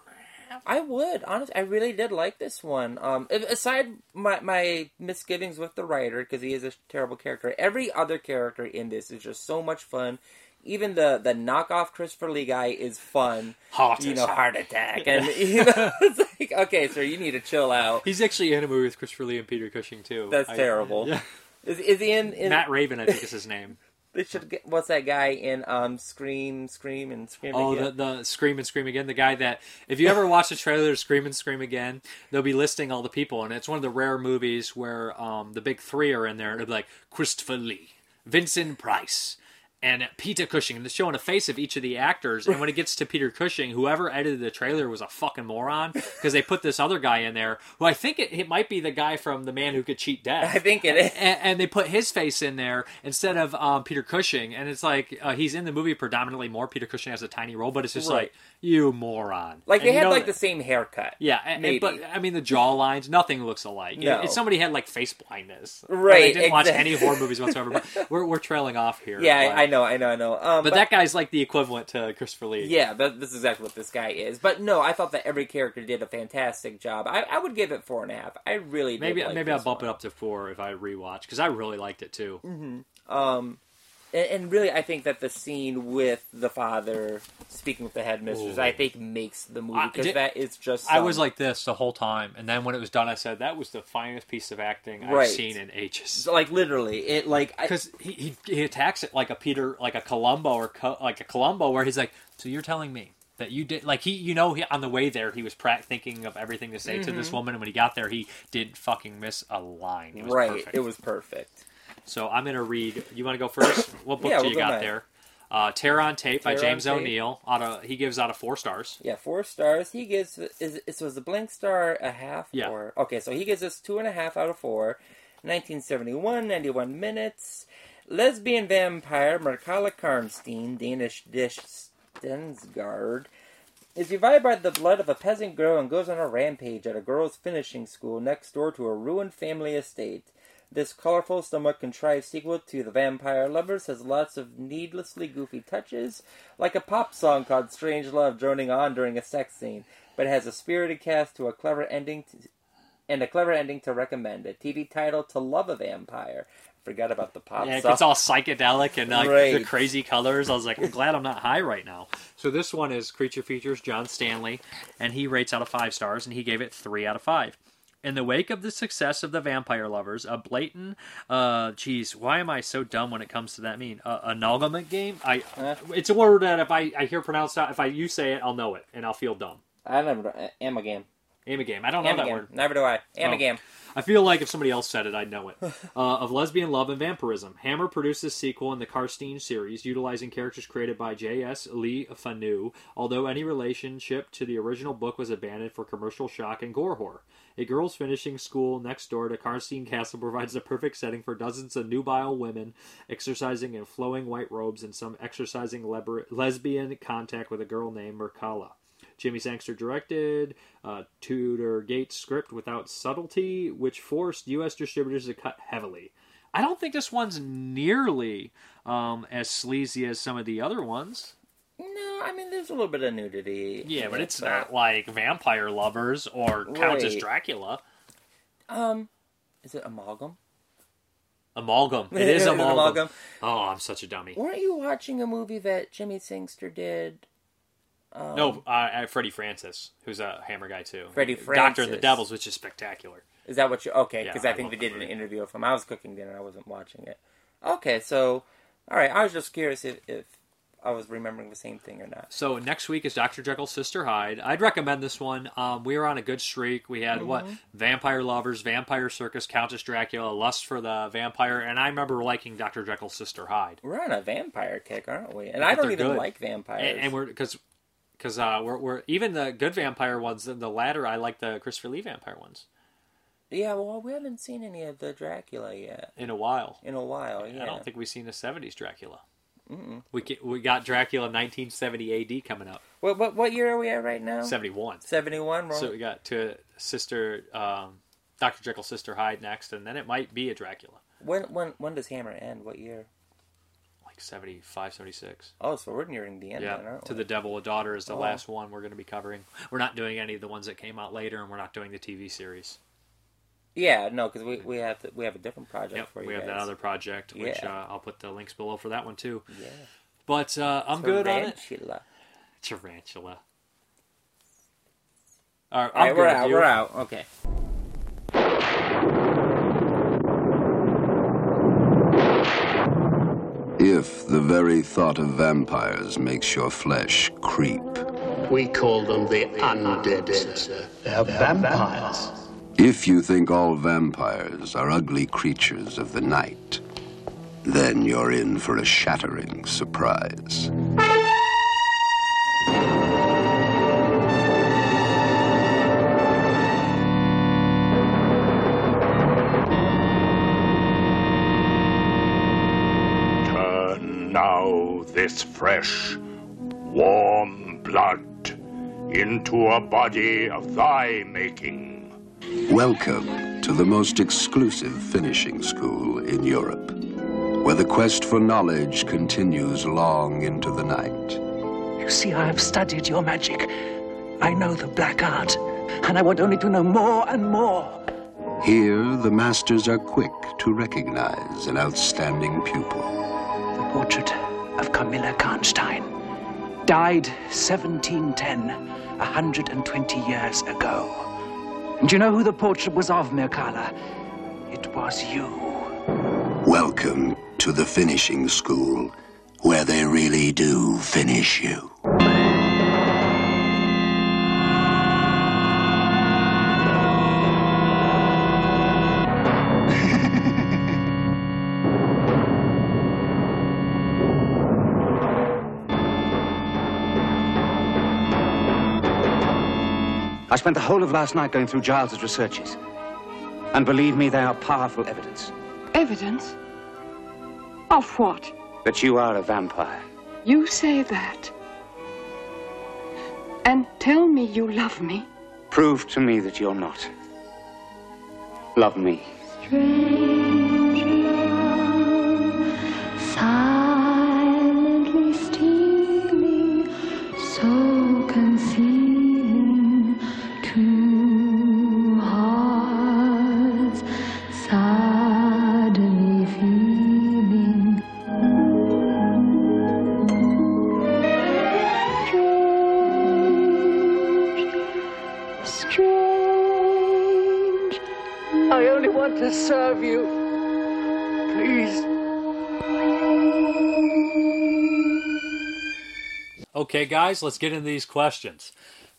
I would honestly, I really did like this one. Um, aside my my misgivings with the writer because he is a terrible character. Every other character in this is just so much fun. Even the the knockoff Christopher Lee guy is fun. Heart you know, attack. heart attack, and *laughs* you know, *laughs* it's like okay, sir, you need to chill out. He's actually in a movie with Christopher Lee and Peter Cushing too. That's I- terrible. Yeah. Is, is he in, in Matt Raven, I think is his name. They should get what's that guy in um Scream, Scream, and Scream Oh, again? the, the Scream and Scream Again. The guy that, if you ever watch the trailer Scream and Scream Again, they'll be listing all the people. And it's one of the rare movies where um, the big three are in there. It'll be like Christopher Lee, Vincent Price, and Peter Cushing. And they're showing a face of each of the actors. And when it gets to Peter Cushing, whoever edited the trailer was a fucking moron because they put this other guy in there who I think it, it might be the guy from The Man Who Could Cheat Death. I think it is. And, and they put his face in there instead of um, Peter Cushing. And it's like uh, he's in the movie predominantly more. Peter Cushing has a tiny role, but it's just Right. like, you moron. Like they And you had know like the same haircut. yeah, and, maybe. but I mean the jaw lines, nothing looks alike. No. If somebody had like face blindness, Right, I didn't watch any horror movies whatsoever. But we're we're trailing off here. *laughs* yeah, but, I, I know, I know, I know. Um, but, that guy's like the equivalent to Christopher Lee. yeah, that, this is exactly what this guy is. But no, I thought that every character did a fantastic job. I, I would give it four and a half. I really did maybe like maybe I'll bump one. it up to four if I rewatch because I really liked it too. Mm-hmm. Um, and, and really, I think that the scene with the father speaking with the headmistress, Ooh. I think makes the movie because that is just. I was like this the whole time, and then when it was done, I said that was the finest piece of acting I've Right. seen in ages. like literally, it like I- because he, he he attacks it like a Peter, like a Columbo or Co- like a Columbo, where he's like, "So you're telling me that you did like he, you know, he, on the way there, he was pra- thinking of everything to say to this Mhm. woman, and when he got there, he didn't fucking miss a line. It was right, perfect. it was perfect. So I'm gonna read. You want to go first? *coughs* What book Yeah, do we'll you go got there? Uh, Terror on Tape by Terror James O'Neill. Out of he gives out of four stars. Yeah, four stars. He gives is it was a blank star a half Yeah. or okay, so he gives us two and a half out of four. 1971, 91 minutes. Lesbian vampire Mircalla Karnstein, Danish dish Stensgaard, is revived by the blood of a peasant girl and goes on a rampage at a girls' finishing school next door to a ruined family estate. This colorful, somewhat contrived sequel to The Vampire Lovers has lots of needlessly goofy touches, like a pop song called Strange Love droning on during a sex scene, but has a spirited cast to a clever ending to, and a clever ending to recommend. A TV title to love a vampire. Forgot about the pop Yeah, it song. gets all psychedelic and like the crazy colors. I was like, I'm *laughs* glad I'm not high right now. So this one is Creature Features John Stanley, and he rates out of five stars, and he gave it three out of five. In the wake of the success of the Vampire Lovers, a blatant, uh, geez, why am I so dumb when it comes to that mean? Uh, amalgamate game. I, it's a word that if I, I hear pronounced out, if I you say it, I'll know it, and I'll feel dumb. I never Amalgam. Amigam. I don't know that word. Never do I. Amigam. I feel like if somebody else said it, I'd know it. *laughs* Uh, of Lesbian Love and Vampirism. Hammer produced this sequel in the Karnstein series, utilizing characters created by J.S. Le Fanu, although any relationship to the original book was abandoned for commercial shock and gore horror. A girls' finishing school next door to Karnstein Castle *laughs* provides the perfect setting for dozens of nubile women exercising in flowing white robes and some exercising leber- lesbian contact with a girl named Mircalla. Jimmy Sangster directed uh, Tudor Gates script without subtlety, which forced U.S. distributors to cut heavily. I don't think this one's nearly um, as sleazy as some of the other ones. No, I mean there's a little bit of nudity. Yeah, but in it's it, not like Vampire Lovers or Countess Right. Dracula. Um, is it amalgam? Amalgam. It is *laughs* It is amalgam. amalgam. Oh, I'm such a dummy. Weren't you watching a movie that Jimmy Sangster did? Um, no, uh, uh, Freddie Francis, who's a Hammer guy too. Freddie Francis, Doctor and the Devils, which is spectacular. Is that what you? Okay, Yeah, because I I, think they did an interview of him. I was cooking dinner. I wasn't watching it. Okay, so all right. I was just curious if, if I was remembering the same thing or not. So next week is Doctor Jekyll's Sister Hyde. I'd recommend this one. Um, we were on a good streak. We had what Mhm. Vampire Lovers, Vampire Circus, Countess Dracula, Lust for the Vampire, and I remember liking Doctor Jekyll's Sister Hyde. We're on a vampire kick, aren't we? And But I don't even good. like vampires. and, and we're because because uh, we're, we're even the good vampire ones. The latter, I like the Christopher Lee vampire ones yeah, well, we haven't seen any of the Dracula yet in a while. in a while. Yeah, I don't think we've seen the '70s Dracula. Mm-mm. We get, we got Dracula 1970 AD coming up. What what what year are we at right now? 71. Seventy one. So we got to Sister um, Doctor Jekyll, Sister Hyde next, and then it might be a Dracula. when when when does Hammer end? What year? Like 75, 76. Oh, so we're nearing the end. yeah, then, To the Devil a Daughter is the Oh. last one we're going to be covering. We're not doing any of the ones that came out later, and we're not doing the TV series. Yeah, no, because we, we have to, we have a different project Yep, for you we have that other project, which Yeah. uh, I'll put the links below for that one too. Yeah. But uh, I'm good on it. Tarantula. Tarantula. All right, All right, we're out. We're out. Okay. If the very thought of vampires makes your flesh creep, We call them the undead, sir. They're vampires. if you think all vampires are ugly creatures of the night, then you're in for a shattering surprise. Now this fresh, warm blood into a body of thy making. Welcome to the most exclusive finishing school in Europe, where the quest for knowledge continues long into the night. You see, I have studied your magic. I know the black art, and I want only to know more and more. Here, the masters are quick to recognize an outstanding pupil. The portrait of Carmilla Karnstein. Died 1710, 120 years ago. And you know who the portrait was of, Mircalla? It was you. Welcome to the finishing school, where they really do finish you. I spent the whole of last night going through Giles's researches. And believe me, they are powerful evidence Evidence? Of what? that you are a vampire. You say that. And tell me you love me. Prove to me that you're not. Love me. Silently Okay, guys, let's get into these questions.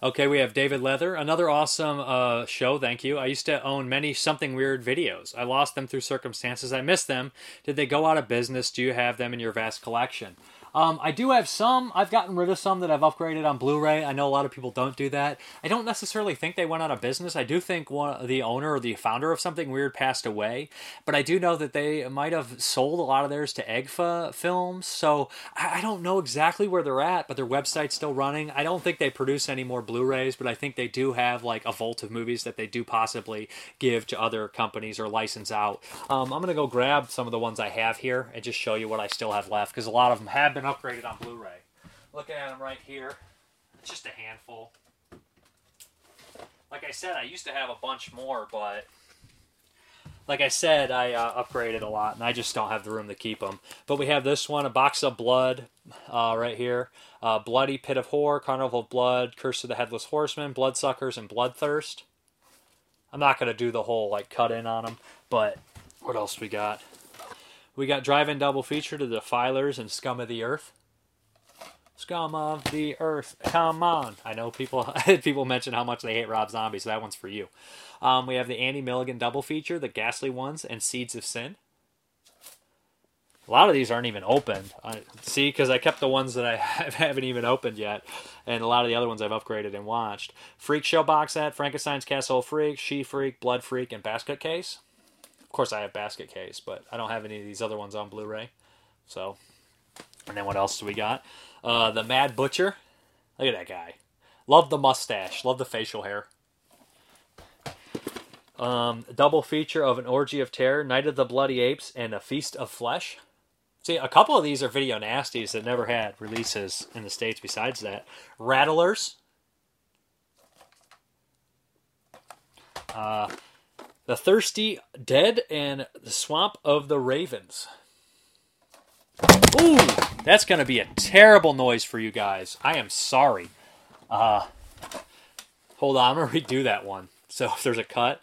Okay, we have David Leather, another awesome uh, show. Thank you. I used to own many something weird videos. I lost them through circumstances. I missed them. Did they go out of business? Do you have them in your vast collection? Um, I do have some. I've gotten rid of some that I've upgraded on Blu-ray. I know a lot of people don't do that. I don't necessarily think they went out of business. I do think one the owner or the founder of something weird passed away, but I do know that they might have sold a lot of theirs to AGFA Films. So I, I don't know exactly where they're at, but their website's still running. I don't think they produce any more Blu-rays, but I think they do have like a vault of movies that they do possibly give to other companies or license out. Um, I'm gonna go grab some of the ones I have here and just show you what I still have left because a lot of them have been upgraded on Blu-ray. Looking at them right here, it's just a handful. Like I said, I used to have a bunch more, but like I said, I uh, upgraded a lot, and I just don't have the room to keep them. But we have this one, a box of blood, uh, right here. Uh, Bloody Pit of Horror, Carnival of Blood, Curse of the Headless Horseman, Bloodsuckers, and Bloodthirst. I'm not gonna do the whole like cut in on them, but what else we got? We got drive-in double feature to the Filers and Scum of the Earth. Scum of the Earth, come on! I know people *laughs* people mention how much they hate Rob Zombie, so that one's for you. Um, we have the Andy Milligan double feature, the Ghastly Ones, and Seeds of Sin. A lot of these aren't even opened. I, see, because I kept the ones that I *laughs* haven't even opened yet, and a lot of the other ones I've upgraded and watched. Freak Show box set, Frankenstein's Castle Freak, She Freak, Blood Freak, and Basket Case. Of course, I have Basket Case, but I don't have any of these other ones on Blu-ray. So, and then what else do we got? Uh, the Mad Butcher. Look at that guy. Love the mustache. Love the facial hair. Um, double feature of an orgy of terror, Night of the Bloody Apes, and a Feast of Flesh. See, a couple of these are video nasties that never had releases in the states. Besides that, Rattlers. Uh, the Thirsty Dead and the Swamp of the Ravens. Ooh, that's going to be a terrible noise for you guys. I am sorry. Uh, hold on, I'm going to redo that one. So *laughs* if there's a cut,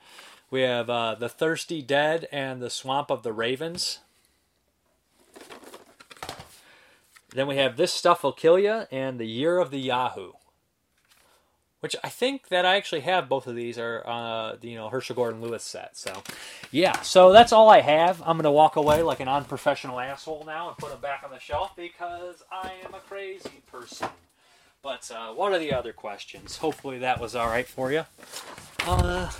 we have uh, The Thirsty Dead and The Swamp of the Ravens. Then we have This Stuff Will Kill You and The Year of the Yahoo. Which I think that I actually have both of these are uh, you know Herschell Gordon Lewis set. So yeah, so that's all I have. I'm gonna walk away like an unprofessional asshole now and put them back on the shelf because I am a crazy person. But uh, what are the other questions? Hopefully that was all right for you. Uh,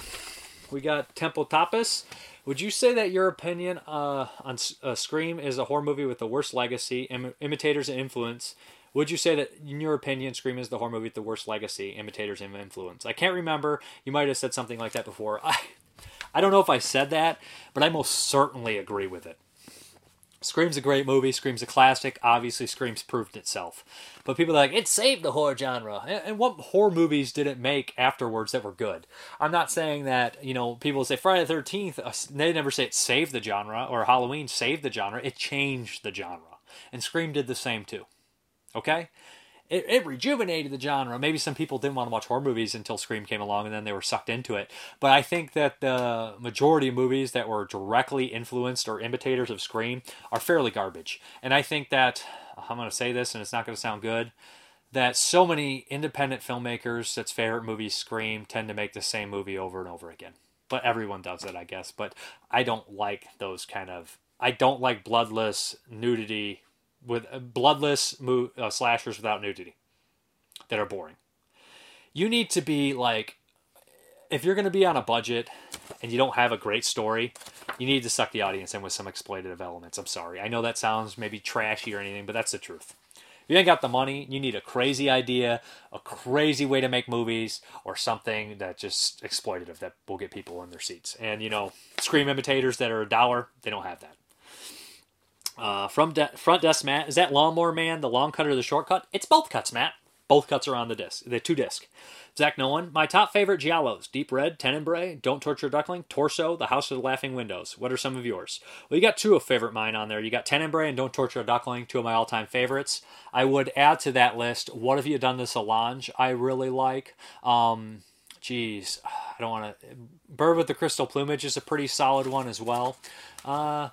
we got Temple Tapas. Would you say that your opinion uh, on uh, Scream is a horror movie with the worst legacy, Im- imitators, and influence? Would you say that, in your opinion, Scream is the horror movie with the worst legacy, imitators, and influence? I can't remember. You might have said something like that before. *laughs* I, I don't know if I said that, but I most certainly agree with it. Scream's a great movie. Scream's a classic. Obviously, Scream's proved itself. But people are like, it saved the horror genre. And what horror movies did it make afterwards that were good? I'm not saying that, you know, people say Friday the 13th, uh, they never say it saved the genre, or Halloween saved the genre. It changed the genre. And Scream did the same too. Okay? It, it, rejuvenated the genre. Maybe some people didn't want to watch horror movies until Scream came along and then they were sucked into it. But I think that the majority of movies that were directly influenced or imitators of Scream are fairly garbage. And I think that, I'm going to say this and it's not going to sound good, that so many independent filmmakers that's favorite movies Scream tend to make the same movie over and over again. But everyone does it, I guess. But I don't like those kind of. I don't like bloodless nudity with uh, bloodless mo- uh, slashers without nudity that are boring. You need to be like, if you're going to be on a budget and you don't have a great story, you need to suck the audience in with some exploitative elements. I'm sorry. I know that sounds maybe trashy or anything, but that's the truth. If you ain't got the money, you need a crazy idea, a crazy way to make movies, or something that just exploitative that will get people in their seats. And you know, scream imitators that are a dollar, they don't have that. Uh, from de- front desk, Matt. Is that Lawnmower Man the long cut or the short cut? It's both cuts, Matt. Both cuts are on the disc. The two disc. Zach Nolan. My top favorite giallos: Deep Red, Tenebrae, Don't Torture a Duckling, Torso, The House of the Laughing Windows. What are some of yours? Well, you got two of favorite mine on there. You got Tenebrae and Don't Torture a Duckling, two of my all-time favorites. I would add to that list. What have you done to Solange? I really like. Um, geez, I don't want to. Bird with the Crystal Plumage is a pretty solid one as well. Uh,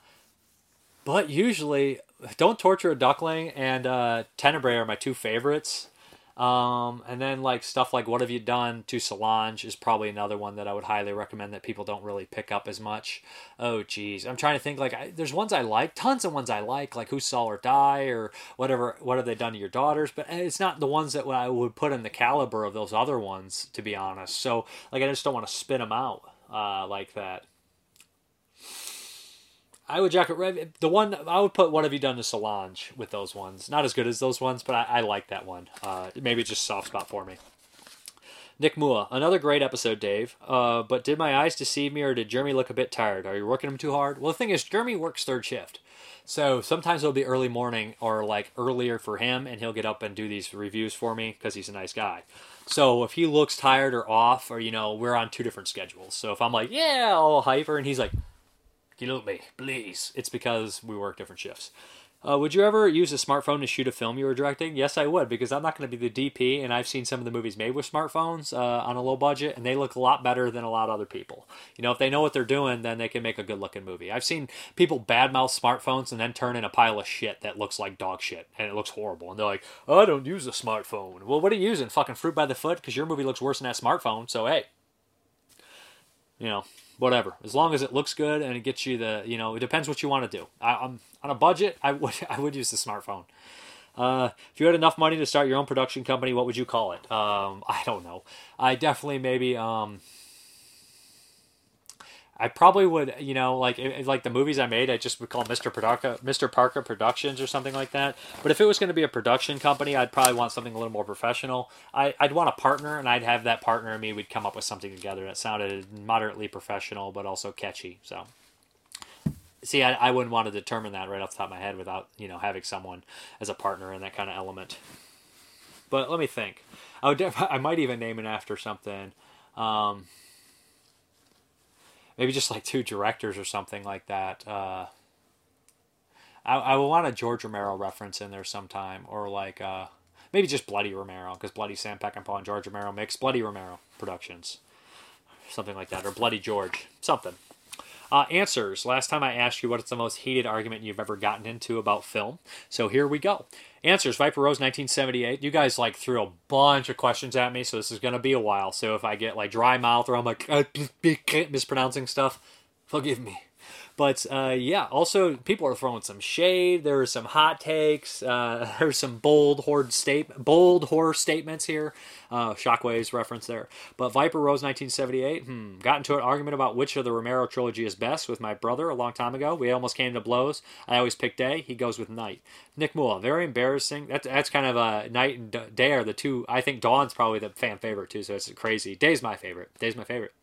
but usually, Don't Torture a Duckling and uh, Tenebrae are my two favorites. Um, and then like stuff like What Have You Done to Solange is probably another one that I would highly recommend that people don't really pick up as much. Oh geez, I'm trying to think like I, there's ones I like, tons of ones I like, like Who Saw Her Die or whatever. What have they done to your daughters? But eh, it's not the ones that I would put in the caliber of those other ones, to be honest. So like I just don't want to spit them out uh, like that. I would jacket red. The one I would put. What have you done to Solange with those ones? Not as good as those ones, but I, I like that one. Uh, maybe it's just soft spot for me. Nick Mua, another great episode, Dave. Uh, but did my eyes deceive me, or did Jeremy look a bit tired? Are you working him too hard? Well, the thing is, Jeremy works third shift, so sometimes it'll be early morning or like earlier for him, and he'll get up and do these reviews for me because he's a nice guy. So if he looks tired or off, or you know, we're on two different schedules. So if I'm like, yeah, I'll hyper, and he's like, Kill me, please. It's because we work different shifts. Uh, would you ever use a smartphone to shoot a film you were directing? Yes, I would, because I'm not going to be the DP, and I've seen some of the movies made with smartphones uh, on a low budget, and they look a lot better than a lot of other people. You know, if they know what they're doing, then they can make a good looking movie. I've seen people badmouth smartphones and then turn in a pile of shit that looks like dog shit, and it looks horrible. And they're like, oh, I don't use a smartphone. Well, what are you using? Fucking fruit by the foot? Because your movie looks worse than that smartphone, so hey. You know, whatever. As long as it looks good and it gets you the, you know, it depends what you want to do. I, am on a budget. I would *laughs* I would use the smartphone. Uh, if you had enough money to start your own production company, what would you call it? Um, I don't know. I definitely maybe um, I probably would, you know, like like the movies I made, I just would call Mr. Parka, Mr. Parka Productions or something like that. But if it was going to be a production company, I'd probably want something a little more professional. I, would want a partner, and I'd have that partner and me. We'd come up with something together that sounded moderately professional, but also catchy. So, see, I, I wouldn't want to determine that right off the top of my head without you know having someone as a partner in that kind of element. But let me think. I would. Def- *laughs* I might even name it after something. Um, maybe just like two directors or something like that. Uh, I, I will want a George Romero reference in there sometime, or like uh, maybe just Bloody Romero, because Bloody Sam Peckinpah and George Romero makes Bloody Romero Productions, something like that, or Bloody George, something. Uh, answers. Last time I asked you what is the most heated argument you've ever gotten into about film. So here we go. Answers. Viper Rose 1978. You guys like threw a bunch of questions at me, so this is going to be a while. So if I get like dry mouth or I'm like mispronouncing stuff, forgive me. But uh, yeah, also people are throwing some shade. There are some hot takes. Uh, *laughs* there's some bold horde state, bold horror statements here. Uh, Shockwaves reference there. But Viper Rose 1978. Hmm, got into an argument about which of the Romero trilogy is best with my brother a long time ago. We almost came to blows. I always pick day. He goes with night. Nick Mua, very embarrassing. That's that's kind of a night and day are the two. I think Dawn's probably the fan favorite too. So it's crazy. Day's my favorite. Day's my favorite.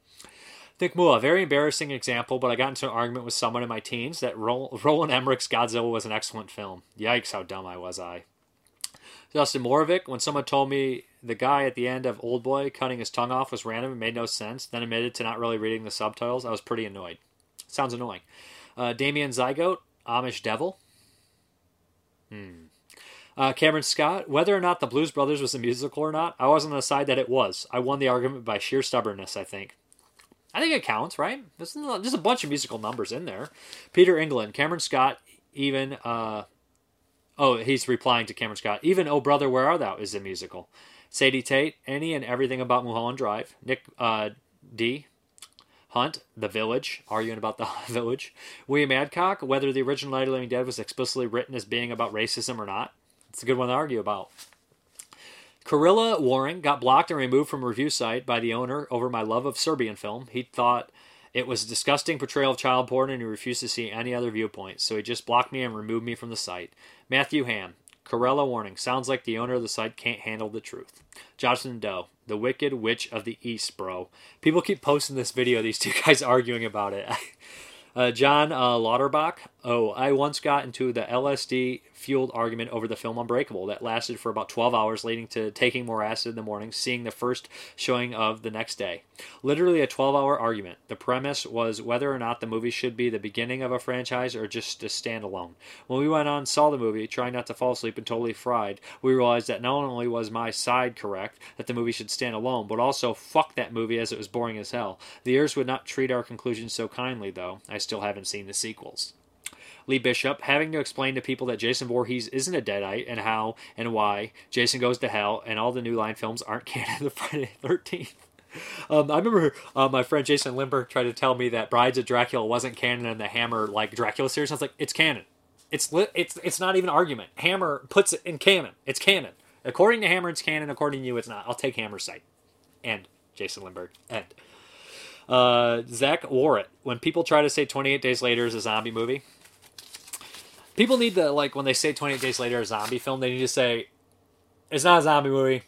Nick Mua, very embarrassing example, but I got into an argument with someone in my teens that Roland Emmerich's Godzilla was an excellent film. Yikes, how dumb I was I. Justin Moravik, when someone told me the guy at the end of Old Boy cutting his tongue off was random and made no sense, then admitted to not really reading the subtitles, I was pretty annoyed. Sounds annoying. Uh, Damien Zygote, Amish Devil. Hmm. Uh, Cameron Scott, whether or not the Blues Brothers was a musical or not, I was on the side that it was. I won the argument by sheer stubbornness, I think. I think it counts, right? There's, there's a bunch of musical numbers in there. Peter England, Cameron Scott, even. Uh, oh, he's replying to Cameron Scott. Even Oh Brother, Where Are Thou is a musical. Sadie Tate, any and everything about Mulholland Drive. Nick uh, D. Hunt, The Village, arguing about The *laughs* Village. William Adcock, whether the original Night of the Living Dead was explicitly written as being about racism or not. It's a good one to argue about. Carilla Waring got blocked and removed from review site by the owner over my love of Serbian film. He thought it was a disgusting portrayal of child porn and he refused to see any other viewpoints, so he just blocked me and removed me from the site. Matthew Ham, Corella warning. Sounds like the owner of the site can't handle the truth. Johnson Doe, the Wicked Witch of the East, bro. People keep posting this video, these two *laughs* guys arguing about it. *laughs* uh, John uh, Lauterbach. Oh, I once got into the LSD fueled argument over the film Unbreakable that lasted for about 12 hours, leading to taking more acid in the morning, seeing the first showing of the next day. Literally a 12 hour argument. The premise was whether or not the movie should be the beginning of a franchise or just a standalone. When we went on saw the movie, trying not to fall asleep and totally fried, we realized that not only was my side correct, that the movie should stand alone, but also fuck that movie as it was boring as hell. The ears would not treat our conclusions so kindly, though. I still haven't seen the sequels. Lee Bishop having to explain to people that Jason Voorhees isn't a deadite and how and why Jason goes to hell and all the New Line films aren't *laughs* canon to Friday the 13th. Um, I remember uh, my friend Jason Limber tried to tell me that Brides of Dracula wasn't canon in the Hammer like Dracula series. I was like, it's canon. It's li- it's it's not even argument. Hammer puts it in canon. It's canon. According to Hammer, it's canon. According to you, it's not. I'll take Hammer's site. And Jason Lindbergh. End. Uh, Zach Warrett. When people try to say 28 Days Later is a zombie movie, people need to like when they say 28 Days Later a zombie film, they need to say it's not a zombie movie,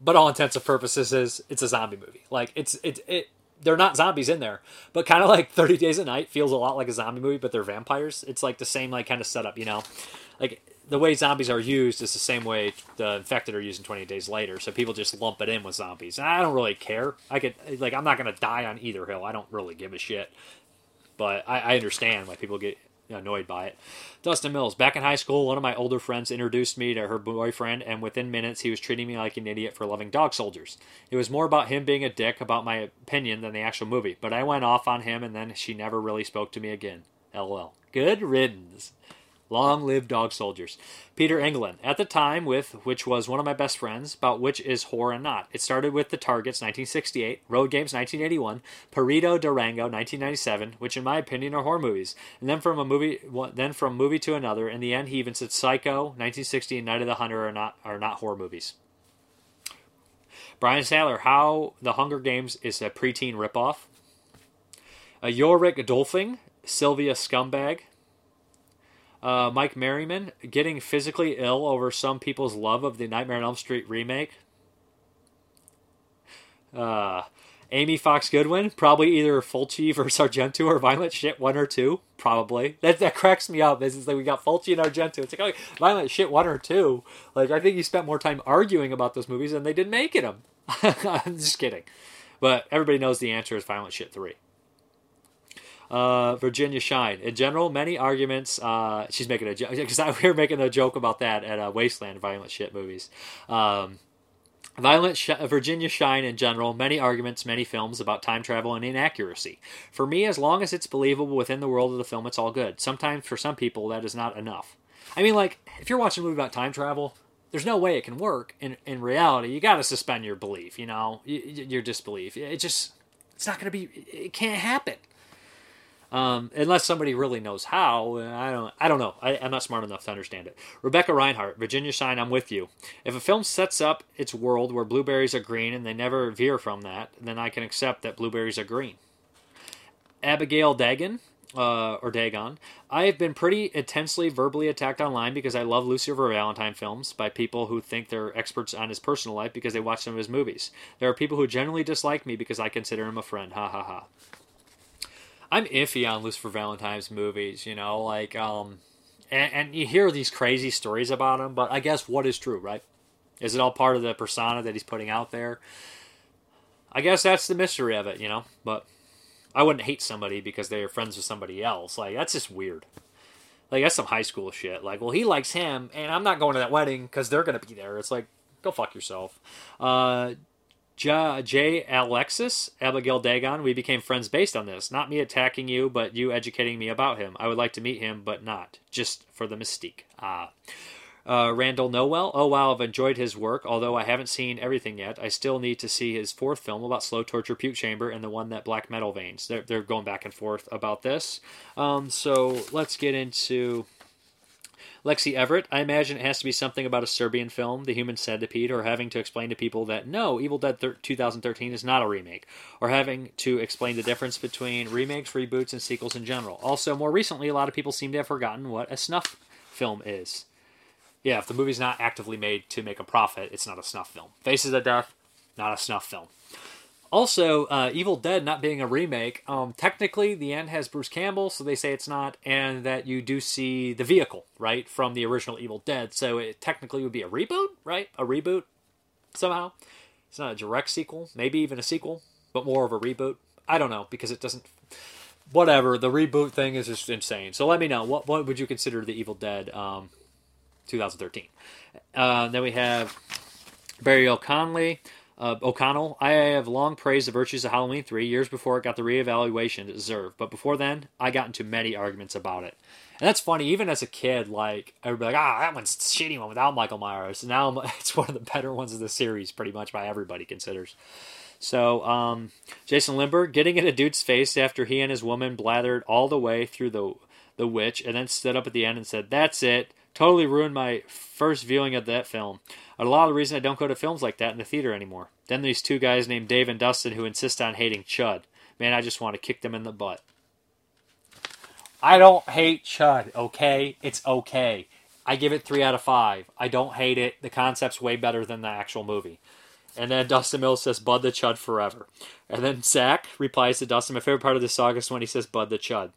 but all intents and purposes is it's a zombie movie. Like it's it it they're not zombies in there, but kind of like *laughs* 30 Days a Night feels a lot like a zombie movie, but they're vampires. It's like the same like kind of setup, you know, like the way zombies are used is the same way the infected are used in 28 Days Later. So people just lump it in with zombies. And I don't really care. I could like I'm not gonna die on either hill. I don't really give a shit. But I, I understand why people get annoyed by it. Dustin Mills. Back in high school, one of my older friends introduced me to her boyfriend, and within minutes, he was treating me like an idiot for loving dog soldiers. It was more about him being a dick about my opinion than the actual movie, but I went off on him, and then she never really spoke to me again. LOL. Good riddance. Long live dog soldiers. Peter England, at the time with which was one of my best friends, about which is horror and not. It started with The Targets 1968, Road Games 1981, Perdita Durango 1997, which in my opinion are horror movies. And then from a movie then from movie to another, in the end he even said Psycho 1960 and Night of the Hunter are not are not horror movies. Brian Sadler, how The Hunger Games is a preteen ripoff. A Yorick Dolphing, Sylvia Scumbag, uh, Mike Merriman getting physically ill over some people's love of the Nightmare on Elm Street remake. Uh, Amy Fox Goodwin, probably either Fulci *laughs* versus Argento or Violent Shit one or two, probably. That that cracks me up. It's like we got Fulci and Argento. It's like oh, Violent Shit one or two. Like I think he spent more time arguing about those movies than they did making them. *laughs* I'm just kidding, but everybody knows the answer is Violent Shit three. Uh, Virginia Shine. In general, many arguments. Uh, she's making a joke because *laughs* we were making a joke about that at uh, Wasteland Violent Shit movies. Um, Violent Sh- Virginia Shine in general, many arguments, many films about time travel and inaccuracy. For me, as long as it's believable within the world of the film, it's all good. Sometimes, for some people, that is not enough. I mean, like, if you're watching a movie about time travel, there's no way it can work in, in reality. You got to suspend your belief, you know, your disbelief. It just, it's not going to be, it can't happen. Um, unless somebody really knows how, I don't. I don't know. I, am not smart enough to understand it. Rebecca Reinhart, Virginia Shine. I'm with you. If a film sets up its world where blueberries are green and they never veer from that, then I can accept that blueberries are green. Abigail Dagan, uh, or Dagon. I have been pretty intensely verbally attacked online because I love Lucifer Valentine films by people who think they're experts on his personal life because they watch some of his movies. There are people who generally dislike me because I consider him a friend. Ha ha ha. I'm iffy on Lucifer Valentine's movies, you know, like um and, and, you hear these crazy stories about him, but I guess what is true, right? Is it all part of the persona that he's putting out there? I guess that's the mystery of it, you know. But I wouldn't hate somebody because they're friends with somebody else. Like that's just weird. Like that's some high school shit. Like, well, he likes him, and I'm not going to that wedding because they're gonna be there. It's like, go fuck yourself. Uh, J. J. Alexis, Abigail Dagon, we became friends based on this. Not me attacking you, but you educating me about him. I would like to meet him, but not. Just for the mystique. Ah. Uh, Randall Noel. Oh wow, I've enjoyed his work. Although I haven't seen everything yet, I still need to see his fourth film about slow torture puke chamber and the one that black metal veins. They're, they're going back and forth about this. Um, so let's get into Lexi Everett, I imagine it has to be something about a Serbian film, The Human Centipede, or having to explain to people that no, Evil Dead 2013 is not a remake, or having to explain the difference between remakes, reboots, and sequels in general. Also, more recently, a lot of people seem to have forgotten what a snuff film is. Yeah, if the movie's not actively made to make a profit, it's not a snuff film. Faces of Death, not a snuff film. Also, uh, Evil Dead not being a remake, um, technically the end has Bruce Campbell, so they say it's not, and that you do see the vehicle, right, from the original Evil Dead, so it technically would be a reboot, right? A reboot, somehow. It's not a direct sequel, maybe even a sequel, but more of a reboot. I don't know, because it doesn't. Whatever, the reboot thing is just insane. So let me know, what, what would you consider the Evil Dead um, 2013? Uh, then we have Barry O'Conley. Uh, O'Connell, I have long praised the virtues of Halloween 3 years before it got the reevaluation it deserved, but before then, I got into many arguments about it. And that's funny, even as a kid, like, be like, ah, that one's a shitty one without Michael Myers. And now *laughs* it's one of the better ones of the series, pretty much by everybody considers. So, um, Jason Lindbergh getting in a dude's face after he and his woman blathered all the way through the the witch, and then stood up at the end and said, "That's it." Totally ruined my first viewing of that film. A lot of the reason I don't go to films like that in the theater anymore. Then these two guys named Dave and Dustin who insist on hating Chud. Man, I just want to kick them in the butt. I don't hate Chud, okay? It's okay. I give it 3 out of 5. I don't hate it. The concept's way better than the actual movie. And then Dustin Mills says, Bud the Chud forever. And then Zach replies to Dustin, My favorite part of this song is when he says, Bud the Chud.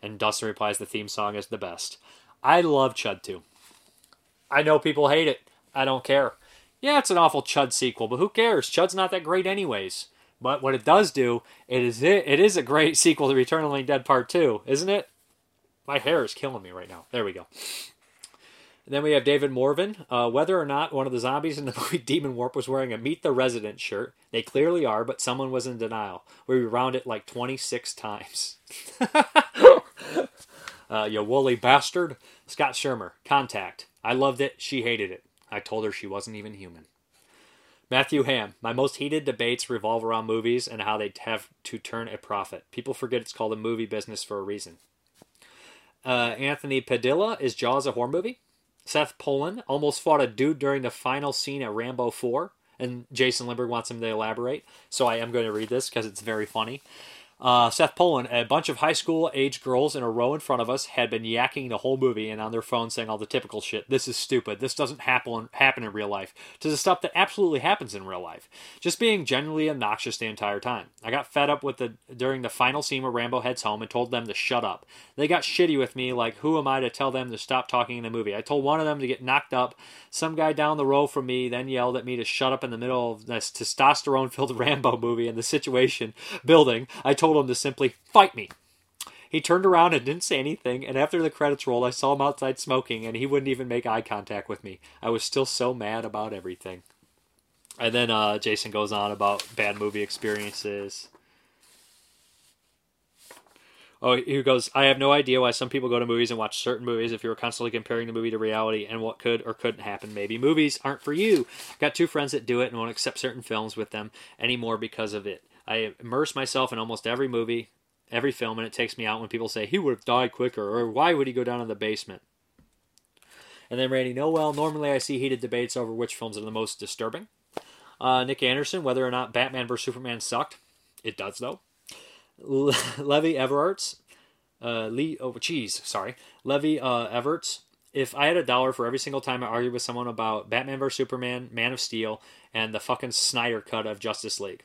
And Dustin replies, The theme song is the best. I love Chud 2. I know people hate it. I don't care. Yeah, it's an awful Chud sequel, but who cares? Chud's not that great, anyways. But what it does do, it is it, it is a great *laughs* sequel to Return of the Living Dead Part Two, isn't it? My hair is killing me right now. There we go. And then we have David Morvan. Uh, whether or not one of the zombies in the *laughs* movie Demon Warp was wearing a Meet the Resident shirt, they clearly are, but someone was in denial. We round it like 26 times. *laughs* uh, you woolly bastard. Scott Shermer, Contact. I loved it. She hated it. I told her she wasn't even human. Matthew Ham. My most heated debates revolve around movies and how they have to turn a profit. People forget it's called a movie business for a reason. Uh, Anthony Padilla. Is Jaws a horror movie? Seth Poland almost fought a dude during the final scene at Rambo 4, and Jason Lindbergh wants him to elaborate, so I am going to read this because it's very funny. Uh, Seth Poland, a bunch of high school age girls in a row in front of us had been yakking the whole movie and on their phone saying all the typical shit. This is stupid. This doesn't happen happen in real life. To the stuff that absolutely happens in real life. Just being genuinely obnoxious the entire time. I got fed up with the during the final scene where Rambo heads home and told them to shut up. They got shitty with me, like who am I to tell them to stop talking in the movie? I told one of them to get knocked up. Some guy down the row from me then yelled at me to shut up in the middle of this testosterone-filled *laughs* Rambo movie in the situation building. I told him to simply fight me. He turned around and didn't say anything, and after the credits rolled, I saw him outside smoking, and he wouldn't even make eye contact with me. I was still so mad about everything. And then uh, Jason goes on about bad movie experiences. Oh, he goes, I have no idea why some people go to movies and watch certain movies if you were constantly comparing the movie to reality and what could or couldn't happen. Maybe movies aren't for you. Got two friends that do it and won't accept certain films with them anymore because of it. I immerse myself in almost every movie, every film, and it takes me out when people say he would have died quicker or why would he go down in the basement. And then Randy Noel. Normally, I see heated debates over which films are the most disturbing. Uh, Nick Anderson, whether or not Batman vs Superman sucked, it does though. Le- *laughs* Levy Everarts, uh, Lee. Oh, jeez, sorry, Levy uh, Everts. If I had a dollar for every single time I argued with someone about Batman vs Superman, Man of Steel, and the fucking Snyder cut of Justice League,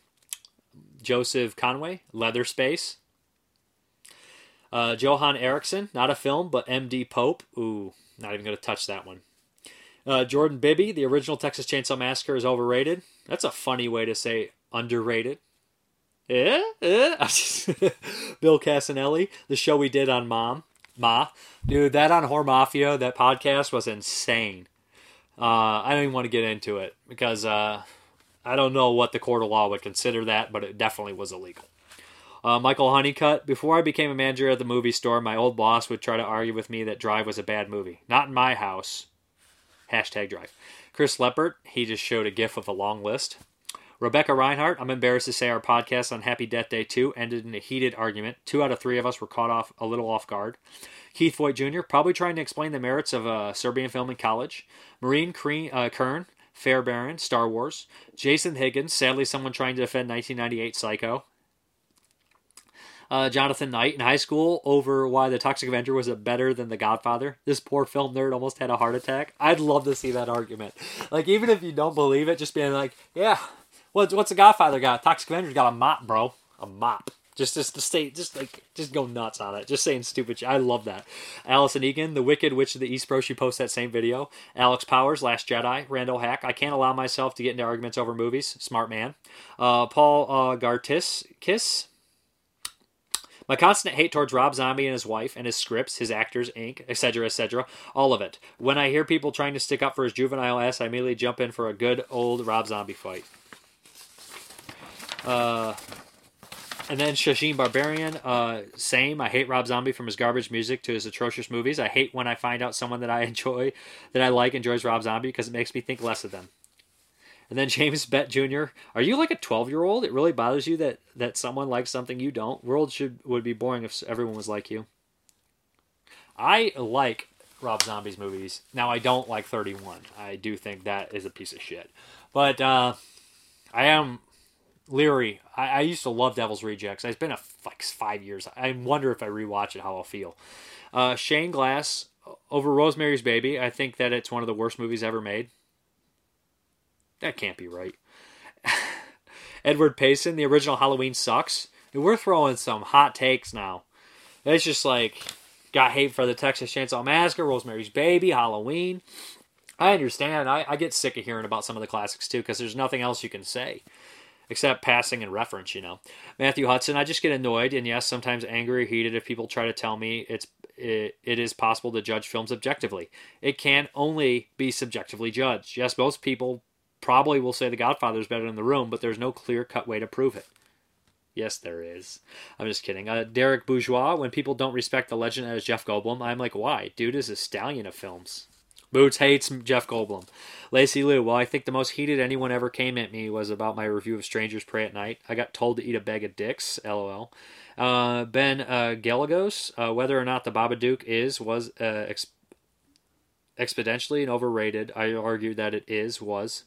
Joseph Conway, Leather Space. Uh, Johan Erickson, not a film, but MD Pope. Ooh, not even going to touch that one. Uh, Jordan Bibby, the original Texas Chainsaw Massacre is overrated. That's a funny way to say underrated. Eh? Eh? *laughs* Bill Casanelli, the show we did on Mom. Ma. Dude, that on Horror Mafia, that podcast was insane. Uh, I don't even want to get into it because uh, I don't know what the court of law would consider that, but it definitely was illegal. Uh, Michael Honeycutt. Before I became a manager at the movie store, my old boss would try to argue with me that Drive was a bad movie. Not in my house. Hashtag Drive. Chris Leppert. He just showed a gif of a long list. Rebecca Reinhart. I'm embarrassed to say our podcast on Happy Death Day 2 ended in a heated argument. Two out of three of us were caught off a little off guard. Keith Voigt Jr. probably trying to explain the merits of a Serbian film in college. Marine uh, Kern. Fair Baron, Star Wars. Jason Higgins, sadly someone trying to defend 1998 Psycho. Uh, Jonathan Knight in high school over why the Toxic Avenger was a better than The Godfather. This poor film nerd almost had a heart attack. I'd love to see that argument. Like, even if you don't believe it, just being like, yeah, what's, what's The Godfather got? Toxic Avenger's got a mop, bro. A mop. Just, just to stay, just like, just go nuts on it. Just saying stupid shit. I love that. Allison Egan, The Wicked Witch of the East Bro, she posts that same video. Alex Powers, Last Jedi. Randall Hack, I can't allow myself to get into arguments over movies. Smart man. Uh, Paul uh, Gartis, Kiss. My constant hate towards Rob Zombie and his wife and his scripts, his actors, ink, etc., etc., all of it. When I hear people trying to stick up for his juvenile ass, I immediately jump in for a good old Rob Zombie fight. Uh, and then Shashin Barbarian, uh, same. I hate Rob Zombie from his garbage music to his atrocious movies. I hate when I find out someone that I *laughs* enjoy, that I like, enjoys Rob Zombie because it makes me think less of them. And then James Bett Jr. Are you like a 12 year old? It really bothers you that, that someone likes something you don't? World should would be boring if everyone was like you. I like Rob Zombie's movies. Now I don't like 31. I do think that is a piece of shit. But uh, I am leery. I, I used to love Devil's Rejects. It's been a like five years. I wonder if I rewatch it how I'll feel. Uh, Shane Glass over Rosemary's Baby. I think that it's one of the worst movies ever made. That can't be right. *laughs* Edward Payson, the original Halloween sucks. We're throwing some hot takes now. It's just like got hate for the Texas Chainsaw Massacre, Rosemary's Baby, Halloween. I understand. I, I get sick of hearing about some of the classics too because there's nothing else you can say except passing and reference, you know. Matthew Hudson, I just get annoyed and yes, sometimes angry or heated if people try to tell me it's it, it is possible to judge films objectively. It can only be subjectively judged. Yes, most people probably will say The Godfather is better than The Room, but there's no clear cut way to prove it. Yes, there is. I'm just kidding. Uh, Derek Bourgeois, when people don't respect the legend as Jeff Goldblum, I'm like, why? Dude is a stallion of films. Boots hates Jeff Goldblum. Lacey Lou, well, I think the most heated anyone ever came at me was about my review of Strangers Prey at Night. I got told to eat a bag of dicks, lol. Uh, ben uh, Galagos, uh, whether or not the Babadook is, was uh, ex- exponentially and overrated. I argue that it is, was.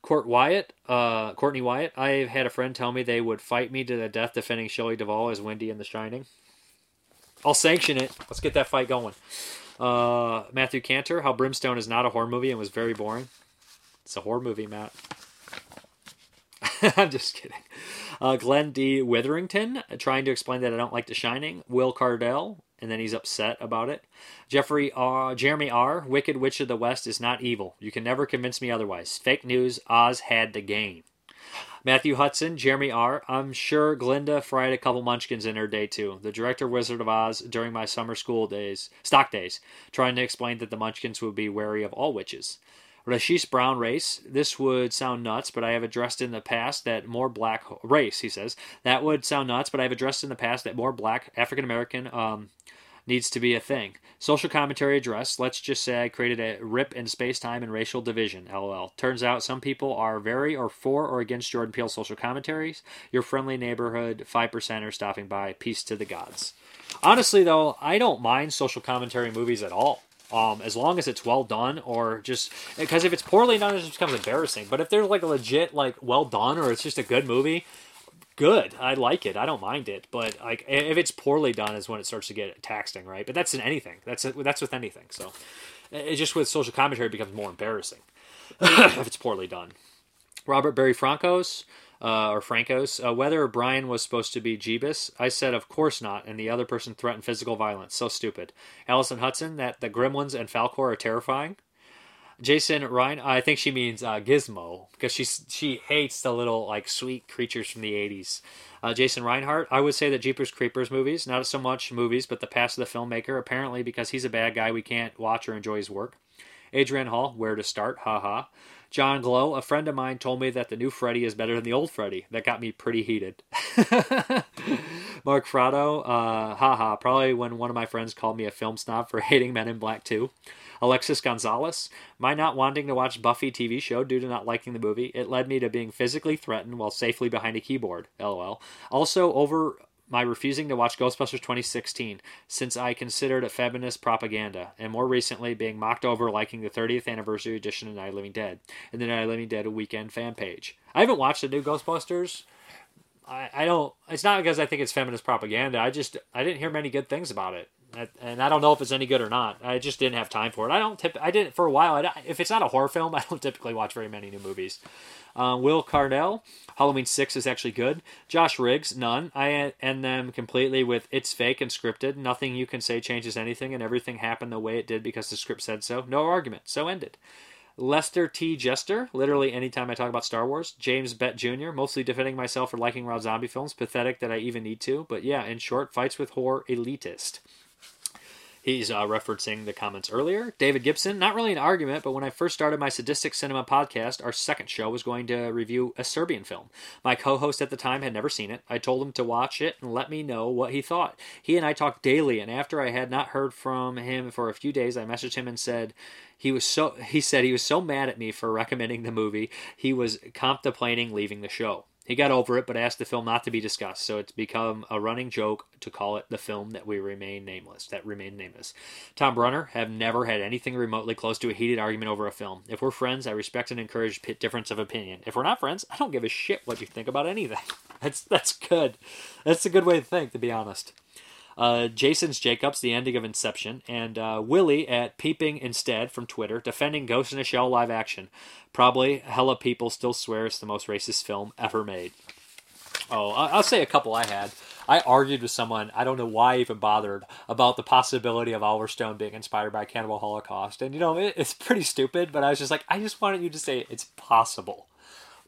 Court Wyatt, uh, Courtney Wyatt, I've had a friend tell me they would fight me to the death defending Shelley Duvall as Wendy in The Shining. I'll sanction it. Let's get that fight going. Uh, Matthew Cantor, how Brimstone is not a horror movie and was very boring. It's a horror movie, Matt. *laughs* I'm just kidding. Uh, Glenn D. Witherington, trying to explain that I don't like The Shining. Will Cardell, and then he's upset about it. Jeffrey R. Jeremy R. Wicked Witch of the West is not evil. You can never convince me otherwise. Fake news. Oz had the game. Matthew Hudson, Jeremy R. I'm sure Glinda fried a couple munchkins in her day too. The director Wizard of Oz during my summer school days, stock days, trying to explain that the munchkins would be wary of all witches. Rashish Brown race. This would sound nuts, but I have addressed in the past that more black race. He says that would sound nuts, but I've addressed in the past that more black African American um, needs to be a thing. Social commentary address. Let's just say I created a rip in space time and racial division. LOL. Turns out some people are very or for or against Jordan Peele's social commentaries. Your friendly neighborhood five percenter stopping by. Peace to the gods. Honestly, though, I don't mind social commentary movies at all. Um, as long as it's well done, or just because if it's poorly done, it just becomes embarrassing. But if they're like a legit, like well done, or it's just a good movie, good. I like it. I don't mind it. But like if it's poorly done, is when it starts to get taxing, right? But that's in anything. That's that's with anything. So it just with social commentary becomes more embarrassing *coughs* if it's poorly done. Robert Barry Francos. Uh, or Francos, uh, whether Brian was supposed to be Jeebus, I said of course not, and the other person threatened physical violence. So stupid. Allison Hudson, that the Gremlins and Falkor are terrifying. Jason Ryan, I think she means uh, Gizmo because she she hates the little like sweet creatures from the '80s. Uh, Jason Reinhardt, I would say that Jeepers Creepers movies, not so much movies, but the past of the filmmaker. Apparently, because he's a bad guy, we can't watch or enjoy his work. Adrian Hall, where to start? Haha. John Glow, a friend of mine told me that the new Freddy is better than the old Freddy. That got me pretty heated. *laughs* Mark Frado, uh, haha, probably when one of my friends called me a film snob for *laughs* hating Men in Black 2. Alexis Gonzalez, my not wanting to watch Buffy TV show due to not liking the movie, it led me to being physically threatened while safely behind a keyboard. LOL. Also, over my refusing to watch Ghostbusters 2016 since I considered it feminist propaganda, and more recently being mocked over liking the 30th anniversary edition of Night of Living Dead and the Night of Living Dead weekend fan page. I haven't watched the new Ghostbusters. I, I don't. It's not because I think it's feminist propaganda. I just I didn't hear many good things about it and I don't know if it's any good or not. I just didn't have time for it. I don't tip. I did it for a while. I, if it's not a horror film, *laughs* I don't typically watch very many new movies. Uh, Will Cardell, Halloween Six is actually good. Josh Riggs, none. I end them completely with it's fake and scripted. Nothing you can say changes anything, and everything happened the way it did because the script said so. No argument. So ended. Lester T. Jester, literally anytime I talk about Star Wars. James Bett Jr., mostly defending myself for liking Rob Zombie films. Pathetic that I even need to. But yeah, in short, fights with horror elitist. He's uh, referencing the comments earlier. David Gibson, not really an argument, but when I first started my Sadistic Cinema podcast, our second show was going to review a Serbian film. My co host at the time had never seen it. I told him to watch it and let me know what he thought. He and I talked daily, and after I had not heard from him for a few days, I messaged him and said, he was so he said he was so mad at me for recommending the movie he was contemplating leaving the show he got over it, but asked the film not to be discussed, so it's become a running joke to call it the film that we remain nameless. That remain nameless. Tom Brunner have never had anything remotely close to a heated argument over a film. If we're friends, I respect and encourage difference of opinion. If we're not friends, I don't give a shit what you think about anything. *laughs* That's that's good. That's a good way to think, to be honest uh, Jason's Jacobs, the ending of Inception, and uh, Willie at Peeping Instead from Twitter, defending Ghost in a Shell live action. Probably hella people still swear it's the most racist film ever made. Oh, I'll say a couple I had. I argued with someone, I don't know why I even bothered, about the possibility of Oliver Stone being inspired by Cannibal Holocaust. And, you know, it, it's pretty stupid, but I was just like, I just wanted you to say it's possible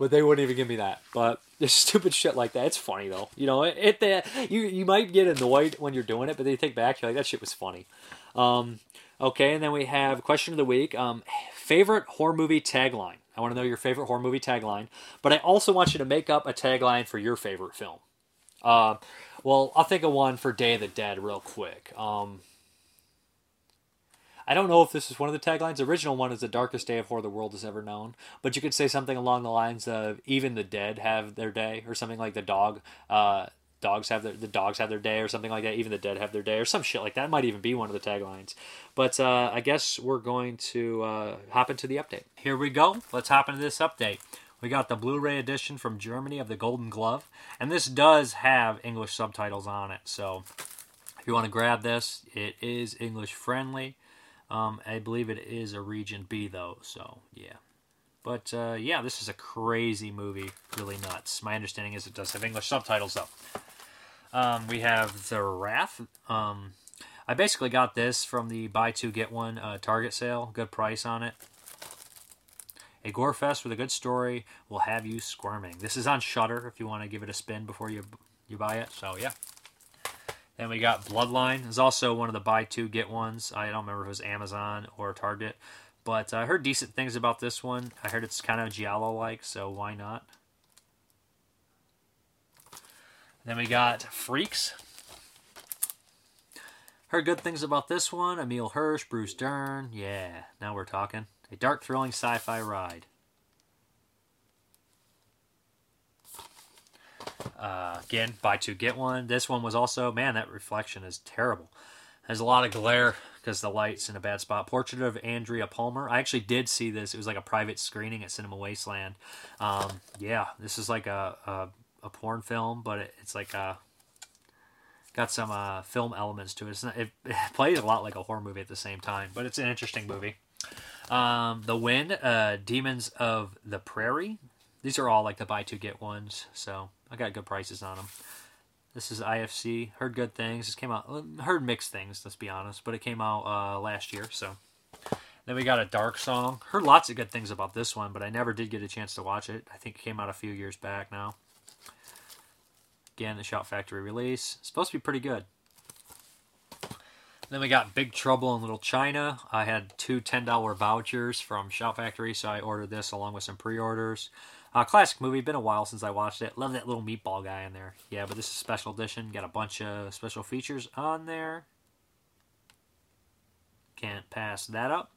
but they wouldn't even give me that. But there's *laughs* stupid shit like that. It's funny though. You know, it, it you you might get annoyed when you're doing it, but then you think back, you're like that shit was funny. Um, okay, and then we have question of the week. Um, favorite horror movie tagline. I want to know your favorite horror movie tagline, but I also want you to make up a tagline for your favorite film. Uh, well, I'll think of one for Day of the Dead real quick. Um, I don't know if this is one of the taglines. The original one is the darkest day of horror the world has ever known. But you could say something along the lines of even the dead have their day, or something like the dog. Uh, dogs have their the dogs have their day, or something like that. Even the dead have their day, or some shit like that. It might even be one of the taglines. But uh, I guess we're going to uh, hop into the update. Here we go. Let's hop into this update. We got the Blu-ray edition from Germany of the Golden Glove, and this does have English subtitles on it. So if you want to grab this, it is English friendly. Um, I believe it is a Region B though, so yeah. But uh, yeah, this is a crazy movie, really nuts. My understanding is it does have English subtitles though. Um, we have The Wrath. Um, I basically got this from the buy two get one uh, Target sale. Good price on it. A gore fest with a good story will have you squirming. This is on Shudder if you want to give it a spin before you you buy it. So yeah. Then we got Bloodline. It's also one of the buy two get ones. I don't remember if it was Amazon or Target, but I heard decent things about this one. I heard it's kind of giallo like, so why not? Then we got Freaks. Heard good things about this one. Emile Hirsch, Bruce Dern. Yeah, now we're talking. A dark, thrilling sci fi ride. Uh, again, buy two get one. This one was also man, that reflection is terrible. There's a lot of glare because the light's in a bad spot. Portrait of Andrea Palmer. I actually did see this. It was like a private screening at Cinema Wasteland. Um, yeah, this is like a, a, a porn film, but it, it's like a got some uh, film elements to it. Not, it. *laughs* it. plays a lot like a horror movie at the same time, but it's an interesting movie. Um, the Wind, uh, Demons of the Prairie. These are all like the buy two get ones, so I got good prices on them. This is IFC. Heard good things. This came out. Heard mixed things. Let's be honest, but it came out uh, last year. So then we got a dark song. Heard lots of good things about this one, but I never did get a chance to watch it. I think it came out a few years back now. Again, the Shout Factory release. It's supposed to be pretty good. Then we got Big Trouble in Little China. I had two $10 vouchers from Shout Factory, so I ordered this along with some pre orders. Uh, classic movie. Been a while since I watched it. Love that little meatball guy in there. Yeah, but this is special edition. Got a bunch of special features on there. Can't pass that up.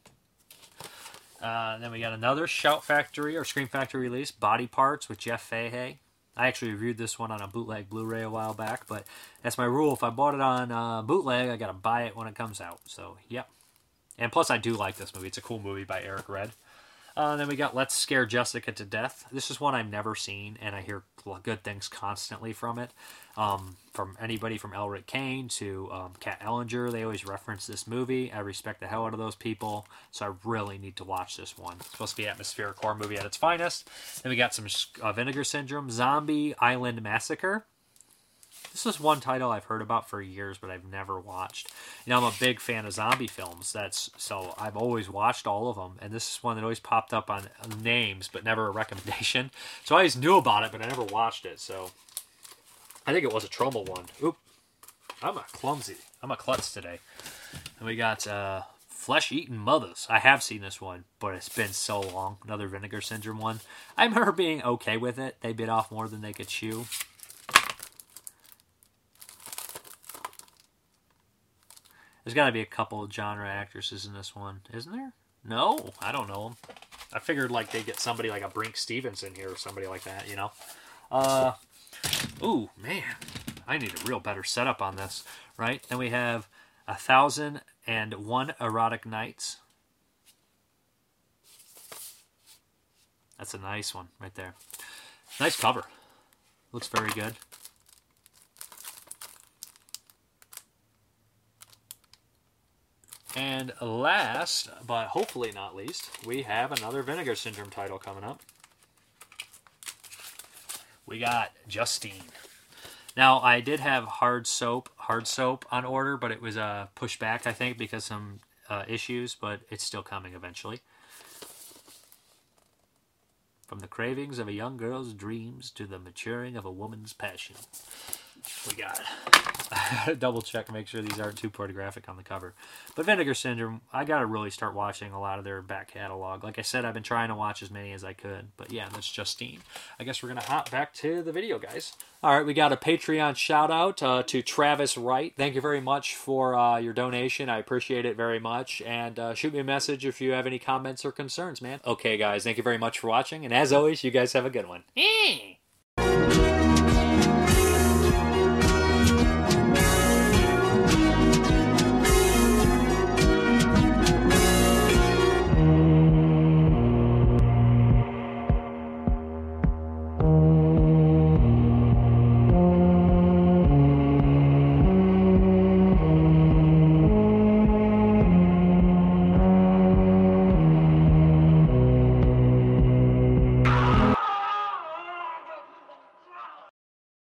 Uh, then we got another Shout Factory or Scream Factory release, Body Parts with Jeff Fahey. I actually reviewed this one on a bootleg Blu-ray a while back, but that's my rule. If I bought it on uh, bootleg, I gotta buy it when it comes out. So, yep. And plus, I do like this movie. It's a cool movie by Eric Red. Uh, then we got Let's Scare Jessica to Death. This is one I've never seen, and I hear good things constantly from it. Um, from anybody from Elric Kane to um, Kat Ellinger, they always reference this movie. I respect the hell out of those people, so I really need to watch this one. It's supposed to be atmospheric horror movie at its finest. Then we got some uh, Vinegar Syndrome, Zombie Island Massacre. This is one title I've heard about for years, but I've never watched. You know, I'm a big fan of zombie films. That's so I've always watched all of them, and this is one that always popped up on names, but never a *laughs* recommendation. So I always knew about it, but I never watched it. So I think it was a Troma one. Oop, I'm a clumsy. I'm a klutz today. And we got uh, Flesh Eating Mothers. I have seen this one, but it's been so long. Another Vinegar Syndrome one. I remember being okay with it. They bit off more than they could chew. There's got to be a couple of genre actresses in this one, isn't there? No, I don't know them. I figured like they get somebody like a Brinke Stevens in here or somebody like that, you know. Uh, ooh man, I need a real better setup on this, right? Then we have a thousand and one erotic nights. That's a nice one right there. Nice cover. Looks very good. And last, but hopefully not least, we have another Vinegar Syndrome title coming up. We got Justine. Now, I did have hard soap, hard soap on order, but it was uh, pushed back, I think, because some uh, issues, but it's still coming eventually. From the cravings of a young girl's dreams to the maturing of a woman's passion. We got *laughs* double check, make sure these aren't too pornographic on the cover. But Vinegar Syndrome, I got to really start watching a lot of their back catalog. Like I said, I've been trying to watch as many as I could. But yeah, that's Justine. I guess we're going to hop back to the video, guys. All right, we got a Patreon shout out uh, to Travis Wright. Thank you very much for uh, your donation. I appreciate it very much. And uh, shoot me a message if you have any comments or concerns, man. Okay, guys, thank you very much for watching. And as always, you guys have a good one.